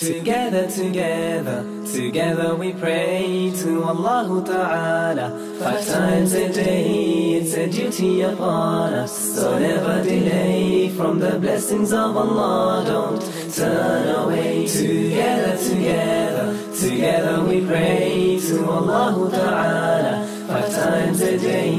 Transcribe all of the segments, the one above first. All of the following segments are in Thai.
Together, together, together we pray to Allah Ta'ala. Five times a day, it's a duty upon us. So never delay from the blessings of Allah. Don't turn away. Together, together, together we pray to Allah Ta'ala. Five times a day,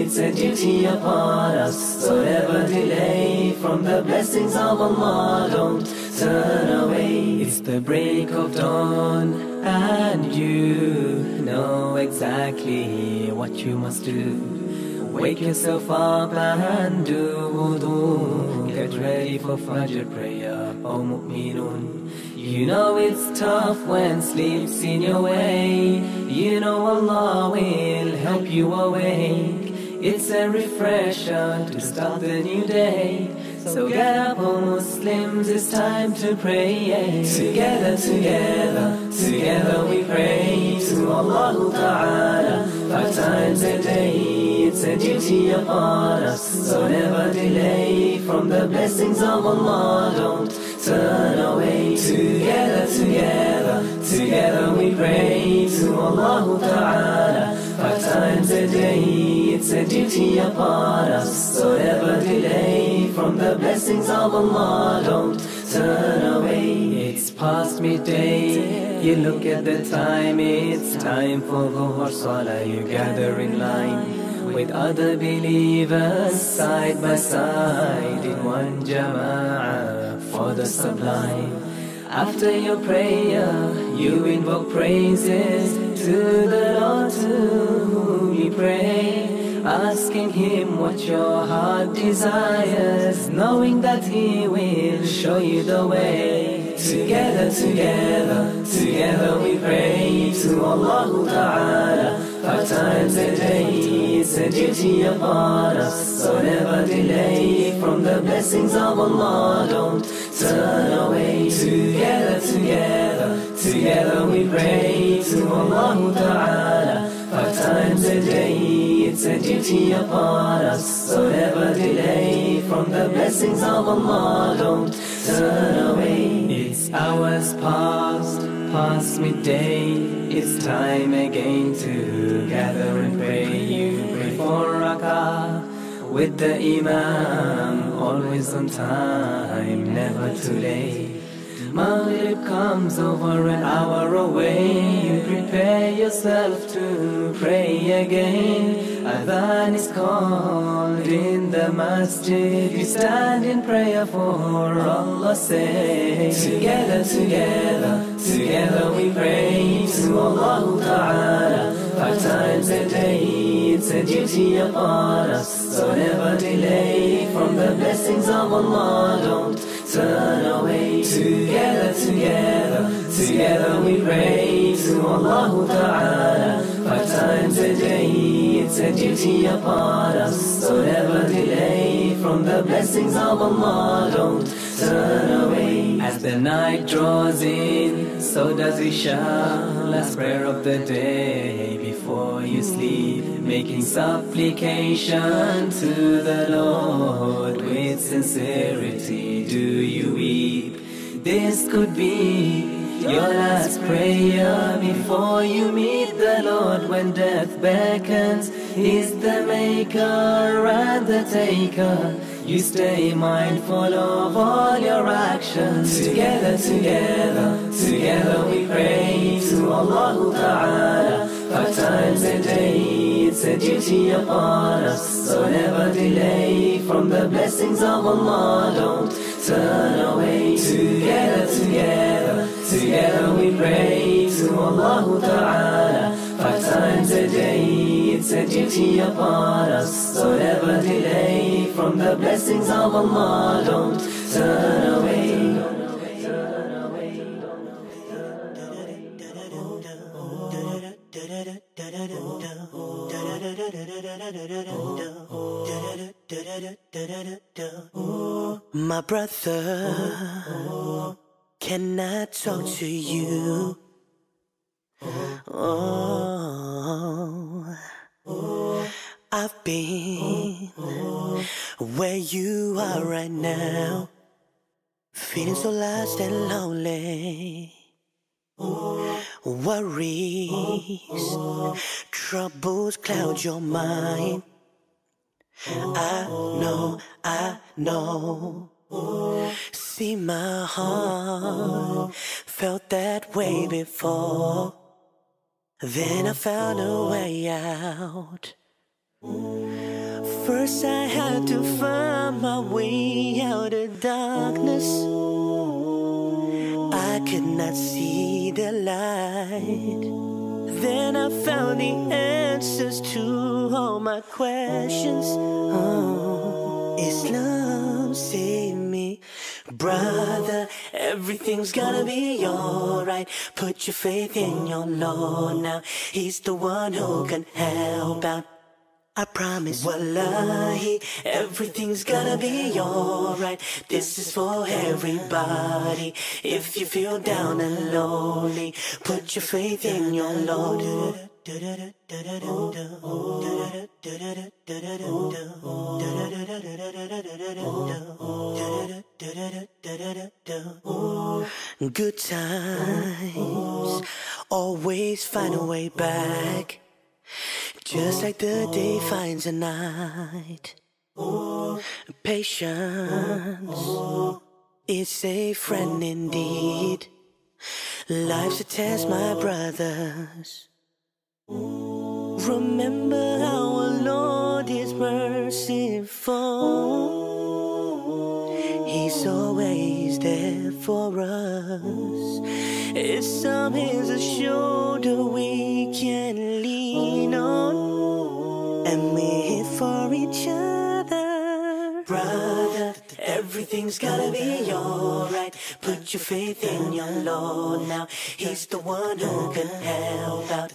it's a duty upon us. So never delay from the blessings of Allah. Don't turn away. It's the break of dawn and you know exactly what you must do. Wake yourself up and do wudu Get ready for Fajr prayer, O mu'minun. You know it's tough when sleep's in your way. You know Allah will help you awake. It's a refresher to start the new day so get up, all Muslims, it's time to pray. Together, together, together we pray to Allah Ta'ala. Five times a day, it's a duty upon us. So never delay from the blessings of Allah. Don't turn away. Together, together, together we pray to Allah Ta'ala. Five times a day, it's a duty upon us. So never delay from the blessings of Allah. Don't turn away. It's past midday. You look at the time, it's time for Dhuhr Salah. You gather in line with other believers side by side in one jama'ah for the sublime. After your prayer, you invoke praises to the Lord to whom you pray, asking Him what your heart desires, knowing that He will show you the way. Together, together, together we pray to Allah Ta'ala. Five times a day, it's a duty upon us. So never delay from the blessings of Allah. Don't turn away. Together, together, together we pray to Allah Ta'ala. Five times a day, it's a duty upon us. So never delay from the blessings of Allah. Don't turn away. It's hours past, past midday. It's time again to gather and pray. You pray for rakah with the Imam, always on time, never too late. Maghrib comes over an hour away. You prepare yourself to pray again. Adhan is called in the masjid. You stand in prayer for Allah's sake. Together, together, together we pray to Allah Ta'ala. Five times a day, it's a duty upon us. So never delay from the blessings of Allah. Don't turn away. Together, together, together we pray to Allah Ta'ala. Five times a day, it's a duty upon us. So never delay from the blessings of Allah. Don't turn away. As the night draws in, so does Isha, last prayer of the day before you sleep, making supplication to the Lord with sincerity. Do you weep? This could be your last prayer before you meet the Lord when death beckons. He's the maker and the taker. You stay mindful of all your actions. Together, together, together we pray to Allah Ta'ala. Five times a day, it's a duty upon us. So never delay from the blessings of Allah. Don't turn away. Together, together, together we pray to Allah Ta'ala. Five times a day, a duty upon us. So never delay from the blessings of Allah. Don't turn away. My brother, can I talk to you? Oh, Oh, I've been where you are right now. Feeling so lost and lonely. Worries, troubles cloud your mind. I know, I know. See, my heart felt that way before. Then I oh, found a way out. First, I had to find my way out of darkness. I could not see the light. Then I found the answers to all my questions. Oh, Islam saved me. Brother, everything's gonna be alright. Put your faith in your Lord now. He's the one who can help out. I promise, wallahi, everything's gonna be alright. This is for everybody. If you feel down and lonely, put your faith in your Lord. Oh. Good times always find a way back. Just like the day finds a night. Patience is a friend indeed. Life's a test, my brothers. Remember our Lord is merciful. He's always there for us. It's some is a shoulder we can lean on. And we're everything's gotta be alright. Put your faith in your Lord now. He's the one who can help out.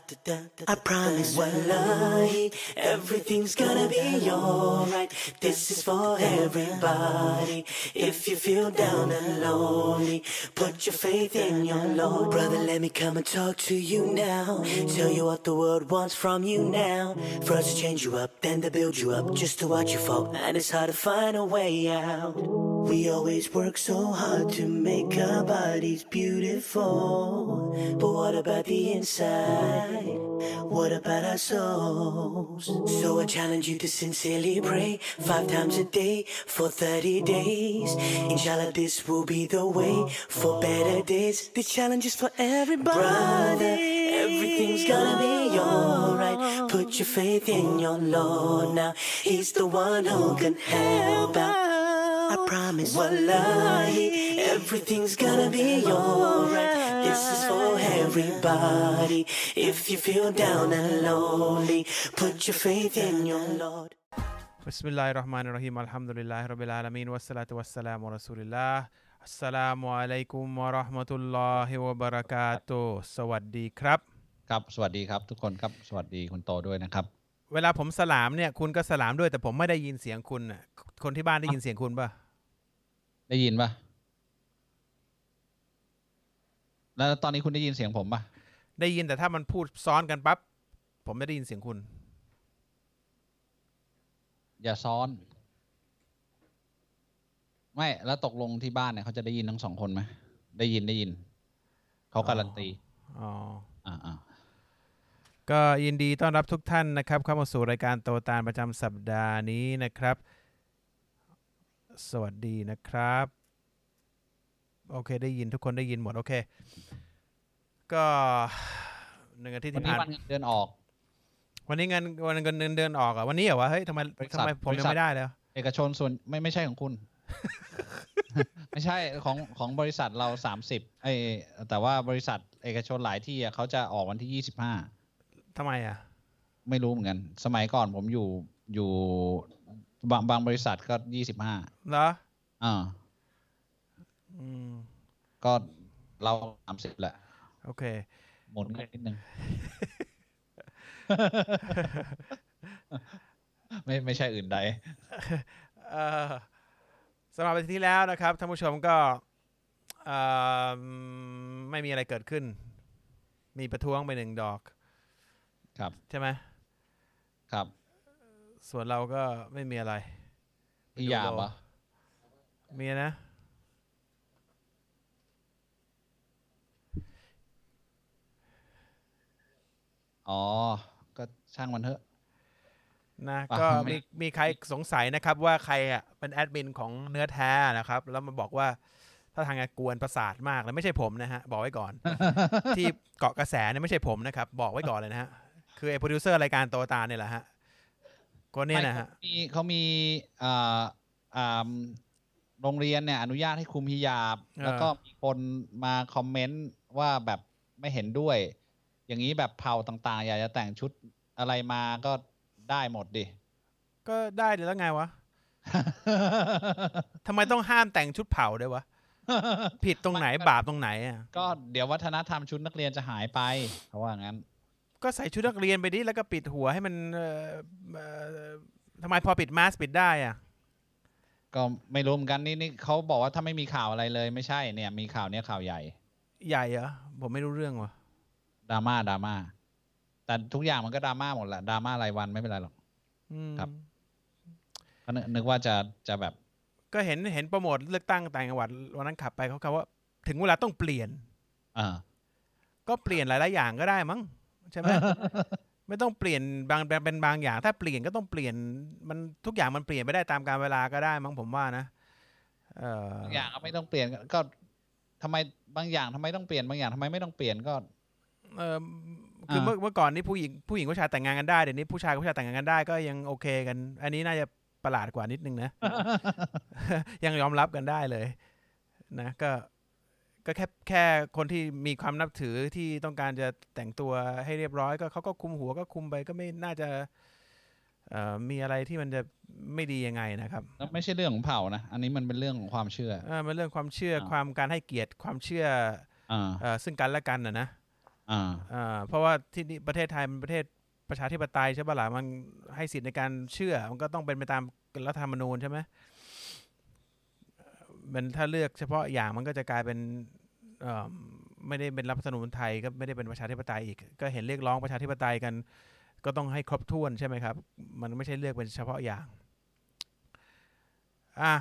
I promise, wallahi, everything's gonna be alright. This is for everybody. If you feel down and lonely, put your faith in your Lord. Brother, let me come and talk to you now. Tell you what the world wants from you now. Us to change you up, then to build you up, just to watch you fall. And it's hard to find a way out. We always work so hard to make our bodies beautiful. But what about the inside? What about our souls? So I challenge you to sincerely pray five times a day for 30 days. Inshallah, this will be the way for better days. The challenge is for everybody. Brother, everything's gonna be alright. Put your faith in your Lord now. He's the one who can help out. promise Wallahi Everything's gonna be alright This is for everybody If you feel down and lonely Put your faith in your Lord Bismillahir Rahmanir Rahim Alhamdulillah Rabbil Alameen Wassalatu wassalamu Rasulillah อัสสลามุอะลัสวัสดีครับ ครับ สวัสดีครับทุกคนครับ สวัสดีคุณโตด้วยนะครับ เวลาผมสลามเนี่ย คุณก็สลามด้วยแต่ผมไม่ได้ยินเสียงคุณคนที่บ้านได้ยินเสียงคุณปะ ได้ยินปะแล้วตอนนี้คุณได้ยินเสียงผมปะได้ยินแต่ถ้ามันพูดซ้อนกันปั๊บผมไม่ได้ยินเสียงคุณ อย่าซ้อน ไม่ แล้วตกลงที่บ้านเนี่ยเขาจะได้ยินทั้งสองคนไหมได้ยินได้ยิน เขาการันตี อ๋อ อ่าอ่าก็ยินดีต้อนรับทุกท่านนะครับ เข้ามาสู่รายการโตตาลประจำสัปดาห์นี้นะครับ สวัสดีนะครับ โอเค ได้ยินทุกคนได้ยินหมด โอเค ก็หนึ่งอาทิตย์วันที่นี้ผ่านวันเงินเดือนออก วันนี้เงินวันเงินเดือนเดือนออกอะวันนี้เหรอวะเฮ้ยทำไมบริษัทำทไมผมบริยังษัทไม่ได้เลยเอกชนส่วนไม่ไม่ใช่ของคุณ ไม่ใช่ของของบริษัทเราสามสิบไอแต่ว่าบริษัทเอกชนหลายที่อะเขาจะออกวันที่ยี่สิบห้าทำไมอะ ไม่รู้เหมือนกัน สมัยก่อนผมอยู่อยู่ บางบางบริษัทก็ยี่สิบห้าเหรออ่าอืมก็เราสามสิบแหละ โอเค หมุนกันนิดนึง ไม่ไม่ใช่อื่นใดเอ่อสำหรับอาทิตย์ที่แล้วนะครับท่านผู้ชมก็เอ่อไม่มีอะไรเกิดขึ้น มีประท้วงไปหนึ่งดอก ครับ ใช่ไหมครับ ส่วนเราก็ไม่มีอะไรอีหยาบะมีนะ อ๋อ ก็ช่างมันเถอะ นะ ก็มีมีใครสงสัยนะครับ ว่าใครอะเป็นแอดมินของเนื้อแท้นะครับ แล้วมาบอกว่าถ้าทางกวนประสาทมากแล้วไม่ใช่ผมนะฮะ บอกไว้ก่อน ที่เกาะกระแสเนี่ยไม่ใช่ผมนะครับ บอกไว้ก่อนเลยนะฮะ คือไอ้โปรดิวเซอร์รายการโตตาเนี่ยแหละฮะ ก็เนี่ยนะฮะไม่มีเขามีอ่าอ่าโรงเรียนเนี่ยอนุญาตให้คุมฮิญาบเออแล้วก็มีคนมาคอมเมนต์ว่าแบบไม่เห็นด้วย อย่างนี้แบบเผ่าต่างๆ อยากจะแต่งชุดอะไรมาก็ได้หมดดิ ก็ได้เดี๋ยวแล้วไงวะทำไมต้องห้ามแต่งชุดเผาด้วยวะ ผิดตรงไหนบาปตรงไหนอะก็เดี๋ยววัฒนธรรมชุดนักเรียนจะหายไปเขาว่างั้น ก็ใส่ชุดนักเรียนไปดิแล้วก็ปิดหัวให้มันเอ่อเอ่อทำไมพอปิดมาสก์ปิดได้อะก็ไม่รู้เหมือนกันนี่นี่เขาบอกว่าถ้าไม่มีข่าวอะไรเลยไม่ใช่เนี่ย มีข่าวเนี้ยข่าวใหญ่ ใหญ่เหรอผมไม่รู้เรื่องว่ะดราม่าดราม่าแต่ทุกอย่างมันก็ดราม่าหมดแหละดราม่ารายวันไม่เป็นไรหรอกอืมครับก็นึกนึกว่าจะจะแบบ ก็เห็นเห็นโปรโมทเลือกตั้งต่างจังหวัดวันนั้นขับไปเขาคำว่า ถึงเวลาต้องเปลี่ยนเออก็เปลี่ยนหลายๆอย่างก็ได้มั้ง ใช่ไหมไม่ต้องเปลี่ยนบางเป็นบางอย่าง ถ้าเปลี่ยนก็ต้องเปลี่ยนมันทุกอย่างมันเปลี่ยนไม่ได้ตามการเวลาก็ได้มั้งผมว่านะเออบางอย่างก็ไม่ต้องเปลี่ยนก็ก็ทำไมบางอย่างทำไมต้องเปลี่ยนบางอย่างทำไมไม่ต้องเปลี่ยนก็ เออคืออ่าเมื่อเมื่อก่อนนี้ผู้หญิงผู้หญิงผู้ชายแต่งงานกันได้เดี๋ยวนี้ผู้ชายกับผู้ชายแต่งงานกันได้ก็ยังโอเคกัน อันนี้น่าจะประหลาดกว่านิดนึงนะ ยังยอมรับกันได้เลย นะก็ ก็แค่แค่คนที่มีความนับถือที่ต้องการจะแต่งตัวให้เรียบร้อย ก็เขาก็คุมหัวก็คุมไปก็ไม่น่าจะเอ่อมีอะไรที่มันจะไม่ดียังไงนะครับแล้วไม่ใช่เรื่องของเผ่านะ อันนี้มันเป็นเรื่องของความเชื่อเออมันเรื่องความเชื่ออ่าความการให้เกียรติความเชื่ออ่าเอ่อซึ่งกันและกันนะนะอ่าอ่าเพราะว่าที่นี่ประเทศไทยมันประเทศประชาธิปไตยใช่ปะล่ะมันให้สิทธิ์ในการเชื่อ มันก็ต้องเป็นไปตามรัฐธรรมนูญใช่ไหม มันถ้าเลือกเฉพาะอย่างมันก็จะกลายเป็นเอ่อไม่ได้เป็นรัฐธรรมนูญไทยก็ไม่ได้เป็นประชาธิปไตยอีก ก็เห็นเรียกร้องประชาธิปไตยกัน ก็ต้องให้ครบถ้วนใช่ไหมครับ มันไม่ใช่เลือกเป็นเฉพาะอย่างอะ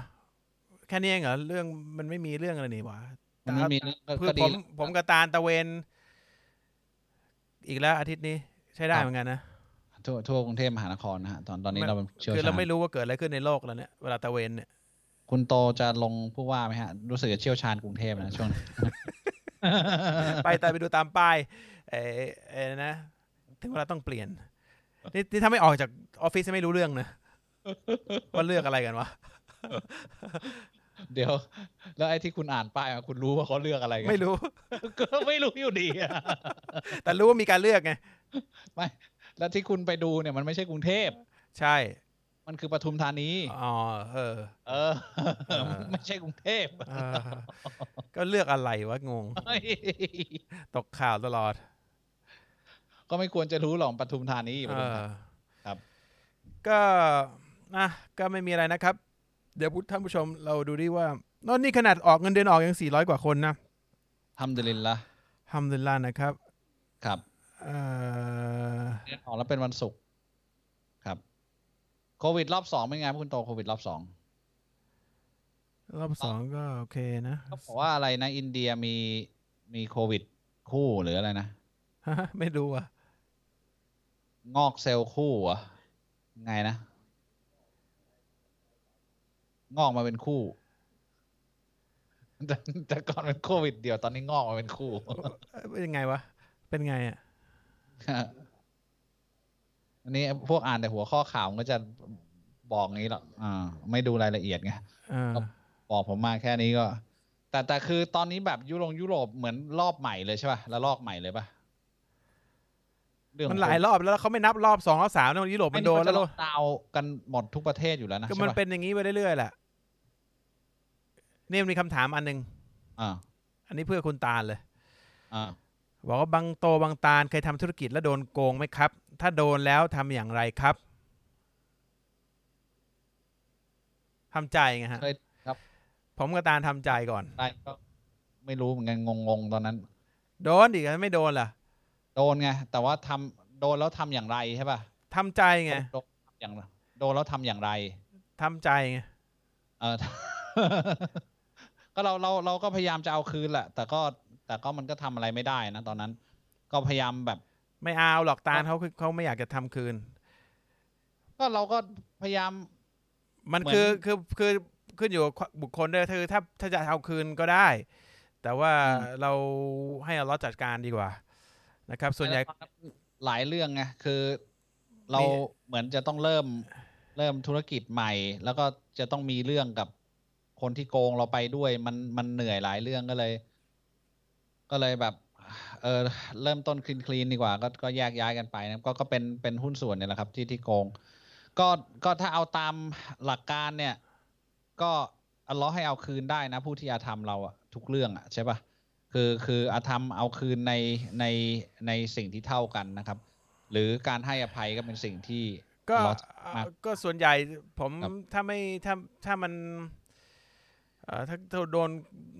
แค่นี้เองเหรอเรื่องมันไม่มีเรื่องอะไรนี่หวะมันไม่มีก็คือก็ผดีมผมกับตาลตะเวน อีกแล้วอาทิตย์นี้ใช้ได้เหมือนกันนะทั่วทั่วกรุงเทพมหานครนะฮะตอนตอนนี้ไม่เราเป็นเชี่ยวคือเราชาญไม่รู้ว่าเกิดอะไรขึ้นในโลกแล้วเนี่ยเวลาตะเวนเนี่ย คุณโตจะลงผู้ว่าไหมฮะ รู้สึกจะเชี่ยวชาญกรุงเทพนะช่วงนี้ไปแต่ไปดูตามป้ายเออเออนะ ถึงเวลาต้องเปลี่ยนนี่นี่ถ้าไม่ออกจากออฟฟิศไม่รู้เรื่องนะว่าเลือกอะไรกันวะเดี๋ยว แล้วไอ้ที่คุณอ่านป้ายมาคุณรู้ว่าเขาเลือกอะไรกันไม่รู้ ก็ไม่รู้อยู่ดีอะแต่รู้ว่ามีการเลือกไงไม่แล้วที่คุณไปดูเนี่ยมันไม่ใช่กรุงเทพ ใช่ มันคือปทุมธานีอ๋อเออ เออ ไม่ใช่กรุงเทพเออก็เลือกอะไรวะงง ตกข่าวตลอด ก็ไม่ควรจะรู้หรอกปทุมธานีปเอทุมอธานีครับ ก็นะก็ไม่มีอะไรนะครับ เดี๋ยวพุทธท่านผู้ชมเราดูดิว่านนนี่ขนาดออกเงินเดือนออกยัง400กว่าคนนะทำดุลินละทำดุลิลลาห์นะครับ ครับเอ่อเดือนออกแล้วเป็นวันศุกร์ครับ โควิดรอบสองเป็นไงคุณโตโควิดรอบสองรอบสองก็โอเคนะเขาบอกว่าอะไรนะ อินเดียมีมีโควิดคู่หรืออะไรนะไม่รู้อะ งอกเซลล์คู่เหรอไงนะ งอกมาเป็นคู่แต่แต่ก่อนเป็นโควิดเดียวตอนนี้งอกมาเป็นคู่ เป็นยังไงวะ เป็นไงอะ อันนี้พวกอ่านแต่หัวข้อข่าวมันก็จะบอกงี้หรอกอ่า ไม่ดูรายละเอียดไงเออครับบอกผมมาแค่นี้ก็ แต่แต่คือตอนนี้แบบยุโรปยุโรปเหมือนรอบใหม่เลยใช่ป่ะแล้วลอกใหม่เลยป่ะเรื่องมันหลายรอบแล้วแล้วเขาไม่นับรอบสองรอบสามนะยุโรปมัมันนโดโดนนแล้แล้ววล็อกดาวน์กันหมดทุกประเทศอยู่แล้วนะก็ใช่มันป่ะเป็นอย่างนี้ไปเรื่อยๆแหละนี่มันมีคำถามอันหนึงอ่าอันนี้เพื่อคุณตาลเลย อ่าบอกว่าบางโตบางตาลเคยทำธุรกิจแล้วโดนโกงไหมครับ ถ้าโดนแล้วทำอย่างไรครับทำใจไงฮะเคยครับ ผมกับตาลทำใจก่อนได้ก็ไม่รู้เหมือนกันงงๆตอนนั้น โดนดิไม่โดนล่ะ โดนไงแต่ว่าทำโดนแล้วทำอย่างไรใช่ป่ะทำใจไงโดนอย่างโดนแล้วทำอย่างไรทำใจไงเออก็เราเราเราก็พยายามจะเอาคืนแหละแต่ก็แต่ก็มันก็ทำอะไรไม่ได้นะตอนนั้น ก็พยายามแบบ ไม่เอาหรอกตาลเขาคือเขาไม่อยากจะทำคืน ก็เราก็พยายาม มันเหมือนคือคือคือขึ้นอยู่กับบุคคลด้วยคือถ้าถ้าจะเอาคืนก็ได้ แต่ว่าเราให้อัลเลอฮ์จัดการดีกว่า นะครับ ส่วนใหญ่หลายเรื่องไงคือเรามีเหมือนจะต้องเริ่มเริ่มธุรกิจใหม่ แล้วก็จะต้องมีเรื่องกับคนที่โกงเราไปด้วย มันมันเหนื่อยหลายเรื่องก็เลย ก็เลยแบบ เออเริ่มต้นคลีนคลีนดีกว่าก็ก็แยกย้ายกันไปนะก็ก็เป็นเป็นหุ้นส่วนเนี่ยแหละครับที่ที่โกง ก็ก็ถ้าเอาตามหลักการเนี่ย ก็อัลเลอฮ์ให้เอาคืนได้นะ ผู้ที่อาธรรมเราอะทุกเรื่องอะใช่ปะคือคืออาธรรมเอาคืนในในในสิ่งที่เท่ากันนะครับ หรือการให้อภัยก็เป็นสิ่งที่ก็อัลเลาะห์มากก็ส่วนใหญ่ผมครับถ้าไม่ถ้าถ้ามันเอ่อ ถ้าถ้าโดน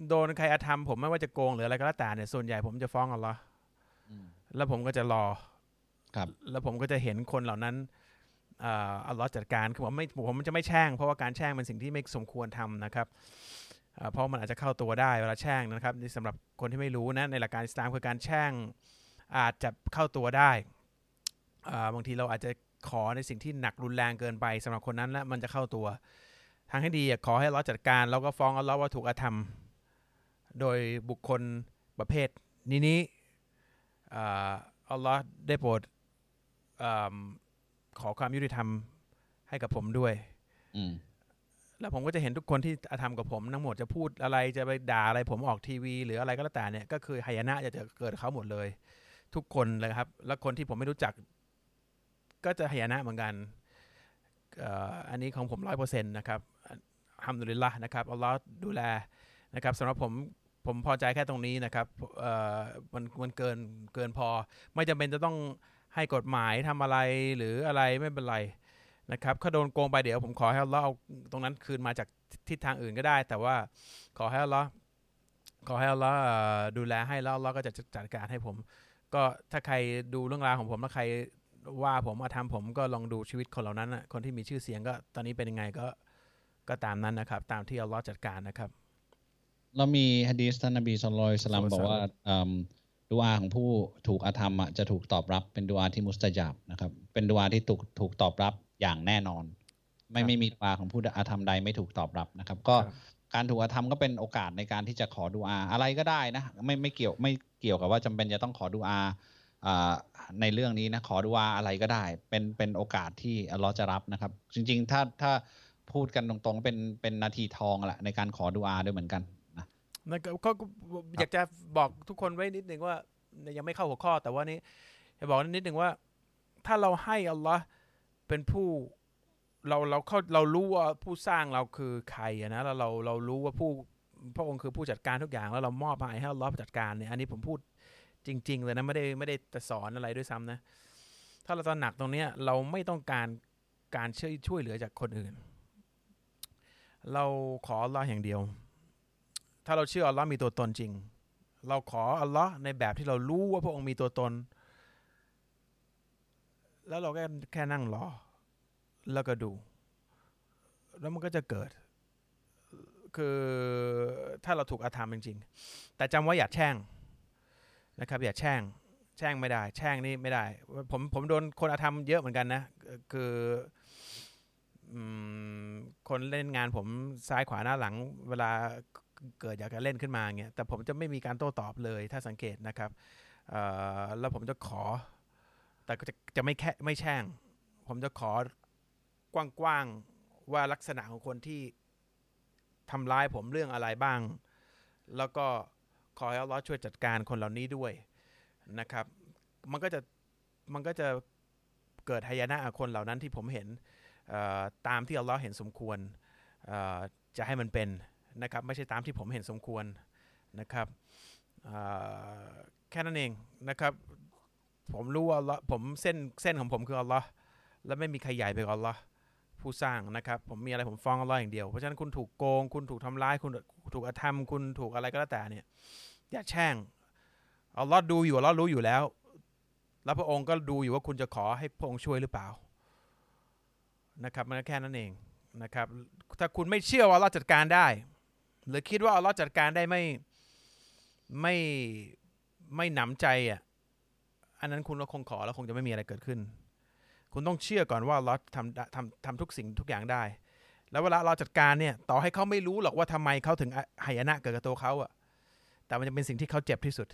โดนใครอาธรรมผมไม่ว่าจะโกงหรืออะไรก็แล้วแต่เนี่ยส่วนใหญ่ผมจะฟ้องอัลลอฮ์อืมแล้วผมก็จะรอครับ แล้วผมก็จะเห็นคนเหล่านั้นเอ่ออัลลอฮ์จัดการคือผมไม่ผมจะไม่แช่ง เพราะว่าการแช่งเป็นสิ่งที่ไม่สมควรทำนะครับเอ่อเพราะมันอาจจะเข้าตัวได้เวลาแช่งนะครับนี่สำหรับคนที่ไม่รู้นะในหลักการอิสลามคือการแช่งอาจจะเข้าตัวได้อ่าบางทีเราอาจจะขอในสิ่งที่หนักรุนแรงเกินไปสำหรับคนนั้นแล้วมันจะเข้าตัว ทางให้ดีอะขอให้อัลเลอฮ์จัดการแล้วก็ฟ้องอัลเลอฮ์ว่าถูกอาธรรมโดยบุคคลประเภท นี้นี้อ่าอัลลอฮ์ได้โปรดอ่าขอความยุติธรรมให้กับผมด้วยอืมแล้วผมก็จะเห็นทุกคนที่อาธรรมกับผมทั้งหมดจะพูดอะไรจะไปด่าอะไรผมออกทีวี หรืออะไรก็แล้วแต่เนี่ยก็คือหายนะจะเกิดกับเขาหมดเลย ทุกคนเลยครับ แล้วคนที่ผมไม่รู้จัก ก็จะหายนะเหมือนกันเอันนี้ของผมร้อยเปอร์เซ็นต์นะครับฮัมดุลิลละนะครับอัลลอฮ์ดูแลนะครับสำหรับผมผมพอใจแค่ตรงนี้นะครับเออมันมันเกินเกินพอ ไม่จำเป็นจะต้องให้กฎหมายทำอะไรหรืออะไรไม่เป็นไรนะครับถ้าโดนโกงไปเดี๋ยวผมขอให้อัลลอเอาตรงนั้นคืนมาจากทิศทางอื่นก็ได้ แต่ว่าขอให้อัลลอขอให้ลลอฮ์เอ่อดูแลให้แล้วอัลลอก็จะจัดการให้ผม ก็ถ้าใครดูเรื่องราวของผมแล้วใคร ว่าผมมาทำผมก็ลองดูชีวิตคนเหล่านั้นนะคนที่มีชื่อเสียงก็ตอนนี้เป็นยังไงก็ก็ตามนั้นนะครับ ตามที่อัลลอฮ์จัดการนะครับ เรามีฮะดีสท่านนบีสุลต่านสลัมศ็อลลัลลอฮุบอกว่าอืมดูอาของผู้ถูกอาธรรมอะจะถูกตอบรับเป็นดูอาที่มุสตะจับนะครับ เป็นดูอาที่ถูกถูกตอบรับอย่างแน่นอน ไม่ครับไม่มีดูอาของผู้อาธรรมใดไม่ถูกตอบรับนะครับ ก็ครับการถูกอาธรรมก็เป็นโอกาสในการที่จะขอดูอา อะไรก็ได้นะ ไม่ไม่เกี่ยวไม่เกี่ยวกับว่าจำเป็นจะต้องขอดูอาอ่า ในเรื่องนี้นะขอดูอาอะไรก็ได้ เป็นเป็นโอกาสที่อัลเลอฮ์จะรับนะครับ จริง ๆ ถ้าถ้าพูดกันตรงๆ เป็นเป็นนาทีทองแหละในการขอดูอาด้วยเหมือนกันนะนั่นก็ก็ก็อยากจะบอกทุกคนไว้นิดนึงว่ายังไม่เข้าหัวข้อ แต่ว่านี้จะบอกนิดนึงว่า ถ้าเราให้อัลลอฮ์เป็นผู้เราเราเข้าเรารู้ว่าผู้สร้างเราคือใครอะนะแล้วเราเรารู้ว่าผู้พระองค์คือผู้จัดการทุกอย่างแล้วเรามอบหมายให้อัลลอฮ์จัดการเนี่ยอันนี้ผมพูด จริง ๆ เลยนะไม่ได้ไม่ได้จะสอนอะไรด้วยซ้ำนะ ถ้าเราตระหนักตรงเนี้ยเราไม่ต้องการการช่วยช่วยเหลือจากคนอื่น เราขออัลลอฮ์อย่างเดียว ถ้าเราเชื่ออัลลอฮ์มีตัวตนจริง เราขออัลลอฮ์ในแบบที่เรารู้ว่าพระองค์มีตัวตน แล้วเราก็แค่นั่งรอแล้วก็ดู แล้วมันก็จะเกิด คือถ้าเราถูกอาธรรมจริง ๆ แต่จำไว่าอย่าแช่ง นะครับอย่าแช่งแช่งไม่ได้ แช่งนี่ไม่ได้ ผมผมโดนคนอาธรรมเยอะเหมือนกันนะ คือคนเล่นงานผมซ้ายขวาหน้าหลัง เวลาเกิดอยากจะเล่นขึ้นมาเงี้ยแต่ผมจะไม่มีการโต้ตอบเลยถ้าสังเกตนะครับแล้วผมจะขอ แต่ก็จะจะไม่แค่ไม่แช่ง ผมจะขอกว้างๆว่าลักษณะของคนที่ทำร้ายผมเรื่องอะไรบ้าง แล้วก็ ขอให้อัลลอฮ์ช่วยจัดการคนเหล่านี้ด้วยนะครับ มันก็จะมันก็จะเกิดหายนะคนเหล่านั้นที่ผมเห็นตามที่อัลลอฮ์เห็นสมควรจะให้มันเป็นนะครับไม่ใช่ตามที่ผมเห็นสมควรนะครับแค่นั้นเองนะครับผมรู้ว่าอัลลอฮ์ผมเส้นเส้นของผมคืออัลลอฮ์และไม่มีใครใหญ่ไปกว่าอัลลอฮ์ ผู้สร้างนะครับ ผมมีอะไรผมฟ้องอัลลอฮ์อย่างเดียว เพราะฉะนั้นคุณถูกโกง คุณถูกทำร้าย คุณถูกอธรรม คุณถูกอะไรก็แล้วแต่เนี่ย อย่าแช่งอัลลอฮ์ดูอยู่อัลลอฮ์รู้อยู่แล้ว แล้วพระองค์ก็ดูอยู่ว่าคุณจะขอให้พระองค์ช่วยหรือเปล่า นะครับ มันก็แค่นั้นเองนะครับ ถ้าคุณไม่เชื่อว่าอัลลอฮ์จัดการได้ หรือคิดว่าอัลลอฮ์จัดการได้ไม่ไม่ไม่หนำใจอะ อันนั้นคุณก็คงขอแล้วคงจะไม่มีอะไรเกิดขึ้น คุณต้องเชื่อก่อนว่าเราทำทำทำทุกสิ่งทุกอย่างได้ แล้วเวลาเราจัดการเนี่ย ต่อให้เขาไม่รู้หรอกว่าทำไมเขาถึงหายนะเกิดกับตัวเขาอะแต่มันจะเป็นสิ่งที่เขาเจ็บที่สุด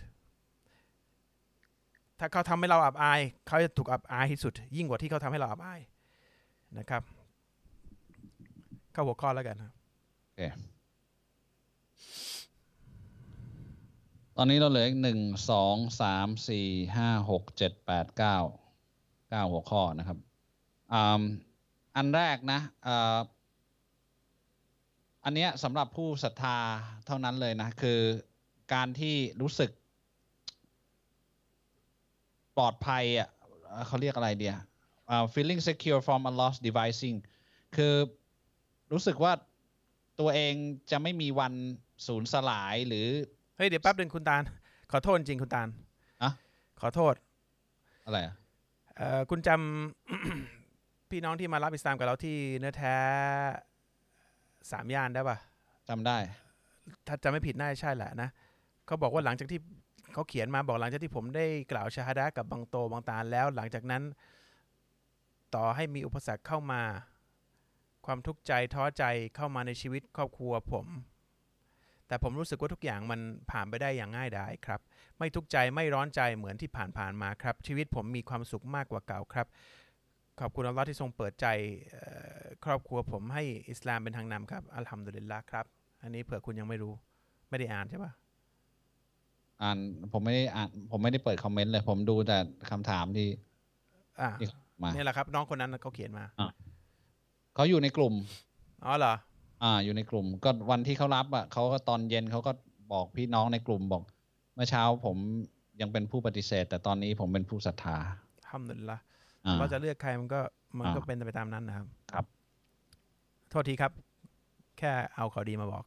ถ้าเขาทำให้เราอับอาย เขาจะถูกอับอายที่สุด ยิ่งกว่าที่เขาทำให้เราอับอายนะครับ เข้าหัวข้อแล้วกันครับตอนนี้เราเหลืออีกหนึ่งสองสามสี่ห้าหกเจ็ดแปดเก้า เก้าหัวข้อนะครับอ่าอันแรกนะอ่าอันเนี้ยสำหรับผู้ศรัทธาเท่านั้นเลยนะ คือการที่รู้สึก ปลอดภัยอะเอ่อเขาเรียกอะไรเดียอ่า feeling secure from Allah's devising คือรู้สึกว่าตัวเองจะไม่มีวันสูญสลายหรือ เฮ้ย เดี๋ยวแป๊บหนึ่งคุณตาล ขอโทษจริงคุณตาลอะขอโทษ อะไรอะเอ่อ คุณจำพี่น้องที่มารับอิสลามกับเราที่เนื้อแท้สามย่านได้ปะจำได้ ถ้าจำไม่ผิดน่าจะใช่แหละนะเขาบอกว่าหลังจากที่เขาเขียนมาบอกหลังจากที่ผมได้กล่าวชาฮาดะกับบางโตบางตาลแล้ว หลังจากนั้น ต่อให้มีอุปสรรคเข้ามา ความทุกข์ใจท้อใจเข้ามาในชีวิตครอบครัวผม แต่ผมรู้สึกว่าทุกอย่างมันผ่านไปได้อย่างง่ายดายครับ ไม่ทุกข์ใจไม่ร้อนใจเหมือนที่ผ่านๆมาครับ ชีวิตผมมีความสุขมากกว่าเก่าครับ ขอบคุณอัลลอฮ์ที่ทรงเปิดใจเอ่อครอบครัวผมให้อิสลามเป็นทางนำครับอัลฮัมดุลิลละครับ อันนี้เผื่อคุณยังไม่รู้ ไม่ได้อ่านใช่ปะอ่านผมไม่ได้อ่านผมไม่ได้เปิดคอมเมนต์เลย ผมดูแต่คำถามที่อ่าที่มานี่แหละครับ น้องคนนั้นเขาเขียนมาเขาอยู่ในกลุ่มอ๋อเหรอ อ่า อยู่ในกลุ่ม ก็วันที่เขารับอะเขาก็ตอนเย็นเขาก็บอกพี่น้องในกลุ่มบอก เมื่อเช้าผมยังเป็นผู้ปฏิเสธ แต่ตอนนี้ผมเป็นผู้ศรัทธาอัลฮัมดุลิลละอ่าเราจะเลือกใครมันก็มันก็อ่าเป็นไปตามนั้นนะครับ ครับ โทษทีครับ แค่เอาข่าวดีมาบอก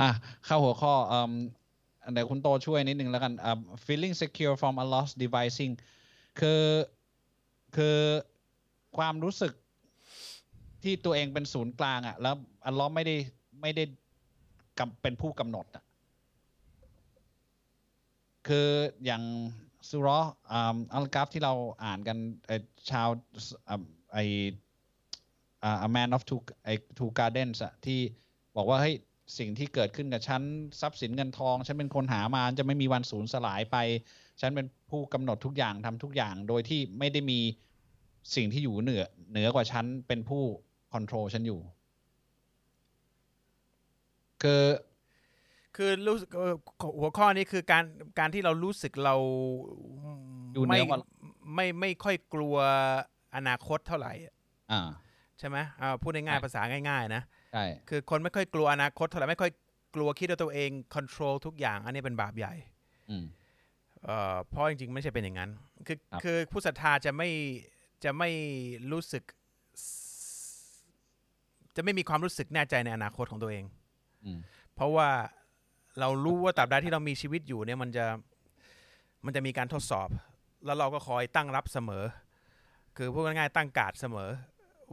อะเข้าหัวข้อเอ่มเดี๋ยวคุณโตช่วยนิดนึงแล้วกันอ่า feeling secure from Allah's devising คือคือความรู้สึก ที่ตัวเองเป็นศูนย์กลางอะ แล้วอัลลอฮ์ไม่ได้ไม่ได้กำเป็นผู้กำหนดอะคืออย่างสุเราะห์อ่าอัลกัฟที่เราอ่านกันเอ่อชาวไออ่า A Man of Two ไอ Two Gardens อะที่บอกว่าเฮ้ยสิ่งที่เกิดขึ้นกับฉันทรัพย์สินเงินทอง ฉันเป็นคนหามาจะไม่มีวันสูญสลายไป ฉันเป็นผู้กำหนดทุกอย่างทำทุกอย่าง โดยที่ไม่ได้มีสิ่งที่อยู่เหนือเหนือกว่าฉันเป็นผู้ คอนโทรลฉันอยู่ คือคือรู้สึกเอ่อหัวข้อนี้คือการการที่เรารู้สึกเราอยู่เหนืไม่อกว่าไม่ไม่ค่อยกลัวอนาคตเท่าไหร่อ่าใช่ไหมอ่าพูดง่ายๆภาษาง่าย ๆ นะใช่คือคนไม่ค่อยกลัวอนาคตเท่าไหร่ไม่ค่อยกลัวคิดว่าตัวเอง control ทุกอย่าง อันนี้เป็นบาปใหญ่อืมเอ่อเพราะจริงๆ ไม่ใช่เป็นอย่างนั้น คือครับคือผู้ศรัทธาจะไม่จะไม่รู้สึก จะไม่มีความรู้สึกแน่ใจในอนาคตของตัวเองอืมเพราะว่าเรารู้ว่าตราบใดที่เรามีชีวิตอยู่เนี่ยมันจะมันจะมีการทดสอบ แล้วเราก็คอยตั้งรับเสมอ คือพูดง่ายๆตั้งการ์ดเสมอ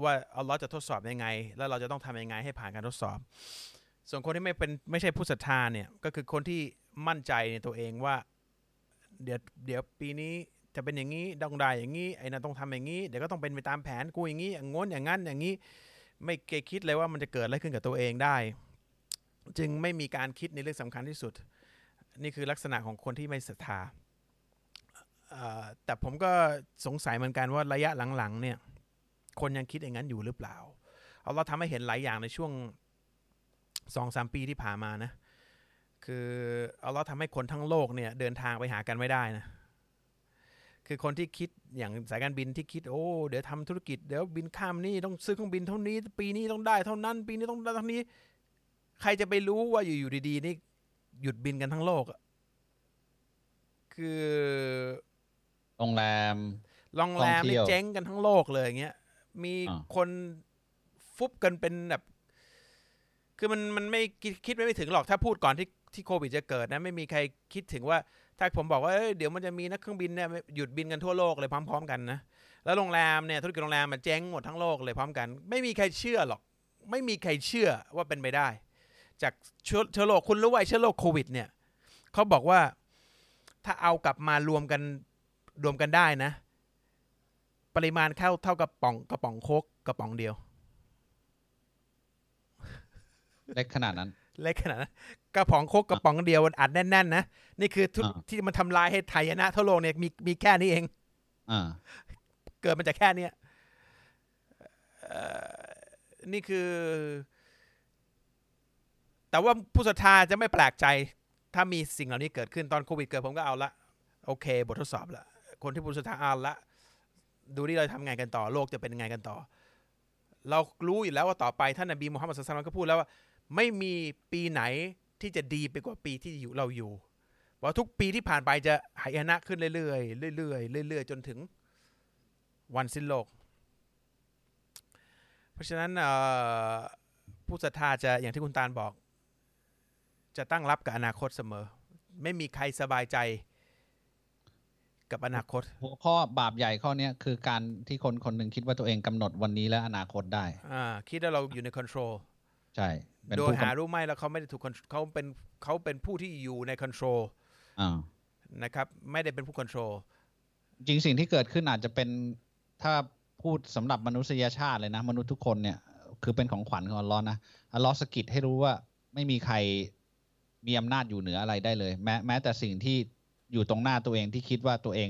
ว่าอัลเลอฮ์จะทดสอบยังไง แล้วเราจะต้องทำยังไงให้ผ่านการทดสอบ ส่วนคนที่ไม่เป็นไม่ใช่ผู้ศรัทธาเนี่ยก็คือคนที่มั่นใจในตัวเองว่า เดี๋ยวเดี๋ยวปีนี้จะเป็นอย่างนี้ต้องได้อย่างนี้ไอ้นั่นต้องทำอย่างนี้เดี๋ยวก็ต้องเป็นไปตามแผนกูอย่างนี้อย่างง้นอย่างนั้นอย่างนี้ ไม่เคยคิดเลยว่ามันจะเกิดอะไรขึ้นกับตัวเองได้ จึงไม่มีการคิดในเรื่องสำคัญที่สุด นี่คือลักษณะของคนที่ไม่ศรัทธาแต่ผมก็สงสัยเหมือนกันว่าระยะหลังๆเนี่ยคนยังคิดอย่างนั้นอยู่หรือเปล่าเอาเราทำให้เห็นหลายอย่างในช่วงสองสามปีที่ผ่านมานะ คือเอาเราทำให้คนทั้งโลกเนี่ยเดินทางไปหากันไม่ได้นะ คือคนที่คิดอย่างสายการบินที่คิดโอ้เดี๋ยวทำธุรกิจเดี๋ยวบินข้ามนี่ต้องซื้อเครื่องบินเท่านี้ ปีนี้ต้องได้เท่านั้น ปีนี้ต้องได้เท่านี้ ใครจะไปรู้ว่าอยู่ๆดีๆนี่หยุดบินกันทั้งโลกคือโรงแรมโรงแรมเที่นี่เจ๊งกันทั้งโลกเลยอย่างเงี้ยมีคนฟุบกันเป็นแบบ คือมันมันไม่คิดคิดไม่ถึงหรอกถ้าพูดก่อนที่ที่โควิดจะเกิดนะ ไม่มีใครคิดถึงว่า ถ้าผมบอกว่าเอ้ยเดี๋ยวมันจะมีนักเครื่องบินเนี่ยหยุดบินกันทั่วโลกเลยพร้อม ๆ กันนะแล้วโรงแรมเนี่ยธุรกิจโรงแรมมันเจ๊งหมดทั้งโลกเลยพร้อมกัน ไม่มีใครเชื่อหรอก ไม่มีใครเชื่อว่าเป็นไปได้ จากเชื้อเชื้อโรคคุณรู้ว่าไอ้เชื้อโรคโควิด เนี่ยเขาบอกว่าถ้าเอากลับมารวมกันรวมกันได้นะ ปริมาณเข้าเท่ากับป๋องกระป๋องโคกกระป๋องเดียว เล็กขนาดนั้น เล็กขนาดนั้น กระป๋องโคกกระป๋องเดียวมันอัดแน่นๆนะนี่คือทุกอ่าที่มันทำลายให้ไทยชนะทั่วโลกเนี่ยมีมีแค่นี้เองอ่าเกิดมาจากแค่เนี้ยเอ่อนี่คือ แต่ว่าผู้ศรัทธาจะไม่แปลกใจ ถ้ามีสิ่งเหล่านี้เกิดขึ้นตอนโควิดเกิดผมก็เอาละโอเค บททดสอบละคนที่ผู้ศรัทธาเอาละดูที่เราทำไงกันต่อโลกจะเป็นยังไงกันต่อ เรารู้อยู่แล้วว่าต่อไปท่านนบีมุฮัมมัดสุลตัลลัมก็พูดแล้วว่า ไม่มีปีไหน ที่จะดีไปกว่าปีที่อยู่เราอยู่เพราะทุกปีที่ผ่านไปจะหายนะขึ้นเรื่อยๆเรื่อยๆเรื่อยๆ จนถึงวันสิ้นโลก เพราะฉะนั้นเอ่อผู้ศรัทธาจะอย่างที่คุณตาลบอก จะตั้งรับกับอนาคตเสมอ ไม่มีใครสบายใจกับอนาคต หัวข้อบาปใหญ่ข้อเนี้ยคือการที่คนคนหนึ่งคิดว่าตัวเองกำหนดวันนี้และอนาคตได้ อ่า คิดว่าเราอยู่ใน control ใช่เป็นโดยผู้หากำรู้ไหมแล้วเขาไม่ได้ถูก control เขาเป็นเขาเป็นผู้ที่อยู่ใน control อ่านะครับ ไม่ได้เป็นผู้ controlจริงสิ่งที่เกิดขึ้นอาจจะเป็นถ้าพูดสำหรับมนุษยชาติเลยนะ มนุษย์ทุกคนเนี่ย คือเป็นของขวัญของอัลลอฮ์นะอัลลอฮ์สะกิดให้รู้ว่าไม่มีใครมีอำนาจอยู่เหนืออะไรได้เลย แม้แม้แต่สิ่งที่อยู่ตรงหน้าตัวเองที่คิดว่าตัวเอง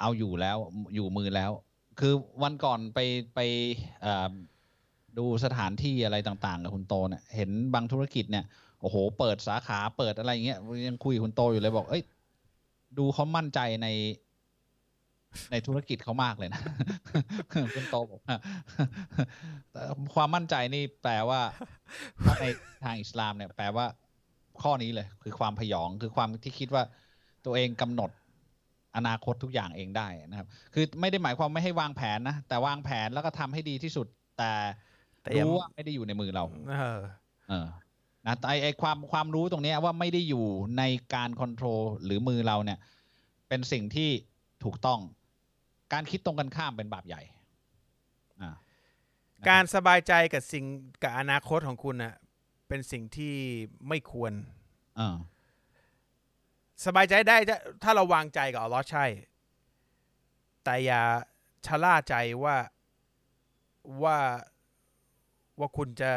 เอาอยู่แล้วอยู่มือแล้ว คือวันก่อนไปไปเอ่อ ดูสถานที่อะไรต่างๆ กับคุณโตเนี่ยเห็นบางธุรกิจเนี่ยโอ้โห เปิดสาขาเปิดอะไรอย่างเงี้ยยังคุยคุณโตอยู่เลยบอก เอ้ย ดูเขามั่นใจใน ในธุรกิจเขามากเลยนะคุณโตบอกความมั่นใจนี่แปลว่าถ้าในทางอิสลามเนี่ย แปลว่า ข้อนี้เลย คือความพยองคือความที่คิดว่าตัวเองกำหนดอนาคตทุกอย่างเองได้นะครับ คือไม่ได้หมายความไม่ให้วางแผนนะ แต่วางแผนแล้วก็ทำให้ดีที่สุด แต่ แต่ยัง รู้ว่าไม่ได้อยู่ในมือเรา เออ เออนะแต่ไอไอความความรู้ตรงเนี้ยว่าไม่ได้อยู่ในการคอนโทรลหรือมือเราเนี่ย เป็นสิ่งที่ถูกต้อง การคิดตรงกันข้ามเป็นบาปใหญ่ อ่า การสบายใจกับสิ่งกับอนาคตของคุณน่ะเป็นสิ่งที่ไม่ควร เออ สบายใจได้ถ้าถ้าเราวางใจกับอัลลอฮ์ใช่ แต่อย่าชะล่าใจว่าว่า ว่าคุณจะ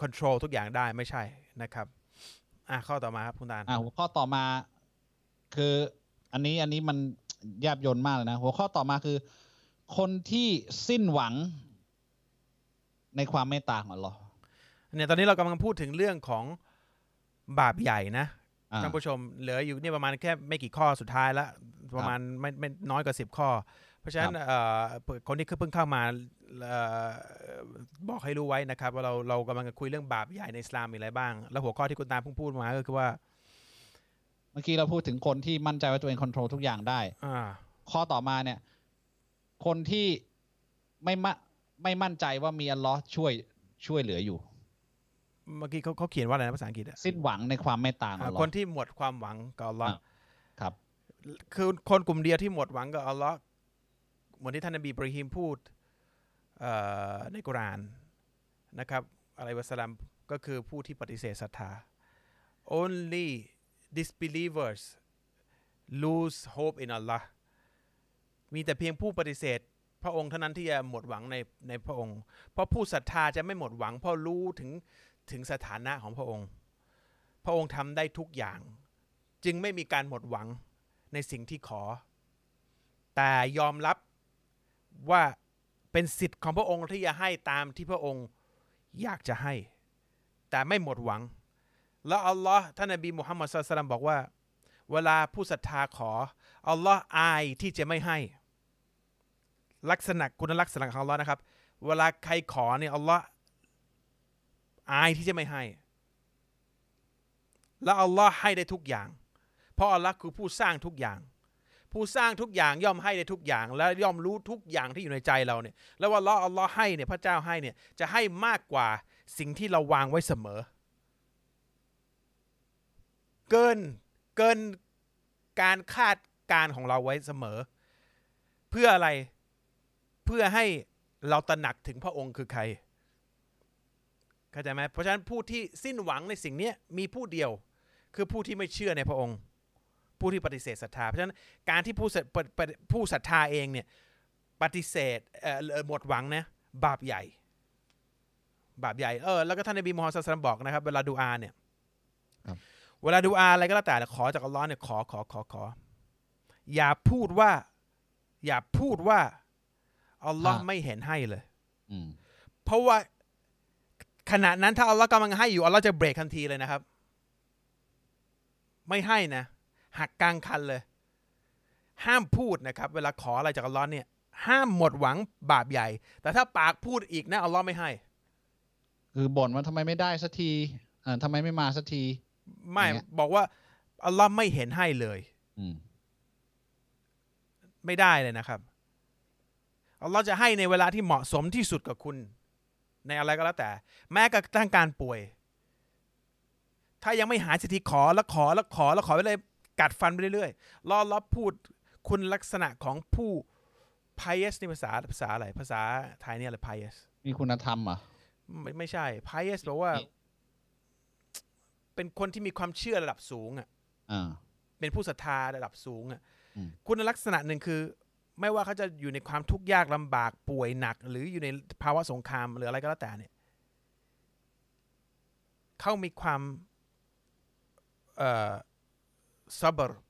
ค o n t r o l ทุกอย่างได้ไม่ใช่นะครับ อะข้อต่อมาครับคุณตาลอ่าหัวข้อต่อมา คือ อันนี้อันนี้มันแยบยนต์มากเลยนะหัวข้อต่อมาคือ คนที่สิ้นหวังในความเมตตาของอัลลอฮ์เนี่ยตอนนี้เรากำลังพูดถึงเรื่องของบาปใหญ่นะอ่าท่านผู้ชมเหลืออยู่เนี่ยประมาณแค่ไม่กี่ข้อสุดท้ายละประมาณไม่ไม่น้อยกว่าสิบข้อ เพราะฉะนั้นเอ่อคนที่เพิ่งเข้ามาเอ่อบอกให้รู้ไว้นะครับ ว่าเราเรากำลังจะคุยเรื่องบาปใหญ่ในอิสลามมีอะไรบ้าง แล้วหัวข้อที่คุณตาเพิ่งพูดมาก็คือว่า เมื่อกี้เราพูดถึงคนที่มั่นใจว่าตัวเองคอนโทรลทุกอย่างได้อ่าข้อต่อมาเนี่ย คนที่ไม่มะไม่มั่นใจว่ามีอัลลอฮ์ช่วยช่วยเหลืออยู่ เมื่อกี้เขาเขาเขียนว่าอะไรนะภาษาอังกฤษอะสิ้นหวังในความเมตตาของอ่าอัลลอคฮ์นที่หมดความหวังกับอัลลอฮ์อ่าครับ คือคนกลุ่มเดียวที่หมดหวังกับอัลลอฮ์ เหมือนที่ท่านนบีบราฮิมพูดในกุรานนะครับอะไรวะสลามก็คือผู้ที่ปฏิเสธศรัทธา only disbelievers lose hope in Allah มีแต่เพียงผู้ปฏิเสธ พระองค์เท่านั้นที่จะหมดหวังในในพระองค์ เพราะผู้ศรัทธาจะไม่หมดหวัง เพราะรู้ถึงถึงสถานะของพระองค์ พระองค์ทำได้ทุกอย่าง จึงไม่มีการหมดหวังในสิ่งที่ขอ แต่ยอมรับ ว่าเป็นสิทธิ์ของพระองค์ที่จะให้ตามที่พระองค์อยากจะให้ แต่ไม่หมดหวัง แล้วอัลลอฮ์ท่านนบีมุฮัมมัดสุลตัลลัมบอกว่า เวลาผู้ศรัทธาขออัลลอฮ์อายที่จะไม่ให้ ลักษณะคุณลักษณะของอัลลอฮ์นะครับ เวลาใครขอเนี่ยอัลลอฮ์อายที่จะไม่ให้ แล้วอัลลอฮ์ให้ได้ทุกอย่าง เพราะอัลลอฮ์คือผู้สร้างทุกอย่าง ผู้สร้างทุกอย่างย่อมให้ได้ทุกอย่าง และย่อมรู้ทุกอย่างที่อยู่ในใจเราเนี่ยแล้วว่าอัลลอฮ์อัลลอฮ์ให้เนี่ยพระเจ้าให้เนี่ยจะให้มากกว่าสิ่งที่เราวางไว้เสมอ เกินเกินการคาดการของเราไว้เสมอ เพื่ออะไรเพื่อให้เราตระหนักถึงพระองค์คือใครเข้าใจไหมเพราะฉะนั้นผู้ที่สิ้นหวังในสิ่งนี้มีผู้เดียว คือผู้ที่ไม่เชื่อในพระองค์ ผู้ที่ปฏิเสธศรัทธา เพราะฉะนั้นการที่ผู้ศรัทปฏิปฏิผู้ศรัทธาเองเนี่ยปฏิเสธเอ่อเอ่อหมดหวังนะบาปใหญ่ บาปใหญ่เออแล้วก็ท่านนบีมูฮัมมัดศ็อลลัลลอฮุอะลัยฮิวะซัลลัมบอกนะครับ เวลาดูอาเนี่ยครับเวลาดูอาอะไรก็แล้วแต่ขอจากอัลลอฮ์เนี่ยขอขอขอขอ อย่าพูดว่า อย่าพูดว่าอัลลอฮ์ไม่เห็นให้เลยอืมเพราะว่าขณะนั้นถ้าอัลลอฮ์กำลังให้อยู่อัลลอฮ์จะเบรกทันทีเลยนะครับ ไม่ให้นะ หักกลางคันเลย ห้ามพูดนะครับ เวลาขออะไรจากอัลลอฮ์เนี่ย ห้ามหมดหวังบาปใหญ่ แต่ถ้าปากพูดอีกนะอัลลอฮ์ไม่ให้ คือบ่นว่าทำไมไม่ได้สักทีอ่าทำไมไม่มาสักที ไม่อย่างเงี้ยบอกว่าอัลลอฮ์ไม่เห็นให้เลยอืมไม่ได้เลยนะครับอัลลอฮ์จะให้ในเวลาที่เหมาะสมที่สุดกับคุณ ในอะไรก็แล้วแต่ แม้กระทั่งการป่วย ถ้ายังไม่หายสักทีขอแล้วขอแล้วขอแล้วขอไปเลย กัดฟันไปเรื่อยๆรอรอพูดคุณลักษณะของผู้ pious นี่ภาษาภาษาอะไรภาษาไทยเนี่ยอะไร pious มีคุณธรรมเหรอะไม่ไม่ใช่ pious แปลว่านี่เป็นคนที่มีความเชื่อระดับสูงอะอ่าเป็นผู้ศรัทธาระดับสูงอะอืมคุณลักษณะหนึ่งคือ ไม่ว่าเขาจะอยู่ในความทุกข์ยากลำบากป่วยหนัก หรืออยู่ในภาวะสงครามหรืออะไรก็แล้วแต่เนี่ยเขามีความ เอ่อ ซับบร์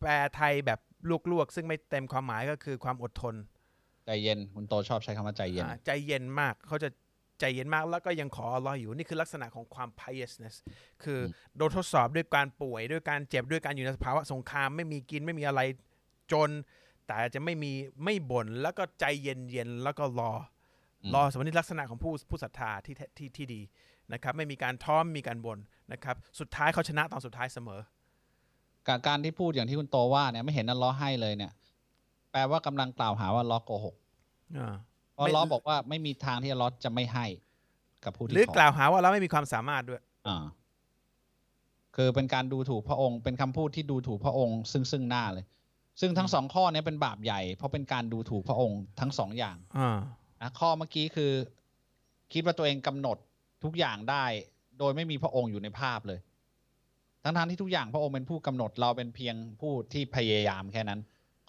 แปลไทยแบบลวกๆ ซึ่งไม่เต็มความหมายก็คือความอดทน ใจเย็น คุณโตชอบใช้คำว่าใจเย็นอ่าใจเย็นมากเขาจะใจเย็นมากแล้วก็ยังขออัลลอฮ์อยู่นี่คือลักษณะของความ piousness คืออมโดนทดสอบด้วยการป่วยด้วยการเจ็บด้วยการอยู่ในภาวะสงครามไม่มีกินไม่มีอะไรจน แต่จะไม่มีไม่บ่นแล้วก็ใจเย็นเย็นๆแล้วก็รออรอสมนี้ลักษณะของผู้ผู้ศรัทธาที่แท้ที่ที่ดีนะครับ ไม่มีการท้อมมีการบ่นนะครับ สุดท้ายเขาชนะตอนสุดท้ายเสมอ การการที่พูดอย่างที่คุณโตว่าเนี่ยไม่เห็นอัลเลอฮ์ให้เลยเนี่ย แปลว่ากำลังกล่าวหาว่าอัลเลอฮ์โกหกอ่าเพราะไม่อัลเลอฮ์บอกว่าไม่มีทางที่อัลเลอฮ์จะไม่ให้กับผู้ที่หรือขอกล่าวหาว่าเราไม่มีความสามารถด้วยอ่าคือเป็นการดูถูกพระองค์ เป็นคำพูดที่ดูถูกพระองค์ ซึ่งซึ่งหน้าเลย ซึ่งทั้งสองข้อเนี้เป็นบาปใหญ่ เพราะเป็นการดูถูกพระองค์ทั้งสองอย่างอ่านะข้อเมื่อกี้คือ คิดว่าตัวเองกำหนดทุกอย่างได้ โดยไม่มีพระองค์อยู่ในภาพเลย ทั้งๆที่ทุกอย่างพระองค์เป็นผู้กำหนดเราเป็นเพียงผู้ที่พยายามแค่นั้น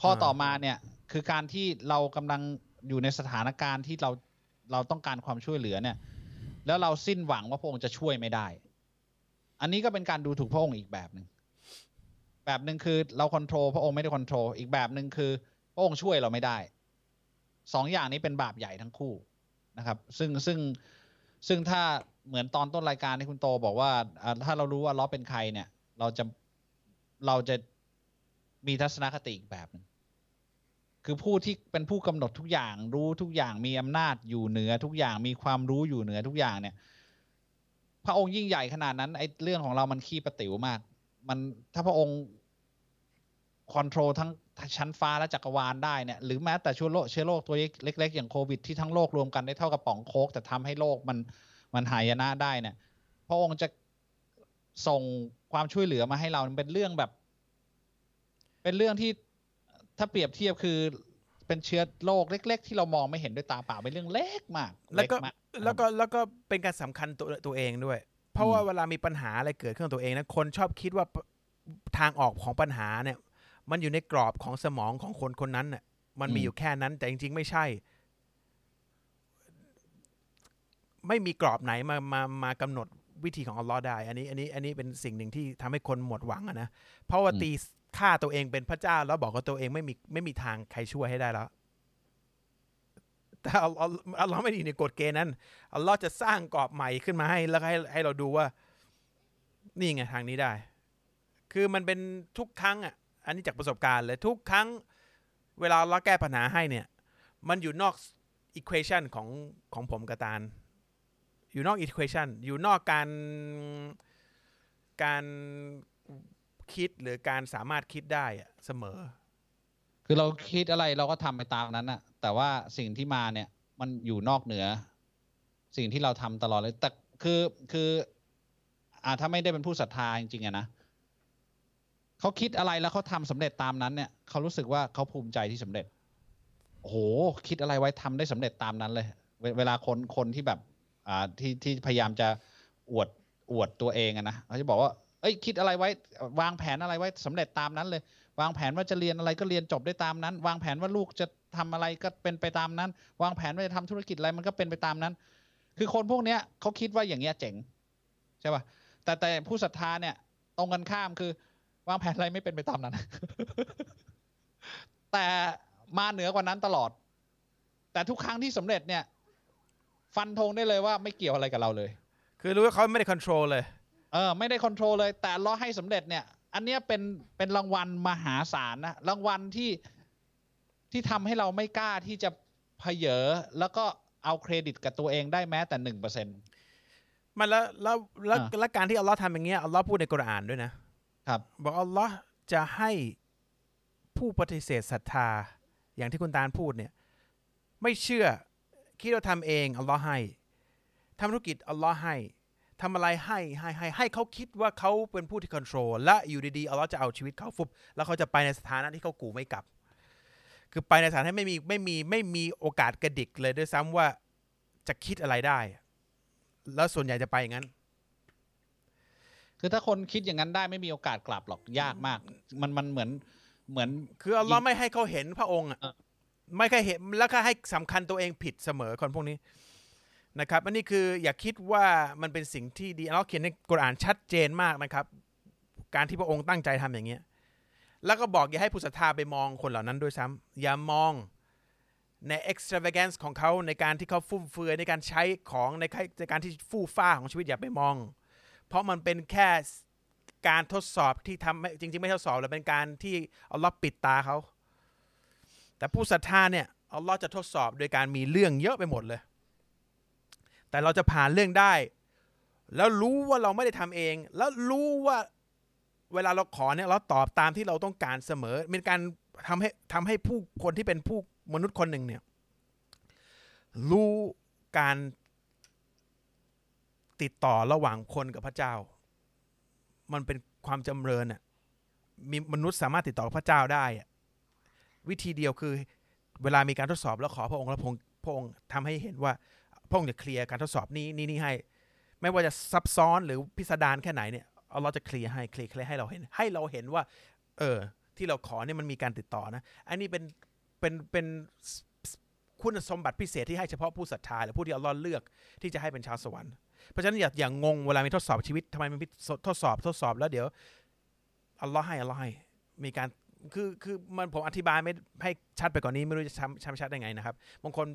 ข้อต่อมาเนี่ยคือการที่เรากำลังอยู่ในสถานการณ์ที่เราเราต้องการความช่วยเหลือเนี่ย แล้วเราสิ้นหวังว่าพระองค์จะช่วยไม่ได้ อันนี้ก็เป็นการดูถูกพระองค์อีกแบบหนึ่งแบบหนึ่งคือเราควบคุมพระองค์ไม่ได้ควบคุมอีกแบบหนึ่งคือ พระองค์ช่วยเราไม่ได้สองอย่างนี้เป็นบาปใหญ่ทั้งคู่นะครับ ซึ่งซึ่งซึ่งถ้า เหมือนตอนต้นรายการที่คุณโตบอกว่าถ้าเรารู้ว่าล้อเป็นใครเนี่ย เราจะเราจะมีทัศนคติอีกแบบหนึ่งคือผู้ที่เป็นผู้กำหนดทุกอย่างรู้ทุกอย่างมีอำนาจอยู่เหนือทุกอย่างมีความรู้อยู่เหนือทุกอย่างเนี่ย พระองค์ยิ่งใหญ่ขนาดนั้นไอ้เรื่องของเรามันขี้ประติ๋วมาก มันถ้าพระองค์คอนโทรลทั้งชั้นฟ้าและจักรวาลได้เนี่ยหรือแม้แต่เชื้อโรคเชื้อโรคตัวเล็กๆอย่างโควิดที่ทั้งโลกรวมกันได้เท่ากับป๋องโคกแต่ทำให้โลกมัน มันหายนะได้เนี่ยพระองค์จะส่งความช่วยเหลือมาให้เราเป็นเรื่องแบบ เป็นเรื่องที่ถ้าเปรียบเทียบคือเป็นเชื้อโรคเล็ก ๆ ที่เรามองไม่เห็นด้วยตาเปล่าเป็นเรื่องเล็กมาก แล้วก็เมากแล้วก็แล้วก็เป็นการสำคัญตัวตัวเองด้วย เพราะว่าเวลามีปัญหาอะไรเกิดขึ้นกับตัวเองนะคนชอบคิดว่าปทางออกของปัญหาเนี่ย มันอยู่ในกรอบของสมองของคนคนนั้นน่ะมันมีอยู่แค่นั้นแต่จริง ๆ ไม่ใช่ ไม่มีกรอบไหนมามามากำหนดวิธีของอัลลอฮ์ได้ อันนี้อันนี้อันนี้เป็นสิ่งหนึ่งที่ทำให้คนหมดหวังอะนะ เพราะว่าตีค่าตัวเองเป็นพระเจ้า แล้วบอกว่าตัวเองไม่มีไม่มีทางใครช่วยให้ได้แล้ว แต่อัลลอฮ์อัลลอฮ์ไม่ได้อยู่ในกฎเกณฑ์นั้นอัลลอฮ์จะสร้างกรอบใหม่ขึ้นมาให้แล้วก็ให้ให้เราดูว่า นี่ไงทางนี้ได้ คือมันเป็นทุกครั้งอะ อันนี้จากประสบการณ์เลยทุกครั้ง เวลาเราแก้ปัญหาให้เนี่ย มันอยู่นอก equation ของของผมกับตาล อยู่นอก equation อยู่นอกการการคิดหรือการสามารถคิดได้อะเสมอ คือเราคิดอะไรเราก็ทำไปตามนั้นน่ะแต่ว่าสิ่งที่มาเนี่ยมันอยู่นอกเหนือ สิ่งที่เราทำตลอดเลยแต่คือคือ อ่าถ้าไม่ได้เป็นผู้ศรัทธาจริงๆอะนะเขาคิดอะไรแล้วเขาทำสำเร็จตามนั้นเนี่ยเขารู้สึกว่าเขาภูมิใจที่สำเร็จโอ้โหคิดอะไรไว้ทำได้สำเร็จตามนั้นเลย เวเวลาคนคนที่แบบ อ่าที่ที่พยายามจะอวดอวดตัวเองอะนะเขาจะบอกว่าเอ้ยคิดอะไรไว้วางแผนอะไรไว้สำเร็จตามนั้นเลย วางแผนว่าจะเรียนอะไรก็เรียนจบได้ตามนั้น วางแผนว่าลูกจะทำอะไรก็เป็นไปตามนั้น วางแผนว่าจะทำธุรกิจอะไรมันก็เป็นไปตามนั้น คือคนพวกเนี้ยเขาคิดว่าอย่างเงี้ยเจ๋งใช่ป่ะแต่แต่ผู้ศรัทธาเนี่ยตรงกันข้ามคือ วางแผนอะไรไม่เป็นไปตามนั้น แต่มาเหนือกว่านั้นตลอด แต่ทุกครั้งที่สำเร็จเนี่ย ฟันธงได้เลยว่าไม่เกี่ยวอะไรกับเราเลย คือรู้ว่าเขาไม่ได้ control เลย เออ ไม่ได้ control เลย แต่อัลลอฮ์ให้สำเร็จเนี่ย อันเนี้ยเป็นเป็นรางวัลมหาศาลนะรางวัลที่ที่ทำให้เราไม่กล้าที่จะเผยอแล้วก็เอาเครดิตกับตัวเองได้แม้แต่หนึ่งเปอร์เซ็นต์มันแล้วแล้วแล้วอ่าแล้วการที่อัลลอฮ์ทำอย่างเงี้ยอัลลอฮ์พูดในกุรอานด้วยนะ ครับ บอกอัลลอฮ์จะให้ผู้ปฏิเสธศรัทธา อย่างที่คุณตาลพูดเนี่ย ไม่เชื่อ คิดว่าทำเองอัลลอฮ์ให้ทำธุรกิจอัลลอฮ์ให้ทำอะไรให้ให้ให้ให้เขาคิดว่าเขาเป็นผู้ที่ค o n t r o l และอยู่ดีๆอัลลอฮ์จะเอาชีวิตเขาฟุบแล้วเขาจะไปในสถานะที่เขากูไม่กลับ คือไปในสถานะที่ไม่มีไม่มีไม่มีโอกาสกระดิกเลยด้วยซ้ำว่าจะคิดอะไรได้ แล้วส่วนใหญ่จะไปอย่างนั้น คือถ้าคนคิดอย่างนั้นได้ไม่มีโอกาสกลับหรอกยากมาก มันมันเหมือนเหมือน คืออัลลอฮ์ไม่ให้เขาเห็นพระองค์อะเออ ไม่เคยเห็นแล้วก็ให้สำคัญตัวเองผิดเสมอคนพวกนี้นะครับอันนี้คืออย่าคิดว่ามันเป็นสิ่งที่ดีเลาเขียนในกุรอานชัดเจนมากนะครับ การที่พระองค์ตั้งใจทำอย่างเงี้ยแล้วก็บอกอย่าให้ผู้ศรัทธาไปมองคนเหล่านั้นด้วยซ้ำอย่ามองใน extravagance ของเขาในการที่เขาฟุ่มเฟือยในการใช้ของในในการที่ฟู่ฟ้าของชีวิตอย่าไปมอง เพราะมันเป็นแค่การทดสอบที่ทำจริง ๆ ไม่ทดสอบแต่เป็นการที่เอัลลอฮ์ปิดตาเขา แต่ผู้ศรัทธาเนี่ยอัลลอฮ์จะทดสอบโดยการมีเรื่องเยอะไปหมดเลย แต่เราจะผ่านเรื่องได้ แล้วรู้ว่าเราไม่ได้ทำเอง แล้วรู้ว่าเวลาเราขอเนี่ยเราตอบตามที่เราต้องการเสมอเป็นการทำให้ทำให้ผู้คนที่เป็นผู้มนุษย์คนหนึ่งเนี่ยรู้การติดต่อระหว่างคนกับพระเจ้า มันเป็นความจำเริญอะมีมนุษย์สามารถติดต่อพระเจ้าได้อะ วิธีเดียวคือ เวลามีการทดสอบแล้วขอพระองค์แล้วพระองค์พระองค์ทำให้เห็นว่าพระองค์จะเคลียร์การทดสอบนี้นี่นี่ให้ ไม่ว่าจะซับซ้อนหรือพิสดารแค่ไหนเนี่ยเอเราจะเคลียร์ให้เคลียร์เคลียร์ให้เราเห็น ให้เราเห็นว่า เออ ที่เราขอเนี่ยมันมีการติดต่อนะ อันนี้เป็นเป็นเป็นคุณสมบัติพิเศษที่ให้เฉพาะผู้ศรัทธาหรือผู้ที่อัลลอฮ์เลือกที่จะให้เป็นชาวสวรรค์เพราะฉะนั้นอย่าอย่างงงเวลามีทดสอบชีวิตทำไมมันทดสอบทดสอบแล้วเดี๋ยวอัลลอฮ์ให้อัลลอฮ์ให้มีการ คือคือมันผมอธิบายไม่ให้ชัดไปกว่านนี้ไม่รู้จะทำทำชัดได้ไงนะครับบางคน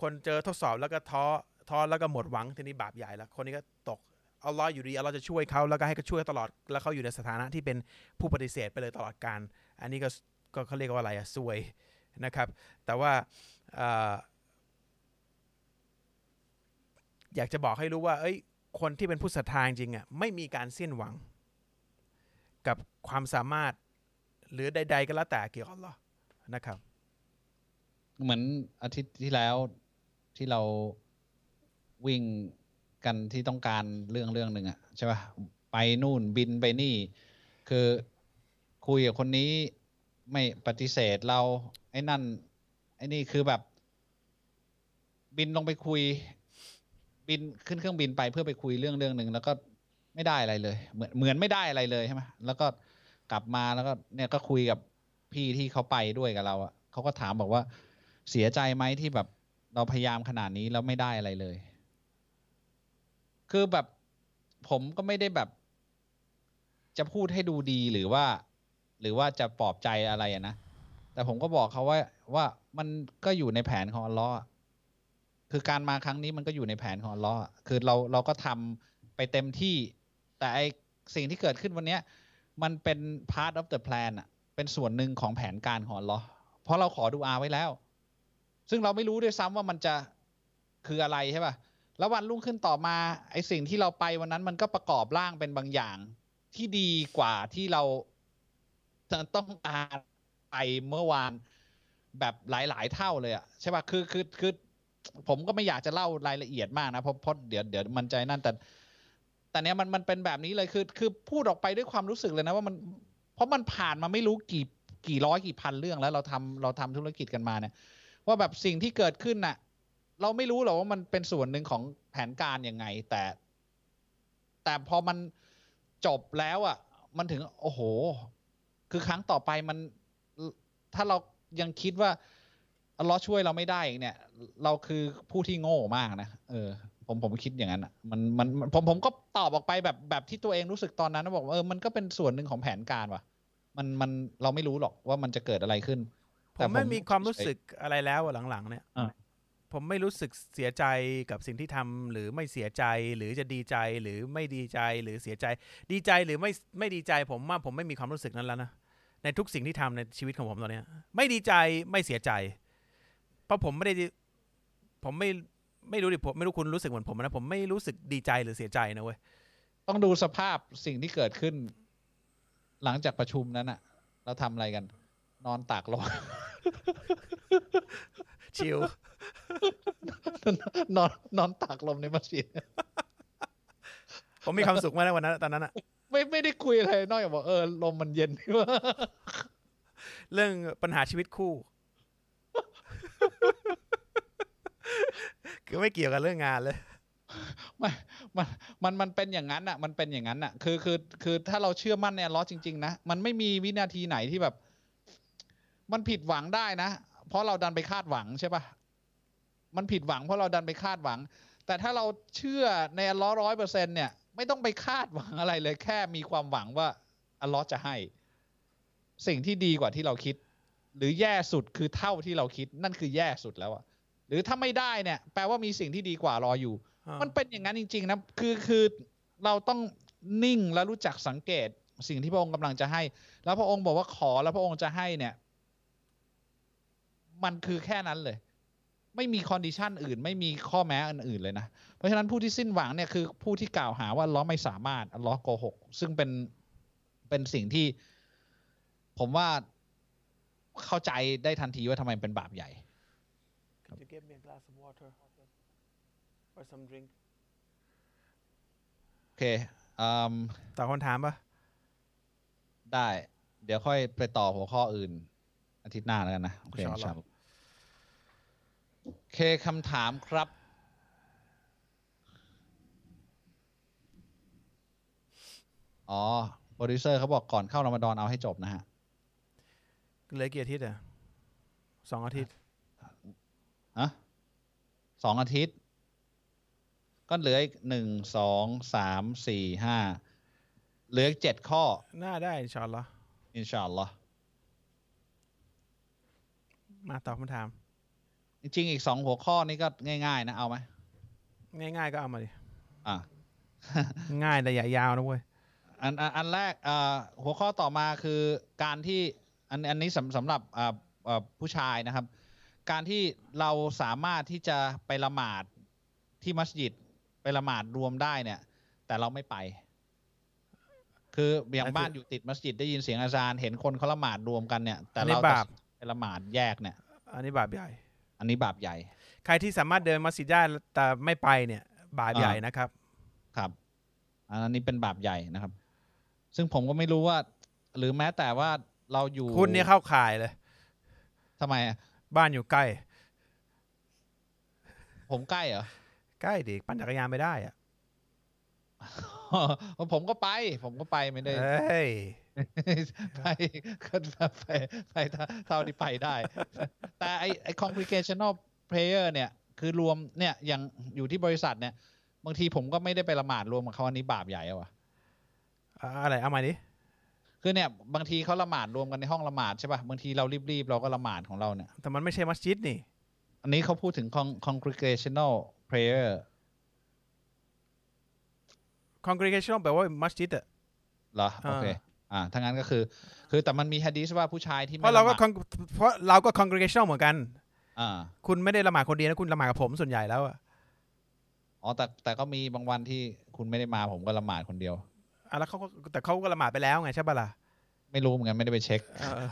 คนเจอทดสอบแล้วก็ท้อท้อแล้วก็หมดหวังทีนี้บาปใหญ่แล้ว คนนี้ก็ตกอัลลอฮ์อยู่ดีอัลลอฮ์จะช่วยเขาแล้วก็ให้เขาช่วยตลอด แล้วเขาอยู่ในสถานะที่เป็นผู้ปฏิเสธไปเลยตลอดการ อันนี้ก็ก็เขาเรียกว่าอะไรอะซวยนะครับ แต่ว่าอยากจะบอกให้รู้ว่า เอ้ย คนที่เป็นผู้ศรัทธาจริงอะไม่มีการสิ้นหวัง กับความสามารถ หรือใด ๆ ก็แล้วแต่เกี่ยวกับอัลลอนะครับ เหมือนอาทิตย์ที่แล้วที่เราวิ่งกันที่ต้องการเรื่องเรื่องหนึ่งอะใช่ป่ะไปนู่นบินไปนี่ คือคุยกับคนนี้ไม่ปฏิเสธเรา ไอ้นั่น ไอ้นี่คือแบบ บินลงไปคุย บินขึ้นเครื่องบินไปเพื่อไปคุยเรื่องเรื่องหนึ่งแล้วก็ไม่ได้อะไรเลย เหมือนเหมือนไม่ได้อะไรเลยใช่ไหมแล้วก็ กลับมาแล้วก็เนี่ยก็คุยกับพี่ที่เขาไปด้วยกับเราอะเขาก็ถามบอกว่าเสียใจไหมที่แบบเราพยายามขนาดนี้แล้วไม่ได้อะไรเลย คือแบบผมก็ไม่ได้แบบ จะพูดให้ดูดีหรือว่า หรือว่าจะปลอบใจอะไรอะนะ แต่ผมก็บอกเขาว่าว่ามันก็อยู่ในแผนของอัลลอฮ์อะคือการมาครั้งนี้มันก็อยู่ในแผนของอัลลอฮ์อะคือเราเราก็ทำไปเต็มที่ แต่ไอสิ่งที่เกิดขึ้นวันเนี้ย มันเป็น part of the plan อะเป็นส่วนหนึ่งของแผนการของเลอเพราะเราขอดูอาไว้แล้ว ซึ่งเราไม่รู้ด้วยซ้ำว่ามันจะคืออะไรใช่ป่ะ แล้ววันรุ่งขึ้นต่อมาไอสิ่งที่เราไปวันนั้นมันก็ประกอบร่างเป็นบางอย่าง ที่ดีกว่าที่เราต้องการไปเมื่อวานแบบหลาย ๆ เท่าเลยอะใช่ป่ะคือคือคือผมก็ไม่อยากจะเล่ารายละเอียดมากนะเพราะเพราะเดี๋ยวเดี๋ยวมันใจนั่นแต่ แต่เนี้ยมันมันเป็นแบบนี้เลยคือ คือพูดออกไปด้วยความรู้สึกเลยนะว่ามัน เพราะมันผ่านมาไม่รู้กี่กี่ร้อยกี่พันเรื่องแล้วเราทำเราทำธุรกิจกันมาเนี่ยว่าแบบสิ่งที่เกิดขึ้นน่ะ เราไม่รู้หรอกว่ามันเป็นส่วนหนึ่งของแผนการยังไง แต่ แต่พอมันจบแล้วอะ มันถึงโอ้โห คือครั้งต่อไปมันถ้าเรายังคิดว่าอัลลอฮ์ช่วยเราไม่ได้เนี่ย เราคือผู้ที่โง่มากนะ เออ ผมผมคิดอย่างนั้นอะมันมันมันผมผมก็ตอบออกไปแบบแบบที่ตัวเองรู้สึกตอนนั้นนะบอกว่าเออมันก็เป็นส่วนหนึ่งของแผนการว่ะ มันมันเราไม่รู้หรอกว่ามันจะเกิดอะไรขึ้นผแต่มไม่ผมมีความรู้สึกอะไรแล้วอะหลังๆ เนี่ยอ่าผมไม่รู้สึกเสียใจกับสิ่งที่ทำหรือไม่เสียใจหรือจะดีใจหรือไม่ดีใจหรือเสียใจ ดีใจหรือไม่ไม่ดีใจ ผมว่าผมไม่มีความรู้สึกนั้นแล้วนะในทุกสิ่งที่ทำในชีวิตของผมตอนเนี้ย ไม่ดีใจไม่เสียใจ เพราะผมไม่ได้ ผมไม่ ไม่รู้ดิผมไม่รู้คุณรู้สึกเหมือนผมนะผมไม่รู้สึกดีใจหรือเสียใจนะเว้ยต้องดูสภาพสิ่งที่เกิดขึ้น หลังจากประชุมนั้นอะเราทำอะไรกัน นอนตากลม ชิลนอนนอนตากลมในมัสยิดผมมีความสุขมากนะวันนั้นตอนนั้นอะไม่ไม่ได้คุยอะไรนอกจากบอกเออลมมันเย็นว่าเรื่องปัญหาชีวิตคู่ คือไม่เกี่ยวกับเรื่องงานเลยไม่มันมันมันเป็นอย่างนั้นอะ มันเป็นอย่างนั้นอะ คือคือคือถ้าเราเชื่อมั่นในลอจริง ๆ นะ มันไม่มีวินาทีไหนที่แบบ มันผิดหวังได้นะ เพราะเราดันไปคาดหวังใช่ปะมันผิดหวังเพราะเราดันไปคาดหวัง แต่ถ้าเราเชื่อในลเลอร้อยเปอร์เซ็นเนี่ย ไม่ต้องไปคาดหวังอะไรเลย แค่มีความหวังว่าอัลลอฮ์จะให้ สิ่งที่ดีกว่าที่เราคิด หรือแย่สุดคือเท่าที่เราคิด นั่นคือแย่สุดแล้วอะ หรือถ้าไม่ได้เนี่ย แปลว่ามีสิ่งที่ดีกว่ารออยู่ มันเป็นอย่างนั้นจริง ๆ นะ คือคือเราต้องนิ่งและรู้จักสังเกตสิ่งที่พระองค์กำลังจะให้ แล้วพระองค์บอกว่าขอแล้วพระองค์จะให้เนี่ย มันคือแค่นั้นเลย ไม่มี condition อื่น ไม่มีข้อแม้อื่นๆเลยนะ เพราะฉะนั้นผู้ที่สิ้นหวังเนี่ยคือผู้ที่กล่าวหาว่าอัลล้อฮ์ไม่สามารถอัลล้อฮ์โกหก ซึ่งเป็นเป็นสิ่งที่ ผมว่าเข้าใจได้ทันทีว่าทำไมเป็นบาปใหญ่ Could you give me a glass of water or some drink โอเคอืมตอบคำถามปะได้ เดี๋ยวค่อยไปต่อหัวข้ออื่น อาทิตย์หน้าแล้วกันนะ โอเคอินชาอัลลอฮ์ครับโอเคคำถามครับ อ๋อ โปรดิวเซอร์เขาบอกก่อนเข้ารอมฎอนเอาให้จบนะฮะเหลือกี่อาทิตย์อะสองอาทิตย์ อะสองอาทิตย์ ก็เหลืออีกหนึ่งสองสามสี่ห้าเหลืออีกเจ็ดข้อ น่าได้อินชาอัลลอฮ์อินชาอัลลอฮ์มาตอบคำถาม จริงๆอีกสองหัวข้อนี้ก็ง่าย ๆ นะ เอาไหม ง่าย ๆ ก็เอามาดิอะ ง่ายแต่อย่ายาวนะเว้ยอันอันอันแรกเอ่อหัวข้อต่อมาคือการที่อันอันนี้สำสำหรับอ่าอ่าผู้ชายนะครับ การที่เราสามารถที่จะไปละหมาดที่มัสยิดไปละหมาดรวมได้เนี่ย แต่เราไม่ไป คืออย่างนั่นคือบ้านอยู่ติดมัสยิดได้ยินเสียงอาจารย์เห็นคนเขาละหมาดรวมกันเนี่ย แต่อันนี้เราบาปไปละหมาดแยกเนี่ย อันนี้บาปใหญ่ อันนี้บาปใหญ่ ใครที่สามารถเดินมัสยิดได้แต่ไม่ไปเนี่ย บาปใหญ่อ่านนะครับ ครับ อันนี้เป็นบาปใหญ่นะครับ ซึ่งผมก็ไม่รู้ว่า หรือแม้แต่ว่าเราอยู่คุณเนี่ยเข้าข่ายเลยทำไมอะ บ้านอยู่ใกล้ ผมใกล้เหรอ ใกล้ดิปั่นจักรยานไปได้อะผมก็ไป ผมก็ไปไม่ได้เอ้ยไปก็ไปไปเท่าที่ไปได้ แต่ไอไอ congregational prayer เนี่ย คือรวมเนี่ยอย่างอยู่ที่บริษัทเนี่ย บางทีผมก็ไม่ได้ไปละหมาดรวมกับเขาอันนี้บาปใหญ่อะวะอ่าอะไรเอามาดิ คือเนี่ยบางทีเขาละหมาดรวมกันในห้องละหมาดใช่ป่ะบางทีเรารีบๆเราก็ละหมาดของเราเนี่ย แต่มันไม่ใช่มัสยิดนี่ อันนี้เขาพูดถึง con- congregational prayer congregational แปลว่ามัสยิดอะเหรอโอเคอ่าถ้างั้นก็คือ คือแต่มันมีฮะดีษว่าผู้ชายที่เพไม่ราะเราก็ละหมาด con- เพราะเราก็ congregational เหมือนกันอ่าคุณไม่ได้ละหมาดคนเดียวนะคุณละหมาดกับผมส่วนใหญ่แล้วอะอ๋อแต่แต่ก็มีบางวันที่คุณไม่ได้มาผมก็ละหมาดคนเดียว อะแล้วเขาก็แต่เขาก็ละหมาดไปแล้วไงใช่ปะล่ะไม่รู้เหมือนกันไม่ได้ไปเช็คเออ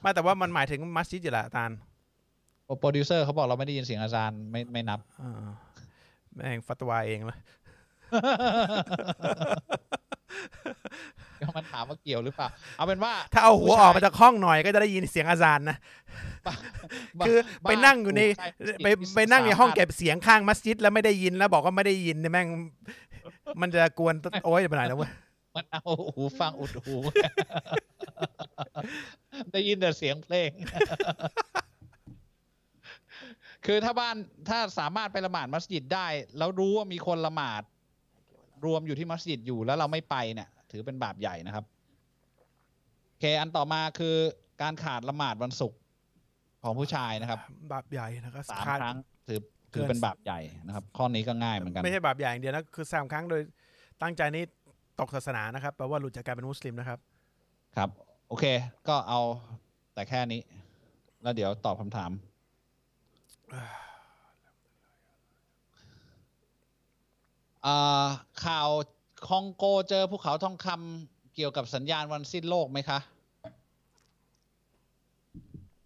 ไมาแต่ว่ามันหมายถึงมัสยิดอยู่แหละอาจารย์โปรดิวเซอร์เขาบอกเราไม่ได้ยินเสียงอาจารย์ไม่ไม่นับเออแม่งฟัตวาเองเลยก็มันถามว่าเกี่ยวหรือเปล่า เอาเป็นว่า ถ้าเอาหัวออกมาจากห้องหน่อยก็จะได้ยินเสียงอาจารย์นะ คือบ้าไปนั่งอยู่ในใกล้ไปไปนั่งในห้องเก็บเสียงข้างมัสยิดแล้วไม่ได้ยินแล้วบอกว่าไม่ได้ยินเนี่ยแม่ง มันจะกวนโอ้ยไปไหนแล้วเว้ยมันเอาหูฟังอุดหู ได้ยินแต่เสียงเพลง คือถ้าบ้านถ้าสามารถไปละหมาดมัสยิดได้ แล้วรู้ว่ามีคนละหมาด รวมอยู่ที่มัสยิดอยู่แล้วเราไม่ไปเนี่ย ถือเป็นบาปใหญ่นะครับโอเคอันต่อมาคือการขาดละหมาดวันศุกร์ของผู้ชายนะครับ บาปใหญ่นะครับสามขาดครั้งถือ ถือเป็นบาปใหญ่นะครับ ข้อนี้ก็ง่ายเหมือนกัน ไม่ใช่บาปใหญ่อย่างเดียวนะคือสามครั้งโดยตั้งใจนี้ตกศาสนานะครับแปลว่าหลุดจากการเป็นมุสลิมนะครับ ครับ โอเค ก็เอาแต่แค่นี้ แล้วเดี๋ยวตอบคำถามอ่าข่าวคองโกเจอภูเขาทองคำเกี่ยวกับสัญญาณวันสิ้นโลกไหมคะ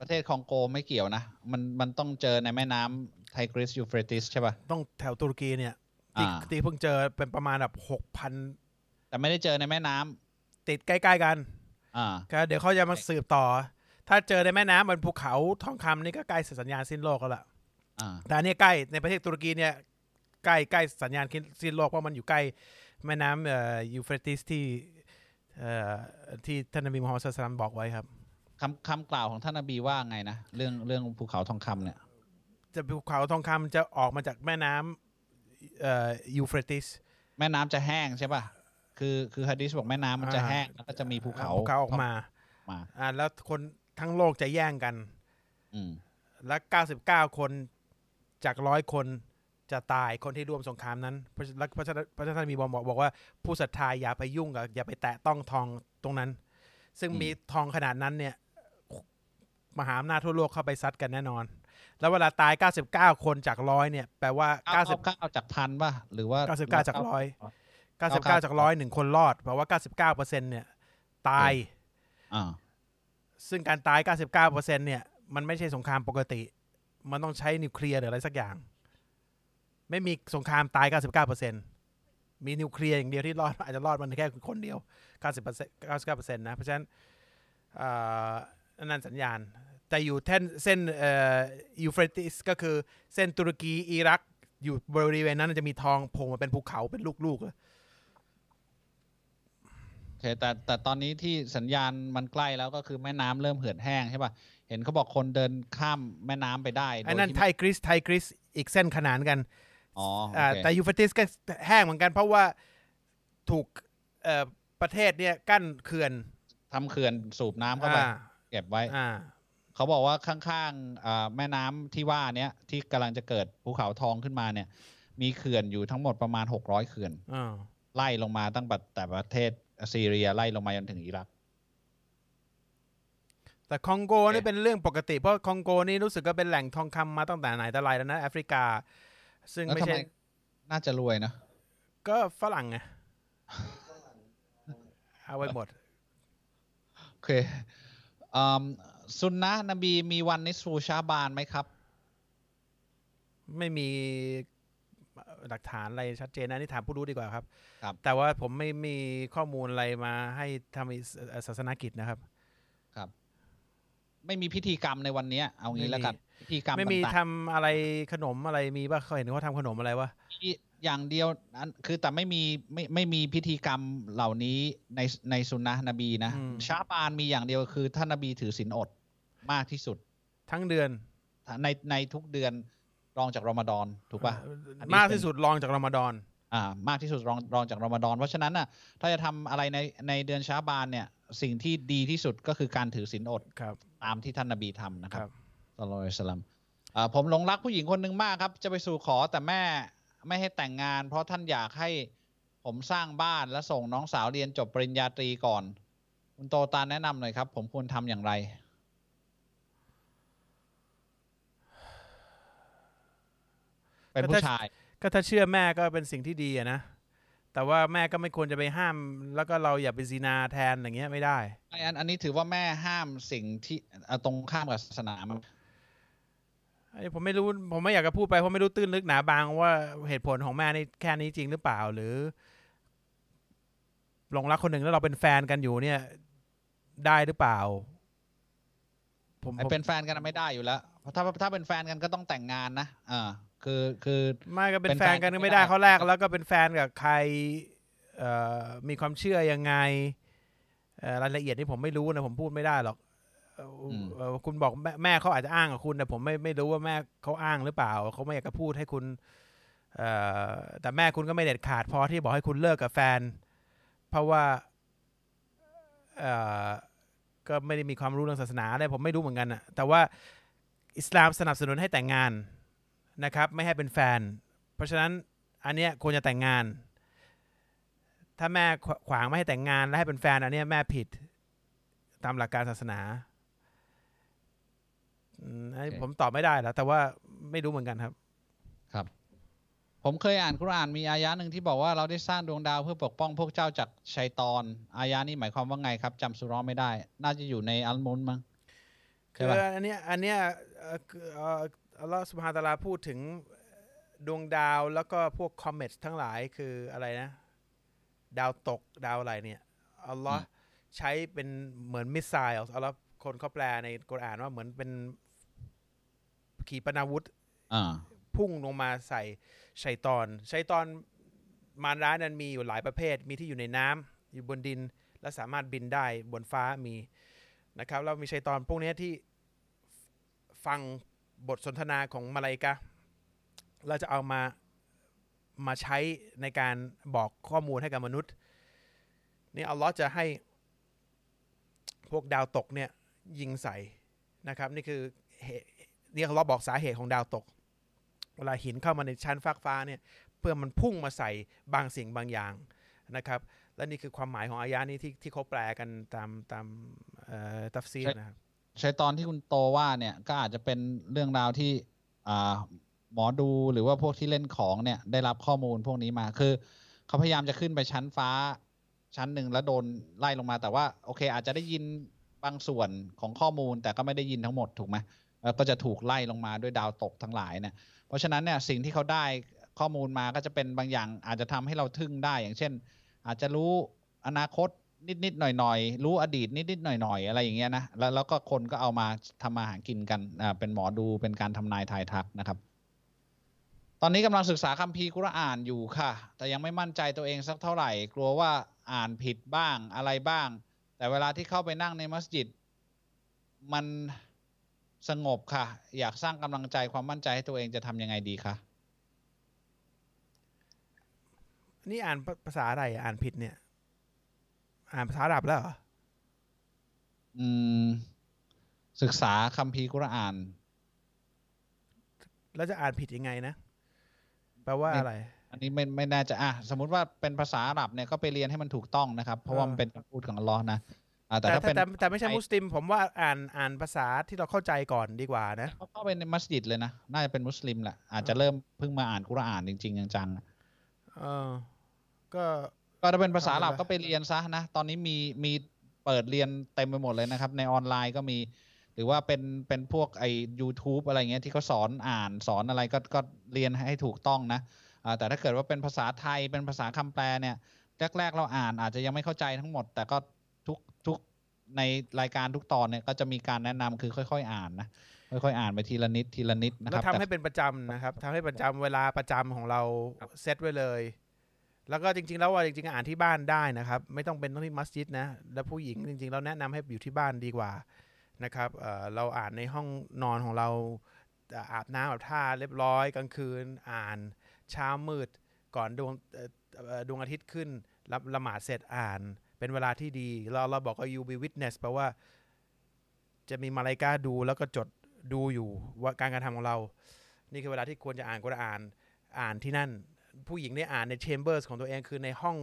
ประเทศคองโกไม่เกี่ยวนะ มันมันต้องเจอในแม่น้ำไทกริสยูเฟรติสใช่ป่ะ ต้องแถวตุรกีเนี่ยที่อ่าที่เพิ่งเจอเป็นประมาณแบบหกพันแต่ไม่ได้เจอในแม่น้ำติดใกล้ๆกันอ่า ก็เดี๋ยวเขาจะมาสืบต่อ ถ้าเจอในแม่น้ำบนภูเขาทองคำนี่ก็ใกล้สัญญาณสิ้นโลกแล้วล่ะ อ่า แต่อันนี้ใกล้ในประเทศตุรกีเนี่ยใกล้ใกล้สัญญาณสิ้นโลกเพราะมันอยู่ใกล้แม่น้ำเอ่อยูเฟรติสที่เอ่อที่ท่านนบีมูฮัมมัดصلى الله عليه وسلمบอกไว้ครับ คำคำกล่าวของท่านนบีว่าไงนะ เรื่องเรื่องภูเขาทองคำเนี่ย จะภูเขาทองคำจะออกมาจากแม่น้ำเอ่อยูเฟรติสแม่น้ำจะแห้งใช่ป่ะคือคือฮะดิษบอกแม่น้ำมันจะอ่าแห้งแล้วก็จะมีภูเขาภูเขาออกมามาอ่าแล้วคนทั้งโลกจะแย่งกัน อืมและ99คนจากร้อยคนจะตายคนที่ร่วมสงครามนั้นพระแล้วพระเจ้าพระเจ้าท่านมีบอกบอกว่าผู้ศรัทธาอย่าไปยุ่งกับอย่าไปแตะต้องทองตรงนั้น ซึ่งมีทองขนาดนั้นเนี่ย มหาอำนาจทั่วโลกเข้าไปซัดกันแน่นอน แล้วเวลาตาย 99 คนจากร้อยเนี่ย แปลว่าเก้า90เก้าจากพันป่ะ หรือว่า 99 จากร้อยเก้า99 จากร้อยหนึ่งคนรอด แปลว่า 99เปอร์เซ็นต์เนี่ย ตายอ่าซึ่งการตาย 99เปอร์เซ็นต์เนี่ย มันไม่ใช่สงครามปกติ มันต้องใช้นิวเคลียร์หรืออะไรสักอย่าง ไม่มีสงครามตาย 99เปอร์เซ็นต์มีนิวเคลียร์อย่างเดียวที่รอด อาจจะรอดมันแค่คนเดียว 90เปอร์เซ็นต์99เปอร์เซ็นต์นะ เพราะฉะนั้นเอ่อนั่นสัญญาณ แต่อยู่เส้นเส้นเอ่อยูเฟรติสก็คือเส้นตุรกีอิรัก อยู่บริเวณนั้นจะมีทองโผล่มาเป็นภูเขาเป็นลูกๆเลยโอเคแต่แต่ตอนนี้ที่สัญญาณมันใกล้แล้วก็คือแม่น้ำเริ่มเหือดแห้งใช่ป่ะเห็นเขาบอกคนเดินข้ามแม่น้ำไปได้โดยไอ้นั่นที่ไทกริสไทกริสอีกเส้นขนานกันอ๋อโออ่าเคแต่ยูเฟรติสก็แห้งเหมือนกัน เพราะว่าถูกเอ่อประเทศเนี่ยกั้นเขื่อนทำเขื่อนสูบน้ำเข้าไปอ่าเก็บไว้อ่า เขาบอกว่าข้างๆอ่าแม่น้ำที่ว่าเนี้ยที่กำลังจะเกิดภูเขาทองขึ้นมาเนี่ย มีเขื่อนอยู่ทั้งหมดประมาณ600เขื่อนอ่าไล่ลงมาตั้งแต่แต่ประเทศซีเรียไล่ลงมาจนถึงอิรัก แต่คองโกนี่เป็นเรื่องปกติ เพราะคองโกนี่รู้สึกก็เป็นแหล่งทองคำมาตั้งแต่ไหนแต่ไรแล้วนะแอฟริกา ซึ่งแล้วไม่ทำใช่ไมน่าจะรวยนะก็ฝรั่งไงเอาไว้หมดโอเค อืมซุนนะนบีมีวันนิสฟูชาบานไหมครับ ไม่มีหลักฐานอะไรชัดเจนนะนี่ถามผู้รู้ดีกว่าครับ ครับ แต่ว่าผมไม่มีข้อมูลอะไรมาให้ทำศาสนกิจนะครับ ครับ ไม่มีพิธีกรรมในวันเนี้ยเอางี้ไม่มีแล้วกันพิธีกรรมไม่มีต่างทำอะไรขนมอะไรมีป่ะเขาเห็นเขาทำขนมอะไรวะๆที่อย่างเดียวอันคือแต่ไม่มีไม่ไม่มีพิธีกรรมเหล่านี้ในในซุนนะนบีนะอืมชาบานมีอย่างเดียวคือท่านนบีถือศีลอด มากที่สุด ทั้งเดือน ในในทุกเดือนรองจากรอมฎอนถูกปะเอ่ออันนี้มากเป็นที่สุดรองจากรอมฎอนอ่ามากที่สุดรองรองจากรอมฎอนเพราะฉะนั้นน่ะถ้าจะทำอะไรในในเดือนชาบานเนี่ย สิ่งที่ดีที่สุดก็คือการถือศีลอดครับ ตามที่ท่านนบีทำนะคครัรับบสลลัลลอฮุอะลัยฮิวะสัลลัมอ่าผมหลงรักผู้หญิงคนหนึ่งมากครับ จะไปสู่ขอแต่แม่ไม่ให้แต่งงาน เพราะท่านอยากให้ผมสร้างบ้านและส่งน้องสาวเรียนจบปริญญาตรีก่อน คุณโตตานแนะนำหน่อยครับ ผมควรทำอย่างไร เป็นผู้ชาย ก็ถ้าเชื่อแม่ก็เป็นสิ่งที่ดีอะนะ แต่ว่าแม่ก็ไม่ควรจะไปห้าม แล้วก็เราอย่าไปซีนาแทนอย่างเงี้ยไม่ได้ไอ้อันอันนี้ถือว่าแม่ห้ามสิ่งที่อะตรงข้ามกับศาสนามั้ยไอ้ผมไม่รู้ผมไม่อยากจะพูดไปเพราะไม่รู้ตื้นลึกหนาบางว่าเหตุผลของแม่นี่แค่นี้จริงหรือเปล่าหรือหลงรักคนหนึ่งแล้วเราเป็นแฟนกันอยู่เนี่ย ได้หรือเปล่า ผมไอ้ผมเป็นแฟนกันไม่ได้อยู่แล้วเพราะถ้าถ้าเป็นแฟนกันก็ต้องแต่งงานนะอ่า คือคือไม่ก็เป็นเป็นแฟแฟนนกันกันก็ไม่ไม่ได้ได้เขาแรกแล้วก็เป็นแฟนกับใครเอ่อมีความเชื่อยังไงเอ่อรายละเอียดนี่ผมไม่รู้นะผมพูดไม่ได้หรอกเอ่ออมเอ่อคุณบอกแม่แม่เขาอาจจะอ้างกับคุณแต่ผมไม่ไม่รู้ว่าแม่เขาอ้างหรือเปล่าเขาไม่อยากจะพูดให้คุณเอ่อแต่แม่คุณก็ไม่เด็ดขาดพอที่บอกให้คุณเลิกกับแฟน เพราะว่าเอ่อก็ไม่ได้มีความรู้เรื่องศาสนาอะไรผมไม่รู้เหมือนกันนะแต่ว่าอิสลามสนับสนุนให้แต่งงาน นะครับไม่ให้เป็นแฟน เพราะฉะนั้นอันเนี้ยควรจะแต่งงาน ถ้าแม่ขวขวางไม่ให้แต่งงานและให้เป็นแฟนอันเนี้ยแม่ผิดตามหลักการศาสนาอืมอันนี้โอเคผมตอบไม่ได้แล้ว แต่ว่าไม่รู้เหมือนกันครับ ครับ ผมเคยอ่านคุรอานมีอายะหนึ่งที่บอกว่าเราได้สร้างดวงดาวเพื่อปกป้องพวกเจ้าจากชัยตอน อายะนี้หมายความว่าไงครับจำสุเร้อไม่ได้ น่าจะอยู่ในอัลมุนมั้งใช่คือปะอันเนี้ยอันเนี้ยเอ่อคือเอ่ออัลลอฮฺสุบฮานะฮูวะตะอาลาพูดถึงดวงดาวแล้วก็พวกคอมเมตทั้งหลายคืออะไรนะ ดาวตกดาวอะไรเนี่ยอัลลอฮ์ใช้เป็นเหมือนมิสไซล์อัลลอฮ์คนเขาแปลในกุรอานว่าเหมือนเป็นขีปนาวุธอ่าพุ่งลงมาใส่ชัยตอนชัยตอนมารร้ายนั้นมีอยู่หลายประเภท มีที่อยู่ในน้ำอยู่บนดิน และสามารถบินได้บนฟ้ามีนะครับแล้วมีชัยตอนพวกเนี้ยที่ฟัง บทสนทนาของมาลาอิกะ เราจะเอามามาใช้ในการบอกข้อมูลให้กับมนุษย์ นี่อัลลอฮ์จะให้พวกดาวตกเนี่ยยิงใส่นะครับ นี่คือเหตุนี่อัลลอฮ์บอกสาเหตุของดาวตก เวลาหินเข้ามาในชั้นฟากฟ้าเนี่ยเพื่อมันพุ่งมาใส่บางสิ่งบางอย่างนะครับ และนี่คือความหมายของอายะนี้ที่ที่เขาแปลกันตามตามอ่อตัฟซีรใช่นะครับ ชัยตอนที่คุณโตว่าเนี่ยก็อาจจะเป็นเรื่องราวที่หมอดูหรือว่าพวกที่เล่นของเนี่ยได้รับข้อมูลพวกนี้มาคือเขาพยายามจะขึ้นไปชั้นฟ้าชั้นหนึ่งแล้วโดนไล่ลงมาแต่ว่าโอเค อาจจะได้ยินบางส่วนของข้อมูลแต่ก็ไม่ได้ยินทั้งหมดถูกไหมแล้วก็จะถูกไล่ลงมาด้วยดาวตกทั้งหลายเนี่ยเพราะฉะนั้นเนี่ยสิ่งที่เขาได้ข้อมูลมาก็จะเป็นบางอย่างอาจจะทำให้เราทึ่งได้อย่างเช่น อาจจะรู้อนาคต นิดๆหน่อยๆรู้อดีตนิดๆหน่อยๆอะไรอย่างเงี้ยนะแล้วแล้วก็คนก็เอามาทำมาหากินกันอ่าเป็นหมอดูเป็นการทำนายทายทักนะครับ ตอนนี้กำลังศึกษาคัมภีร์กุรอานอยู่ค่ะ แต่ยังไม่มั่นใจตัวเองสักเท่าไหร่ กลัวว่าอ่านผิดบ้างอะไรบ้าง แต่เวลาที่เข้าไปนั่งในมัสยิดมันสงบค่ะ อยากสร้างกำลังใจความมั่นใจให้ตัวเองจะทำยังไงดีคะนี่อ่านภาษาอะไรอะอ่านผิดเนี่ย อ่านภาษาอาหรับแล้วเหรอ อืม ศึกษาคัมภีร์กุรอาน แล้วจะอ่านผิดยังไงนะ แปลว่าอะไร อันนี้ไม่ไม่แน่ใจอะสมมุติว่าเป็นภาษาอาหรับเนี่ยก็ไปเรียนให้มันถูกต้องนะครับ เพราะว่ามันเป็นคำพูดของอัลลอฮ์นะอ่าแต่แต่ถ้าแต่เป็นแต่แต่ไม่ใช่มุสลิม ผมว่าอ่านอ่านภาษาที่เราเข้าใจก่อนดีกว่านะเขาเข้าไปในมัสยิดเลยนะ น่าจะเป็นมุสลิมแหละอาจจะเริ่มเพิ่งมาอ่านกุรอานจริง ๆ จังๆเออก็ ก็ถ้าเป็นภาษาอาหรับเอาไปก็ไปเรียนซะนะ ตอนนี้มีมีเปิดเรียนเต็มไปหมดเลยนะครับ ในออนไลน์ก็มี หรือว่าเป็นเป็นพวกไอ YouTube อะไรเงี้ยที่เขาสอนอ่านสอนอะไรก็ก็เรียนให้ถูกต้องนะอ่าแต่ถ้าเกิดว่าเป็นภาษาไทยเป็นภาษาคำแปลเนี่ยแรกๆเราอ่านอาจจะยังไม่เข้าใจทั้งหมด แต่ก็ทุกทุกในรายการทุกตอนเนี่ยก็จะมีการแนะนำคือค่อย ๆ อ่านนะค่อยๆอ่านไปทีละนิดทีละนิดนะคแล้วรับทำแต่ให้เป็นประจำนะครับทำให้ประจำเวลาประจำของเราเซตไว้เลย แล้วก็จริงๆ แล้วว่าจริงๆ อ่านที่บ้านได้นะครับ ไม่ต้องเป็นต้องที่มัสยิดนะ แล้วผู้หญิงจริงๆ เราแนะนำให้อยู่ที่บ้านดีกว่านะครับเเราอ่านในห้องนอนของเราอาบน้ำอาบท่าเรียบร้อยกลางคืนอ่านเช้ามืดก่อนดวงดวงอาทิตย์ขึ้นรับละหมาดเสร็จอ่าน เป็นเวลาที่ดี เราเราบอกว่า you be witness แปลว่า จะมีมาลายกาดูแล้วก็จดดูอยู่ว่าการกระทำของเรา นี่คือเวลาที่ควรจะอ่านกุรอานอ่านที่นั่น ผู้หญิงได้อ่านใน chambers ของตัวเองคือในห้อง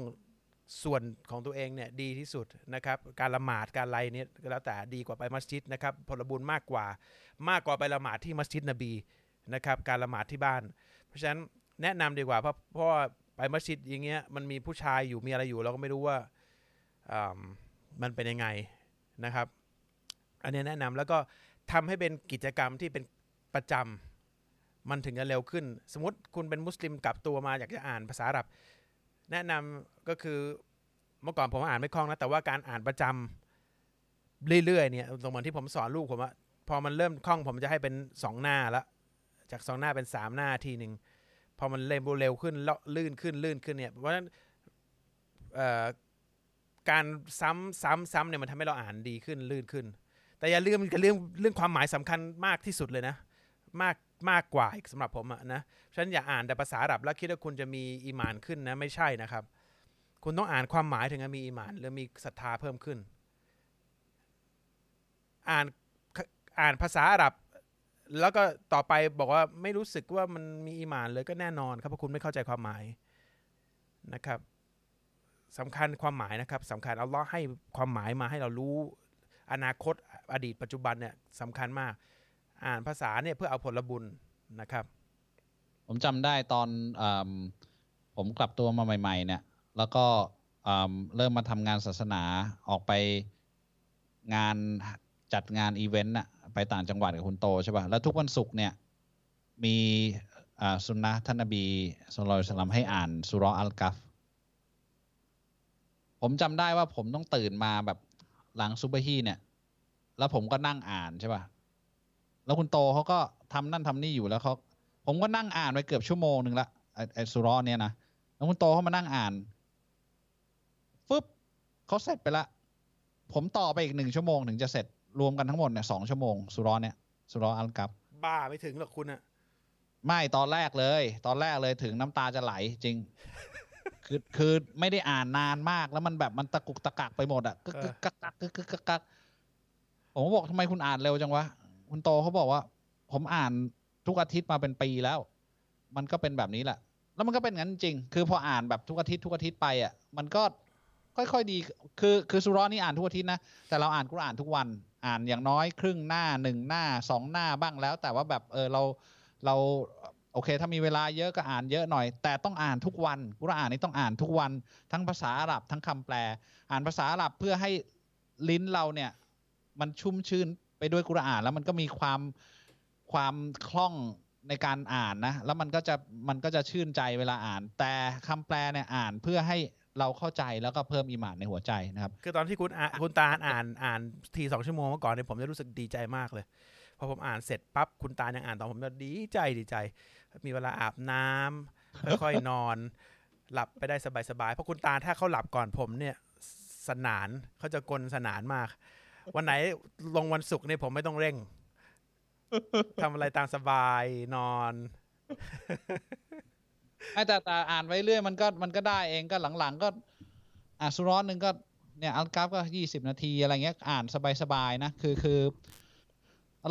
ส่วนของตัวเองเนี่ยดีที่สุดนะครับการละหมาดการไรเนี่ยก็แล้วแต่ดีกว่าไปมัสยิดนะครับผลบุญมากกว่ามากกว่าไปละหมาดที่มัสยิดนบีนะครับการละหมาดที่บ้าน เพราะฉะนั้นแนะนำดีกว่าเพราะเพราะว่าไปมัสยิดอย่างเงี้ยมันมีผู้ชายอยู่มีอะไรอยู่ เราก็ไม่รู้ว่าอ่ามันเป็นยังไงนะครับ อันนี้แนะนำแล้วก็ทำให้เป็นกิจกรรมที่เป็นประจำ มันถึงจะเร็วขึ้น สมมติคุณเป็นมุสลิมกลับตัวมาอยากจะอ่านภาษาอาหรับ แนะนำก็คือเมื่อก่อนผมอ่านไม่คล่องนะแต่ว่าการอ่านประจำเรื่อยๆเนี่ยตรงเหมือนที่ผมสอนลูกผมว่าพอมันเริ่มคล่องผมจะให้เป็นสองหน้าละจากสองหน้าเป็นสามหน้าทีหนึ่งพอมันเร็วเร็วขึ้นลื่นขึ้นลื่นขึ้นเนี่ยเพราะฉะนั้นการซ้ำซ้ำซ้ำเนี่ยมันทำให้เราอ่านดีขึ้นลื่นขึ้น แต่อย่าลืมกับเรื่องเรื่องความหมายสำคัญมากที่สุดเลยนะ มาก มากกว่าอีกสำหรับผมอะนะฉันอย่าอ่านแต่ภาษาอาหรับแล้วคิดว่าคุณจะมีอีมานขึ้นนะไม่ใช่นะครับ คุณต้องอ่านความหมายถึงจะมีอีมานหรือมีศรัทธาเพิ่มขึ้น อ่านอ่านภาษาอาหรับ แล้วก็ต่อไปบอกว่าไม่รู้สึกว่ามันมีอีมานเลยก็แน่นอนครับเพราะคุณไม่เข้าใจความหมายนะครับสำคัญความหมายนะครับสำคัญเอัลลอให้ความหมายมาให้เรารู้อนาคตอดีตปัจจุบันเนี่ยสำคัญมาก อ่านภาษาเนี่ยเพื่อเอาผลบุญนะครับ ผมจำได้ตอนอผมกลับตัวมาใหม่ ๆ เนี่ย แล้วก็เริ่มมาทำงานศาสนาออกไปงานจัดงานอีเวนต์น่ะไปต่างจังหวัดกับคุณโตใช่ป่ะ แล้วทุกวันศุกร์เนี่ย มีสุนนะท่านนบีสุลต่านสลัมให้อ่านสุราะห์อัลกัฟผมจำได้ว่าผมต้องตื่นมาแบบหลังซุบฮีเนี่ย แล้วผมก็นั่งอ่านใช่ป่ะ แล้วคุณโตเขาก็ทำนั่นทำนี่อยู่แล้วเขาผมก็นั่งอ่านไปเกือบชั่วโมงหนึ่งละไอ้ไอ้สุเรอเนี่ยนะแล้วคุณโตเขามานั่งอ่านฟึบเขาเสร็จไปละ ผมต่อไปอีกหนึ่งชั่วโมงถึงจะเสร็จรวมกันทั้งหมดเนี่ยสองชั่วโมงสุเรอเนี่ยสุเรออัลกับ บ้าไม่ถึงหรอกคุณอะไม่ตอนแรกเลย ตอนแรกเลยถึงน้ำตาจะไหลจริง คือคือไม่ได้อ่านนานมากแล้วมันแบบมันตะกุกตะกักไปหมดอะกึกกึกกักกักกึกกึกกักกักผมก็บอกทำไมคุณอ่านเร็วจังวะ คุณโตเขาบอกว่า ผมอ่านทุกอาทิตย์มาเป็นปีแล้ว มันก็เป็นแบบนี้แหละ แล้วมันก็เป็นงั้นจริง คือพออ่านแบบทุกอาทิตย์ทุกอาทิตย์ไปอะ มันก็ค่อยๆดี คือคือสุรอนี่อ่านทุกอาทิตย์นะ แต่เราอ่านกุรอานทุกวัน อ่านอย่างน้อยครึ่งหน้าหนึ่งหน้าสองหน้าบ้างแล้ว แต่ว่าแบบเออเราเราโอเค ถ้ามีเวลาเยอะก็อ่านเยอะหน่อย แต่ต้องอ่านทุกวันกุรอานนี่ต้องอ่านทุกวัน ทั้งภาษาอาหรับทั้งคำแปล อ่านภาษาอาหรับเพื่อให้ลิ้นเราเนี่ย มันชุ่มชื่น ไปด้วยกุรอาน แล้วมันก็มีความความคล่องในการอ่านนะ แล้วมันก็จะมันก็จะชื่นใจเวลาอ่าน แต่คำแปลเนี่ยอ่านเพื่อให้เราเข้าใจแล้วก็เพิ่มอีหมานในหัวใจนะครับ คือตอนที่คุณคุณตาอ่านอ่านทีสองชั่วโมงเมื่อก่อนเนี่ยผมจะรู้สึกดีใจมากเลยพอผมอ่านเสร็จปั๊บคุณตาลยังอ่านตอนผมจะดีใจดีใจ มีเวลาอาบน้ำค่อยๆนอน หลับไปได้สบายๆเพราะคุณตาถ้าเขาหลับก่อนผมเนี่ยสนานเขาจะกลนสนานมาก วันไหนลงวันศุกร์เนี่ยผมไม่ต้องเร่งทำอะไรตามสบายนอนไม่แต่แต่อ่านไปเรื่อยมันก็มันก็ได้เองก็หลังๆ ก็อ่านสุร้อนหนึ่งก็เนี่ยอัลกราฟก็ยี่สิบนาทีอะไรเงี้ยอ่านสบายๆนะคือคือ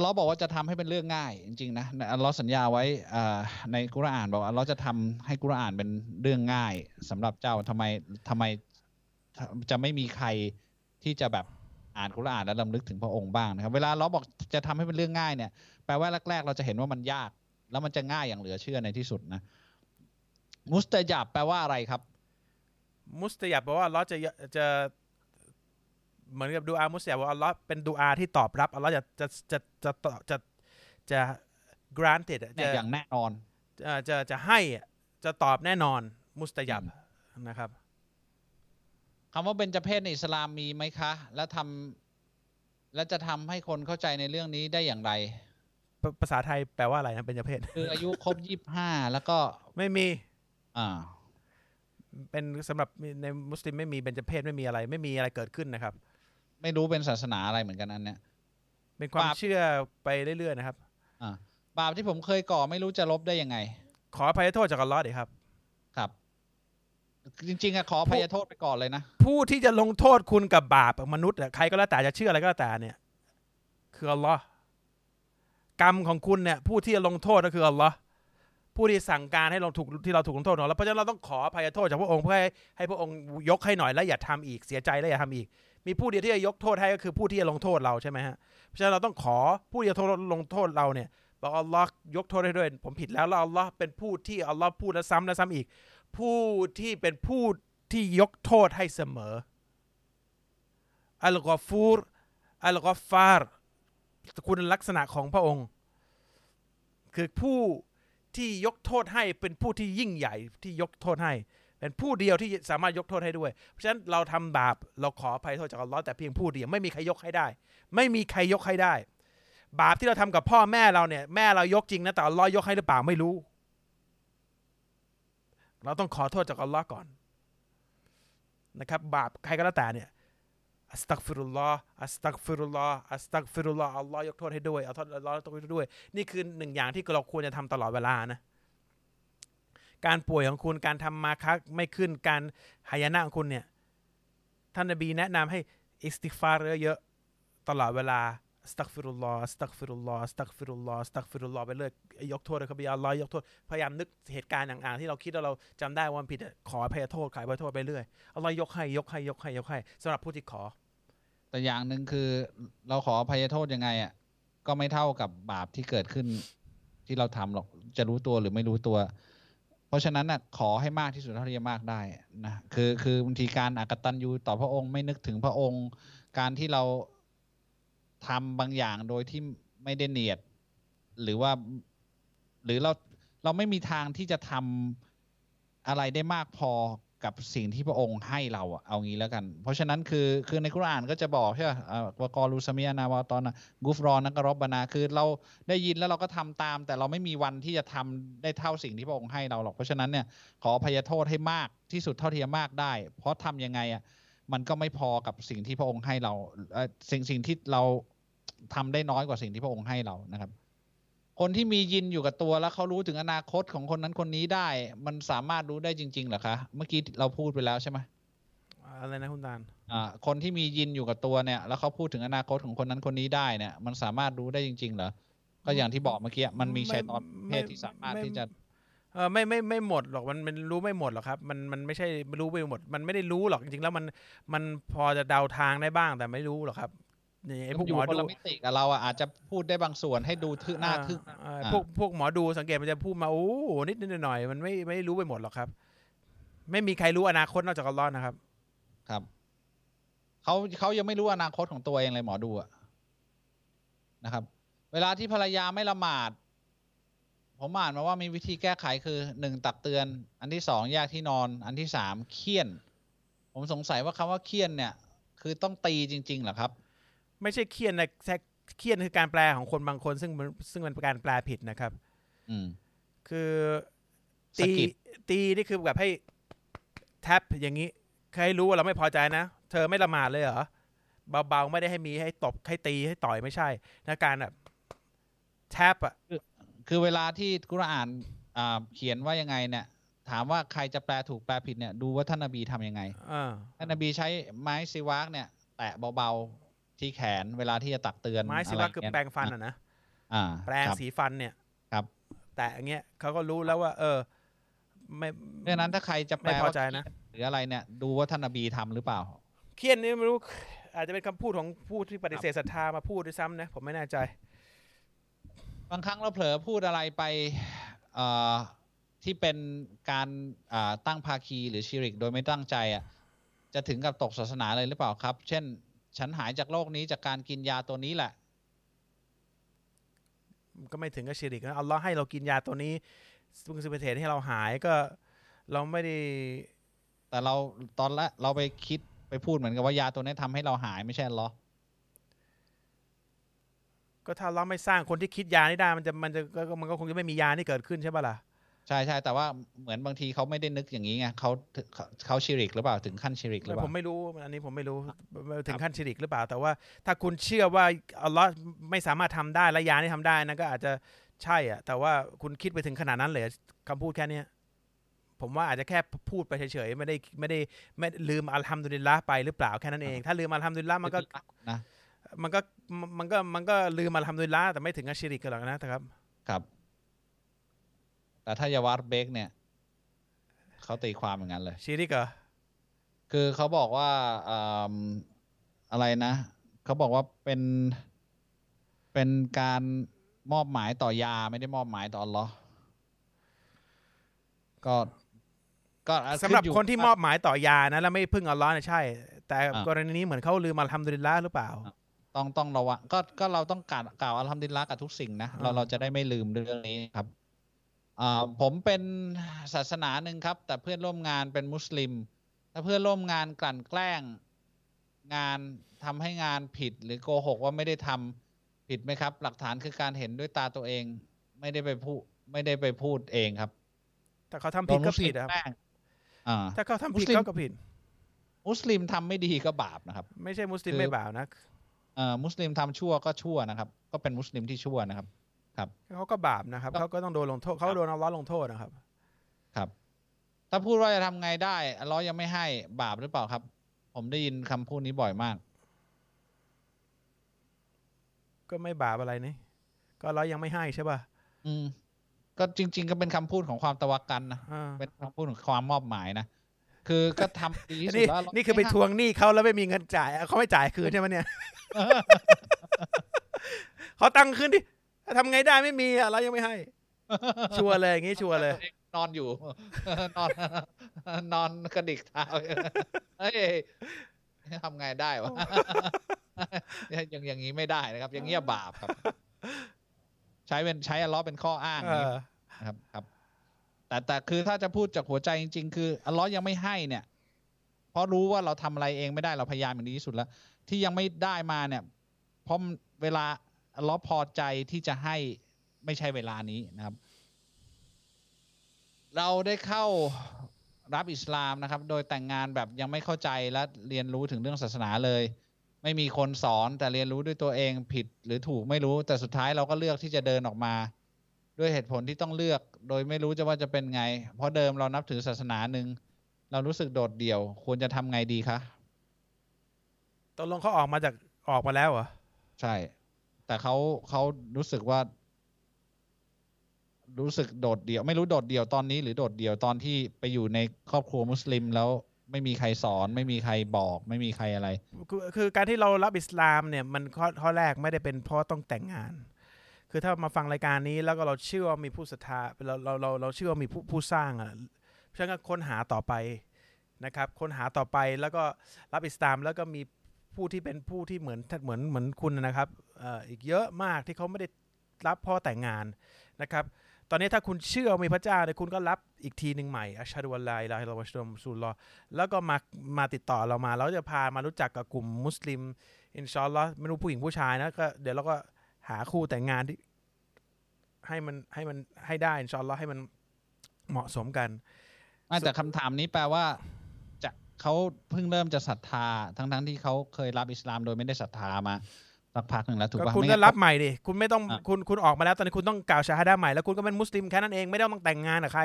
เลอฮ์บอกว่าจะทำให้เป็นเรื่องง่าย จริงๆนะเลอฮ์สัญญาไว้อในกุรอานบอกว่าเลอฮ์จะทำให้กุรอานเป็นเรื่องง่ายสำหรับเจ้าทำไมทำไมจะไม่มีใครที่จะแบบ อ่านกุรอานแล้วลำลึกถึงพระองค์บ้างนะครับ เวลาเราบอกจะทำให้เป็นเรื่องง่ายเนี่ยแปลว่าแรกๆ เราจะเห็นว่ามันยาก แล้วมันจะง่ายอย่างเหลือเชื่อในที่สุดนะ มุสตะจับแปลว่าอะไรครับ มุสตยับบอกว่าลเลอจะจะเหมือนกับดูอามุสยับว่าอัลเลอฮ์เป็นดูอาที่ตอบรับอัลเลอฮ์จะจะจะจะจะจะ granted อะเนี่ยจะอย่างแน่นอนจะจะจะให้จะตอบแน่นอนมุสตยับนะครับ คำว่าเบญจเพศในอิสลามมีไหมคะ แล้วทำแล้วจะทำให้คนเข้าใจในเรื่องนี้ได้อย่างไร ภาภาษาไทยแปลว่าอะไรนะเป็นจเพศ คืออายุครบยี่ห้าแล้วก็ไม่มีอ่าเป็นสำหรับในมุสลิมไม่มีเบญจเพศไม่มีอะไร ไม่มีอะไรเกิดขึ้นนะครับ ไม่รู้เป็นศาสนาอะไรเหมือนกันอันเนี้ยเป็นความบาปเชื่อไปเรื่อยๆนะครับ อ่าบาปที่ผมเคยก่อไม่รู้จะลบได้ยังไง ขออภัยโทษจากอัลเลอฮ์ดีครับครับ จริงๆอะขออภัยโทษไปก่อนเลยนะ ผู้ที่จะลงโทษคุณกับบาปมนุษย์อะใครก็แล้วแต่จะเชื่ออะไรก็แล้วแต่เนี่ย คืออัลลอฮ์กรรมของคุณเนี่ย ผู้ที่จะลงโทษก็คืออัลลอฮ์ผู้ที่สั่งการให้เราถูกที่เราถูกลงโทษเราเพราะฉะนั้นเราต้องขออภัยโทษจากพระองค์เพื่อให้ให้พระองค์ยกให้หน่อยและอย่าทำอีกเสียใจและอย่าทำอีก มีผู้เดียวที่จะยกโทษให้ก็คือผู้ที่จะลงโทษเราใช่ไหมฮะเพราะฉะนั้นเราต้องขอผู้ที่จะลงโทษเราเนี่ยบอกอัลลอฮ์ยกโทษให้ด้วย ผมผิดแล้วแล้วอัลลอฮ์เป็นผู้ที่อัลลอฮ์พูดและซ้ำและซ้ำอีก ผู้ที่เป็นผู้ที่ยกโทษให้เสมอ อัลกอฟูร อัลกอฟาร์คุณลักษณะของพระองค์ คือผู้ที่ยกโทษให้เป็นผู้ที่ยิ่งใหญ่ที่ยกโทษให้ เป็นผู้เดียวที่สามารถยกโทษให้ด้วย เพราะฉะนั้นเราทำบาปเราขออภัยโทษจากอัลลอฮ์แต่เพียงผู้เดียวไม่มีใครยกให้ได้ ไม่มีใครยกให้ได้ บาปที่เราทำกับพ่อแม่เราเนี่ยแม่เรายกจริงนะแต่อัลลอฮ์ยกให้หรือเปล่าไม่รู้ เราต้องขอโทษจากอัลลอฮ์ก่อนนะครับบาปใครก็แล้วแต่เนี่ยอัสตักฟิรุลลอฮ์อัสตักฟิรุลลอฮ์อัสตักฟิรุลลอฮ์อัลลอฮ์ยกโทษให้ด้วยอัลลอฮ์ยกโทษให้ด้วย นี่คือหนึ่งอย่างที่เราควรจะทำตลอดเวลานะการป่วยของคุณการทำมาค้าไม่ขึ้นการหายนะของคุณเนี่ยท่านนบีแนะนำให้อิสติฟาร์เยอะๆตลอดเวลา أستغفر الله أستغفر الله أستغفر الله أستغفر اللهไปเลยยกโทษเลยครับอัลลอฮ์ยกโทษ พยายามนึกเหตุการณ์อย่างๆที่เราคิดว่าเราจำได้ว่ามันผิดขออภัยโทษขออภัยโทษไปเรื่อยอัลลอฮ์ยกให้ยกให้ยกให้ยกให้สำหรับผู้ที่ขอ แต่อย่างหนึ่งคือเราขออภัยโทษยังไงอะก็ไม่เท่ากับบาปที่เกิดขึ้นที่เราทำหรอกจะรู้ตัวหรือไม่รู้ตัว เพราะฉะนั้นน่ะขอให้มากที่สุดเท่าที่จะมากได้นะคือคือบางทีการอากตันยูต่อพระองค์ไม่นึกถึงพระองค์ การที่เรา ทำบางอย่างโดยที่ไม่ได้เนียด หรือว่า หรือเราเราไม่มีทางที่จะทำอะไรได้มากพอกับสิ่งที่พระองค์ให้เราอะเอางี้แล้วกัน เพราะฉะนั้นคือคือในคุรานก็จะบอกใช่ไหมอ่าวกอลูสเมียนาวาตอนนะกุฟรอนนักรบบนาคือเราได้ยินแล้วเราก็ทำตาม แต่เราไม่มีวันที่จะทำได้เท่าสิ่งที่พระองค์ให้เราหรอกเพราะฉะนั้นเนี่ยขออภัยโทษให้มากที่สุดเท่าที่จะมากได้ เพราะทำยังไงอะมันก็ไม่พอกับสิ่งที่พระองค์ให้เราสิ่งสิ่งที่เรา ทำได้น้อยกว่าสิ่งที่พระองค์ให้เรานะครับ คนที่มียินอยู่กับตัวแล้วเขารู้ถึงอนาคตของคนนั้นคนนี้ได้ มันสามารถรู้ได้จริงๆเหรอคะเมื่อกี้เราพูดไปแล้วใช่ไหมอะไรนะคุณตาลอ่าคนที่มียินอยู่กับตัวเนี่ย แล้วเขาพูดถึงอนาคตของคนนั้นคนนี้ได้เนี่ย มันสามารถรู้ได้จริงๆเหรอก็อย่างที่บอกเมื่อกี้มันมีชัยตอนประเพศที่สามารถที่จะเออไม่ไม่ไม่หมดหรอกมันมันรู้ไม่หมดหรอกครับ มันมันไม่ใช่รู้ไม่หมด มันไม่ได้รู้หรอกจริงๆแล้วมันมันพอจะเดาทางได้บ้างแต่ไม่รู้หรอกครับนี่ ไอ้พวกอหยู่มอคนดูละมิติกับเราอะอาจจะพูดได้บางส่วนให้ดูทึ่หน้าทึ่อ่าอ่าอ่าพวกพวกหมอดูสังเกตมันจะพูดมาโอ้โหนิดนิดหน่อยๆมันไม่ไม่รู้ไปหมดหรอกครับ ไม่มีใครรู้อนาคตนอกจากอัลลอฮ์นะครับ ครับเขาเขายังไม่รู้อนาคตของตัวเองเลยหมอดูอะนะครับ เวลาที่ภรรยาไม่ละหมาด ผมอ่านมาว่ามีวิธีแก้ไขคือหนึ่งตักเตือน อันที่สองแยกที่นอน อันที่สามเคี่ยน ผมสงสัยว่าคำว่าเคี่ยนเนี่ย คือต้องตีจริงๆเหรอครับ ไม่ใช่เคียนนะแค่เคียนคือการแปลของคนบางคน ซึ่งมันซึ่งมันเป็นการแปลผิดนะครับ อืม คือสะตีกิดตีนี่คือแบบให้แท็บอย่างนี้ใครรู้ว่าเราไม่พอใจนะ เธอไม่ละหมาดเลยเหรอเบาๆไม่ได้ให้มีให้ตบให้ตีให้ต่อยไม่ใช่นะการแบบแท็บอะคือเวลาที่กุรอานอ่าเขียนว่ายังไงเนี่ย ถามว่าใครจะแปลถูกแปลผิดเนี่ย ดูว่าท่านนบีทำยังไงอ่าท่านนบีใช้ไม้ซิวากเนี่ย แตะเบาๆ ที่แขนเวลาที่จะตักเตือนไม้สิว่าคืออะไรเงี้ยแปรงฟันอะนะอ่า แปรงครับสีฟันเนี่ยครับ แต่อย่างเงี้ยเขาก็รู้แล้วว่า เออ ไม่เพราะฉะนั้นถ้าใครจะแปลไม่พอว่าใจนะหรืออะไรเนี่ย ดูว่าท่านนบีทำหรือเปล่า เคียนนี่ไม่รู้ อาจจะเป็นคำพูดของผู้ที่ปฏิเสธศรัทธามาพูดด้วยซ้ำนะผมไม่แน่ใจ บางครั้งเราเผลอพูดอะไรไปเอ่อที่เป็นการอ่าตั้งภาคีหรือชิริก โดยไม่ตั้งใจอะจะถึงกับตกศาสนาเลยหรือเปล่าครับ เช่น ฉันหายจากโลกนี้จากการกินยาตัวนี้แหละ ก็ไม่ถึงกับชิริกนะอัลลอฮ์ให้เรากินยาตัวนี้ซึ่งเป็นเหตุให้เราหายก็เราไม่ได้ แต่เราตอนแรกเราไปคิดไปพูดเหมือนกับว่ายาตัวนี้ทำให้เราหายไม่ใช่เหรอก็ถ้าเราไม่สร้างคนที่คิดยานี่ได้มันจะมันจะก็ก็มันก็คงจะไม่มียานี่เกิดขึ้นใช่ปะล่ะ ใช่ใช่แต่ว่าเหมือนบางทีเขาไม่ได้นึกอย่างนี้ไงเขาเขาเขาชิริกหรือเปล่าถึงขั้นชิริกหรือเปผล่ามไม่รู้อันนี้ผมไม่รู้ถึงขั้นชิริกหรือเปล่า แต่ว่าถ้าคุณเชื่อว่าอัลลอฮ์ไม่สามารถทำได้และยานี่ทำได้นะก็อาจจะใช่อะแต่ว่าคุณคิดไปถึงขนาดนั้นเลยคำพูดแค่เนี้ยผมว่าอาจจะแค่พูดไปเฉยๆไม่ได้ไม่ได้ไม่ลืมอัลฮัมดุลิลละไปหรือเปล่าแค่นั้นเอง ถ้าลืมอัลฮัมดุลิลละมันก็นะมันก็มันก็มันก็ลืมอัลฮัมดุลิลละแต่ไม่ถึงกับชิริกกันหรอกนะแต่ครับ ครับ แต่ถ้ายาวาร์เบกเนี่ยเขาตีความอย่างนั้นเลยชิริกเหรอคือเขาบอกว่าอืมอะไรนะเขาบอกว่าเป็นเป็นการมอบหมายต่อยาไม่ได้มอบหมายต่ออัลลอฮ์ก็ก็อะสำหรับขึ้อยู่คนที่มอบหมายต่อยานะแล้วไม่พึ่งอัลลอฮ์เนี่ยใช่ แต่อะกรณีนี้เหมือนเขาลืมอัลฮัมดุลิลละหรือเปล่า ต้องต้องระวังก็ก็เราต้องกล่าวกล่าวอัลฮัมดุลิลละห์กับทุกสิ่งนะเราอ่าเราจะได้ไม่ลืมเรื่องนี้ครับอ่า ผมเป็นศาสนาหนึ่งครับ แต่เพื่อนร่วมงานเป็นมุสลิม ถ้าเพื่อนร่วมงานกลั่นแกล้งงานทำให้งานผิดหรือโกหกว่าไม่ได้ทำผิดไหมครับ หลักฐานคือการเห็นด้วยตาตัวเอง ไม่ได้ไปพูดไม่ได้ไปพูดเองครับ แต่เขาทำผิดโนก็มุสลิผิมดอะครับแกล้งอ่าถ้าเขาทำผิดมุสลิมเขาก็ผิด มุสลิมทำไม่ดีก็บาปนะครับ ไม่ใช่มุสลิมคือไม่บาปนะเอ่อมุสลิมทำชั่วก็ชั่วนะครับ ก็เป็นมุสลิมที่ชั่วนะครับ ครับเขาก็บาปนะครับครับเขาก็ต้องโดนลงโทษเขาโดนอัลเลอฮ์ลงโทษนะครับ ครับ ถ้าพูดว่าจะทำไงได้อัลเลอฮ์ยังไม่ให้บาปหรือเปล่าครับ ผมได้ยินคำพูดนี้บ่อยมาก ก็ไม่บาปอะไรนี่ก็เรายังไม่ให้ใช่ป่ะอืม ก็จริง ๆ ก็เป็นคำพูดของความตะวักกันนะอ่าเป็นคำพูดของความมอบหมายนะคือก็ทำดีที่สุดนี่แล้วเรานี่คือไปม่ทวงหนี้เขาแล้วไม่มีเงินจ่ายเขาไม่จ่ายคืนใช่ไหมเนี่ยเขาตังค์คืนดิ ทำไงได้ไม่มีอะเรายังไม่ให้ ชัวร์เลยอย่างงี้ชัวร์เลย นอนอยู่ นอน นอนกระดิกเท้าเฮ้ยทำไงได้วะอย่างอย่างนี้ไม่ได้นะครับ อย่างเงี้ยบาปครับ ใช้เป็นใช้อัลเลอฮ์เป็นข้ออ้างเออนะครับครับแต่แต่คือถ้าจะพูดจากหัวใจจริง ๆ คืออัลเลอฮ์ยังไม่ให้เนี่ย เพราะรู้ว่าเราทำอะไรเองไม่ได้เราพยายามอย่างดีที่สุดแล้ว ที่ยังไม่ได้มาเนี่ยเพราะเวลา อัลเลอฮ์พอใจที่จะให้ไม่ใช่เวลานี้นะครับ เราได้เข้ารับอิสลามนะครับ โดยแต่งงานแบบยังไม่เข้าใจและเรียนรู้ถึงเรื่องศาสนาเลย ไม่มีคนสอนแต่เรียนรู้ด้วยตัวเองผิดหรือถูกไม่รู้แต่สุดท้ายเราก็เลือกที่จะเดินออกมา ด้วยเหตุผลที่ต้องเลือก โดยไม่รู้จะว่าจะเป็นไง เพราะเดิมเรานับถือศาสนาหนึ่งเรารู้สึกโดดเดี่ยว ควรจะทำไงดีคะตกลงเขาออกมาจากออกมาแล้วเหรอใช่ แต่เขาเขารู้สึกว่า รู้สึกโดดเดี่ยว ไม่รู้โดดเดี่ยวตอนนี้ หรือโดดเดี่ยวตอนที่ไปอยู่ในครอบครัวมุสลิมแล้วไม่มีใครสอนไม่มีใครบอก ไม่มีใครอะไรคือคือการที่เรารับอิสลามเนี่ยมันข้อข้อแรกไม่ได้เป็นเพราะต้องแต่งงาน คือถ้ามาฟังรายการนี้แล้วก็เราเชื่อว่ามีผู้ศรัทธาเราเราเราเราเชื่อว่ามีผู้ผู้สร้างอะเพราะฉะนั้นก็ค้นหาต่อไปนะครับค้นหาต่อไปแล้วก็รับอิสลามแล้วก็มี ผู้ที่เป็นผู้ที่เหมือนเหมือนเหมือนคุณนะครับอีกเยอะมากที่เขาไม่ได้รับเพราะแต่งงานนะครับ ตอนนี้ถ้าคุณเชื่อมีพระเจ้าเนี่ยคุณก็รับอีกทีหนึ่งใหม่أشهد أن لا إله إلا الله وأشهد أن محمدا رسول اللهแล้วก็มามาติดต่อเรามาเราจะพามารู้จักกับกลุ่มมุสลิม إن شاء اللهไม่รู้ผู้หญิงผู้ชายนะก็เดี๋ยวเราก็หาคู่แต่งงานที่ให้มันให้มันให้ได้อินชอัลอให้มันเหมาะสมกันแต่คำถามนี้แปลว่า เขาเพิ่งเริ่มจะศรัทธา ทั้งทั้งๆที่เขาเคยรับอิสลามโดยไม่ได้ศรัทธามาสักพักหนึ่งแล้วถูกก็ปะคุณไม่ก็งั้นรับใหม่ดิคุณไม่ต้องอะคุณคุณออกมาแล้วตอนนี้คุณต้องกล่าวชาฮาดะห์ใหม่แล้วคุณก็เป็นมุสลิมแค่นั้นเองไม่ต้องแต่งงานกับใคร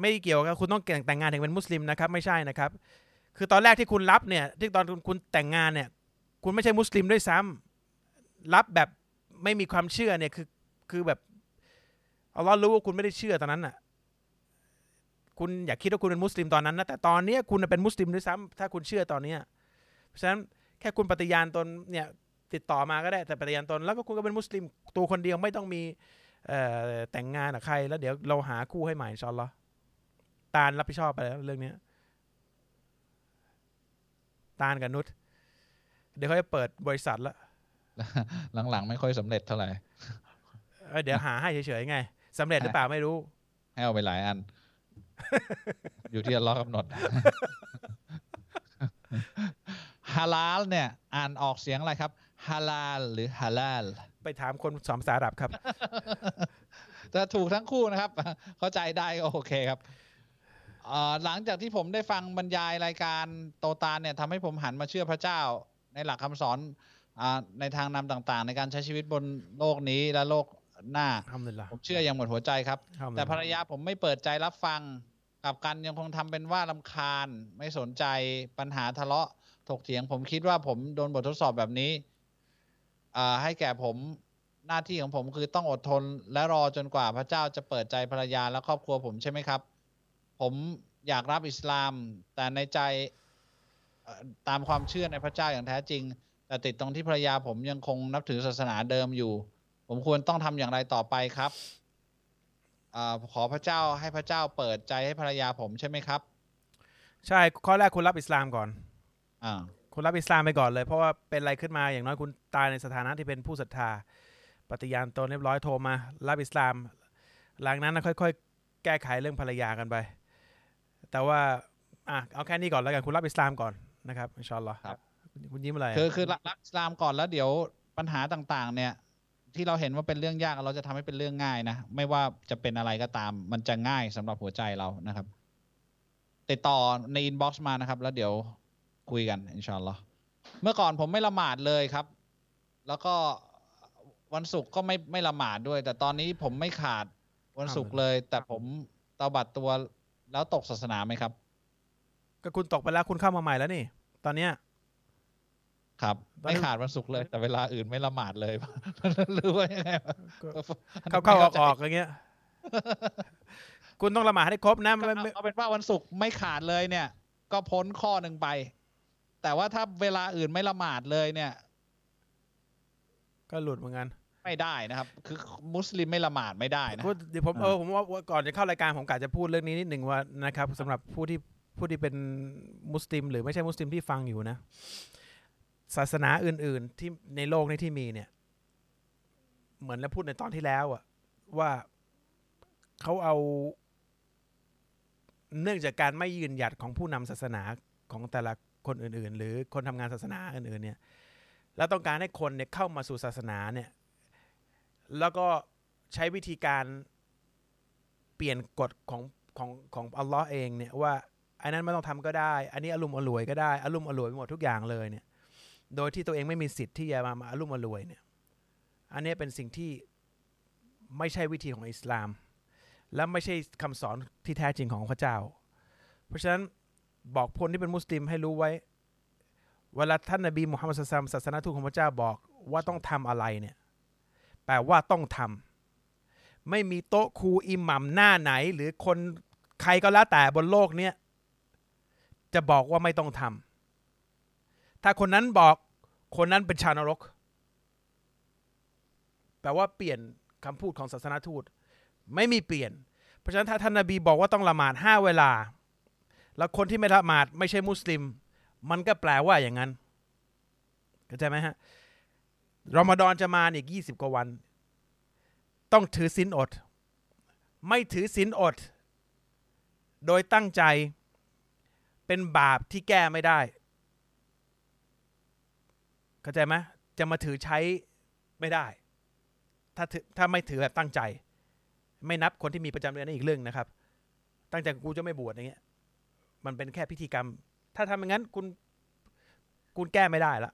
ไม่เกี่ยวกับคุณต้องแต่งงานถึงเป็นมุสลิมนะครับ ไม่ใช่นะครับ คือตอนแรกที่คุณรับเนี่ย ที่ตอนคุณคุณแต่งงานเนี่ย คุณไม่ใช่มุสลิมด้วยซ้ำรับแบบไม่มีความเชื่อเนี่ยคือคือแบบอัลลอฮ์รู้ว่าคุณไม่ได้เชื่อตอนนั้นน่ะ คุณอย่าคิดว่าคุณเป็นมุสลิมตอนนั้นนะแต่ตอนเนี้ยคุณเป็นมุสลิมด้วยซ้ำถ้าคุณเชื่อตอนเนี้ยเพราะฉะนั้นแค่คุณปฏิญาณตนเนี่ยติดต่อมาก็ได้แต่ปฏิญาณตนแล้วก็คุณก็เป็นมุสลิมตัวคนเดียวไม่ต้องมีเอ่อแต่งงานกับใคร แล้วเดี๋ยวเราหาคู่ให้ใหม่อินชาอนลอฮ์ตาลรับผิดชอบไปแล้วเรื่องเนี้ยตาลกับนุชเดี๋ยวเขาจะเปิดบริษัทแล้วหลังๆ ไม่ค่อยสำเร็จเท่าไหร่เอ้ยเดี๋ยวหาให้เฉยๆไงสำเร็จหรือเปล่าไม่รู้ ให้เอาไปหลายอัน อยู่ที่อัลเลอฮ์กำหนดฮาลาลเนี่ย อ่านออกเสียงอะไรครับฮาลาลหรือฮาลาลไปถามคนสอนภาษาอาหรับครับจะถูกทั้งคู่นะครับ เข้าใจได้ก็โอเคครับเอ่อหลังจากที่ผมได้ฟังบรรยายรายการโตตานเนี่ยทำให้ผมหันมาเชื่อพระเจ้า ในหลักคำสอนอาในทางนำต่างๆ ในการใช้ชีวิตบนโลกนี้และโลก หน้าทำเลยล่ะผมเชื่ออย่างหมดหัวใจครับ แต่ภรรยาผมไม่เปิดใจรับฟังกลับกันยังคงทำเป็นว่าลำคาญไม่สนใจปัญหาทะเลาะถกเถียง ผมคิดว่าผมโดนบททดสอบแบบนี้อ่าให้แก่ผมหน้าที่ของผมคือต้องอดทน และรอจนกว่าพระเจ้าจะเปิดใจภรรยาและครอบครัวผมใช่ไหมครับ ผมอยากรับอิสลาม แต่ในใจเอ่อตามความเชื่อในพระเจ้าอย่างแท้จริง แต่ติดตรงที่ภรรยาผมยังคงนับถือศาสนาเดิมอยู่ ผมควรต้องทำอย่างไรต่อไปครับอาขอพระเจ้าให้พระเจ้าเปิดใจให้ภรรยาผมใช่ไหมครับ ใช่ข้อแรกคุณรับอิสลามก่อนอ่าคุณรับอิสลามไปก่อนเลย เพราะว่าเป็นอะไรขึ้นมาอย่างน้อยคุณตายในสถานะที่เป็นผู้ศรัทธา ปฏิญาณตนเรียบร้อยโทรมา รับอิสลาม หลังนั้นนะค่อย ๆ แก้ไขเรื่องภรรยากันไป แต่ว่าอะเอาแค่นี้ก่อนแล้วกันคุณรับอิสลามก่อนนะครับإن شاء اللهครับคุณคุณยิ้มอะไรคือคือรับรับอิสลามก่อนแล้วเดี๋ยวปัญหาต่าง ๆ เนี่ย ที่เราเห็นว่าเป็นเรื่องยากเราจะทำให้เป็นเรื่องง่ายนะ ไม่ว่าจะเป็นอะไรก็ตาม มันจะง่ายสำหรับหัวใจเรานะครับ ติดต่อใน inbox มานะครับ แล้วเดี๋ยวคุยกันอินชาอัลลอฮ์เมื่อก่อนผมไม่ละหมาดเลยครับ แล้วก็วันศุกร์ก็ไม่ไม่ละหมาดด้วย แต่ตอนนี้ผมไม่ขาดวันศุกร์เลย แต่ผมตาบัดตัวแล้วตกศาสนาไหมครับ ก็คุณตกไปแล้วคุณเข้ามาใหม่แล้วนี่ ตอนเนี้ย ครับตอนนี้ไม่ขาดวันศุกร์เลย แต่เวลาอื่นไม่ละหมาดเลยหรือว่ายังไงวะเข้าเข้าออกออกอย่างเงี้ย คุณต้องละหมาดให้ครบนะก็ไม่เอาไม่เอาเป็นว่าวันศุกร์ไม่ขาดเลยเนี่ย ก็พ้นข้อหนึ่งไป แต่ว่าถ้าเวลาอื่นไม่ละหมาดเลยเนี่ย ก็หลุดเหมือนกันไม่ได้นะครับ คือมุสลิมไม่ละหมาดไม่ได้นะพูดเดี๋ยวผมอ่าเออผมว่าว่าก่อนจะเข้ารายการผมกะจะพูดเรื่องนี้นิดหนึ่งว่านะครับสำหรับผู้ที่ผู้ที่เป็นมุสลิม หรือไม่ใช่มุสลิมที่ฟังอยู่นะ ศาสนาอื่น ๆ ที่ในโลกนี้ที่มีเนี่ย เหมือนแล้วพูดในตอนที่แล้วอะว่าเขาเอา เนื่องจากการไม่ยืนหยัดของผู้นำศาสนาของแต่ละคนอื่น ๆ หรือคนทำงานศาสนาอื่น ๆ เนี่ย แล้วต้องการให้คนเนี่ยเข้ามาสู่ศาสนาเนี่ย แล้วก็ใช้วิธีการเปลี่ยนกฎของของของอัลลอฮ์เองเนี่ยว่าอันนั้นไม่ต้องทำก็ได้ อันนี้อารมณ์อรวยก็ได้อารมณ์อรวยไปหมดทุกอย่างเลยเนี่ย โดยที่ตัวเองไม่มีสิทธิ์ที่จะมามาอารมณ์อรวยเนี่ยอันนี้เป็นสิ่งที่ไม่ใช่วิธีของอิสลาม และไม่ใช่คำสอนที่แท้จริงของพระเจ้า เพราะฉะนั้นบอกคนที่เป็นมุสลิมให้รู้ไว้ เวลาท่านนบีมุฮัมมัดศ็อลลัลลอฮุลัยฮิวะซัลลัมศาสนาทูตของพระเจ้าบอกว่าต้องทำอะไรเนี่ยแปลว่าต้องทำไม่มีโต๊ะครูอิหมัมหน้าไหน หรือคนใครก็แล้วแต่บนโลกเนี้ยจะบอกว่าไม่ต้องทำ ถ้าคนนั้นบอกคนนั้นเป็นชาวนรก แปลว่าเปลี่ยนคำพูดของศาสนาทูต ไม่มีเปลี่ยน เพราะฉะนั้นถ้าท่านนบีบอกว่าต้องละหมาดห้าเวลา แล้วคนที่ไม่ละหมาดไม่ใช่มุสลิม มันก็แปลว่าอย่างนั้นเข้าใจไหมฮะรอมฎอนจะมาอีกยี่สิบกว่าวัน ต้องถือศีลอด ไม่ถือศีลอด โดยตั้งใจเป็นบาปที่แก้ไม่ได้ เข้าใจไหมจะมาถือใช้ไม่ได้ ถ้าถือถ้าไม่ถือแบบตั้งใจ ไม่นับคนที่มีประจำเดือนนั่อีกเรื่องนะครับ ตั้งใจกูจะไม่บวชอย่างเงี้ย มันเป็นแค่พิธีกรรม ถ้าทำอย่างนั้นคุณคุณแก้ไม่ได้ละ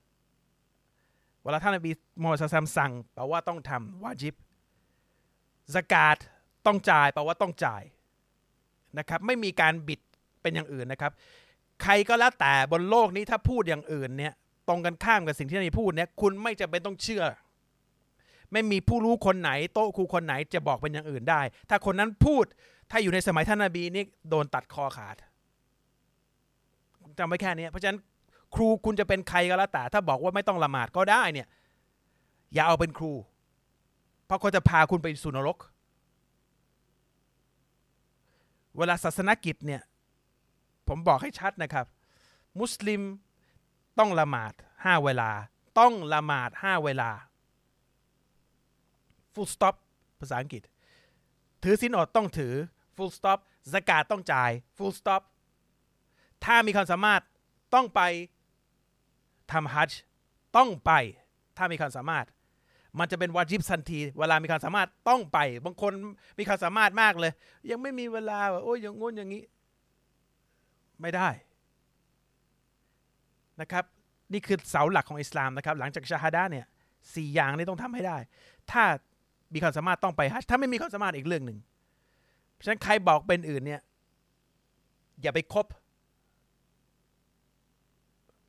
เวลาท่านนบีมูฮัมมัดศ็อลลัลลอฮุอะลัยฮิวะซัลลัมสั่งแปลว่าต้องทำวาจิบสกาดต้องจ่ายแปลว่าต้องจ่ายนะครับ ไม่มีการบิดเป็นอย่างอื่นนะครับ ใครก็แล้วแต่บนโลกนี้ถ้าพูดอย่างอื่นเนี่ย ตรงกันข้ามกับสิ่งที่นบีพูดเนี่ยคุณไม่จำเป็นต้องเชื่อ ไม่มีผู้รู้คนไหน โต๊ะครูคนไหนจะบอกเป็นอย่างอื่นได้ ถ้าคนนั้นพูดถ้าอยู่ในสมัยท่านนบีนี่โดนตัดคอขาดจำไว้แค่นี้เพราะฉะนั้นครูคุณจะเป็นใครก็แล้วแต่ ถ้าบอกว่าไม่ต้องละหมาดก็ได้เนี่ย อย่าเอาเป็นครู เพราะเขาจะพาคุณไปสู่นรก เวลาศาสนกิจเนี่ย ผมบอกให้ชัดนะครับ มุสลิม ต้องละหมาดห้าเวลา ต้องละหมาดห้าเวลา full stop ภาษาอังกฤษ ถือสินอดต้องถือ full stop สกาดต้องจ่าย full stop ถ้ามีความสามารถต้องไปทำฮัจต้องไป ถ้ามีความสามารถ มันจะเป็นวาจิบทันที เวลามีความสามารถต้องไป บางคนมีความสามารถมากเลย ยังไม่มีเวลาว่าโอ้ยอย่างงู้นอย่างนี้ ไม่ได้ นะครับนี่คือเสาหลักของอิสลามนะครับ หลังจากชาฮาดะห์เนี่ยสี่อย่างนี้ต้องทำให้ได้ ถ้ามีความสามารถต้องไปฮัจญ์ถ้าไม่มีความสามารถอีกเรื่องหนึ่งเพราะฉะนั้นใครบอกเป็นอื่นเนี่ยอย่าไปคบ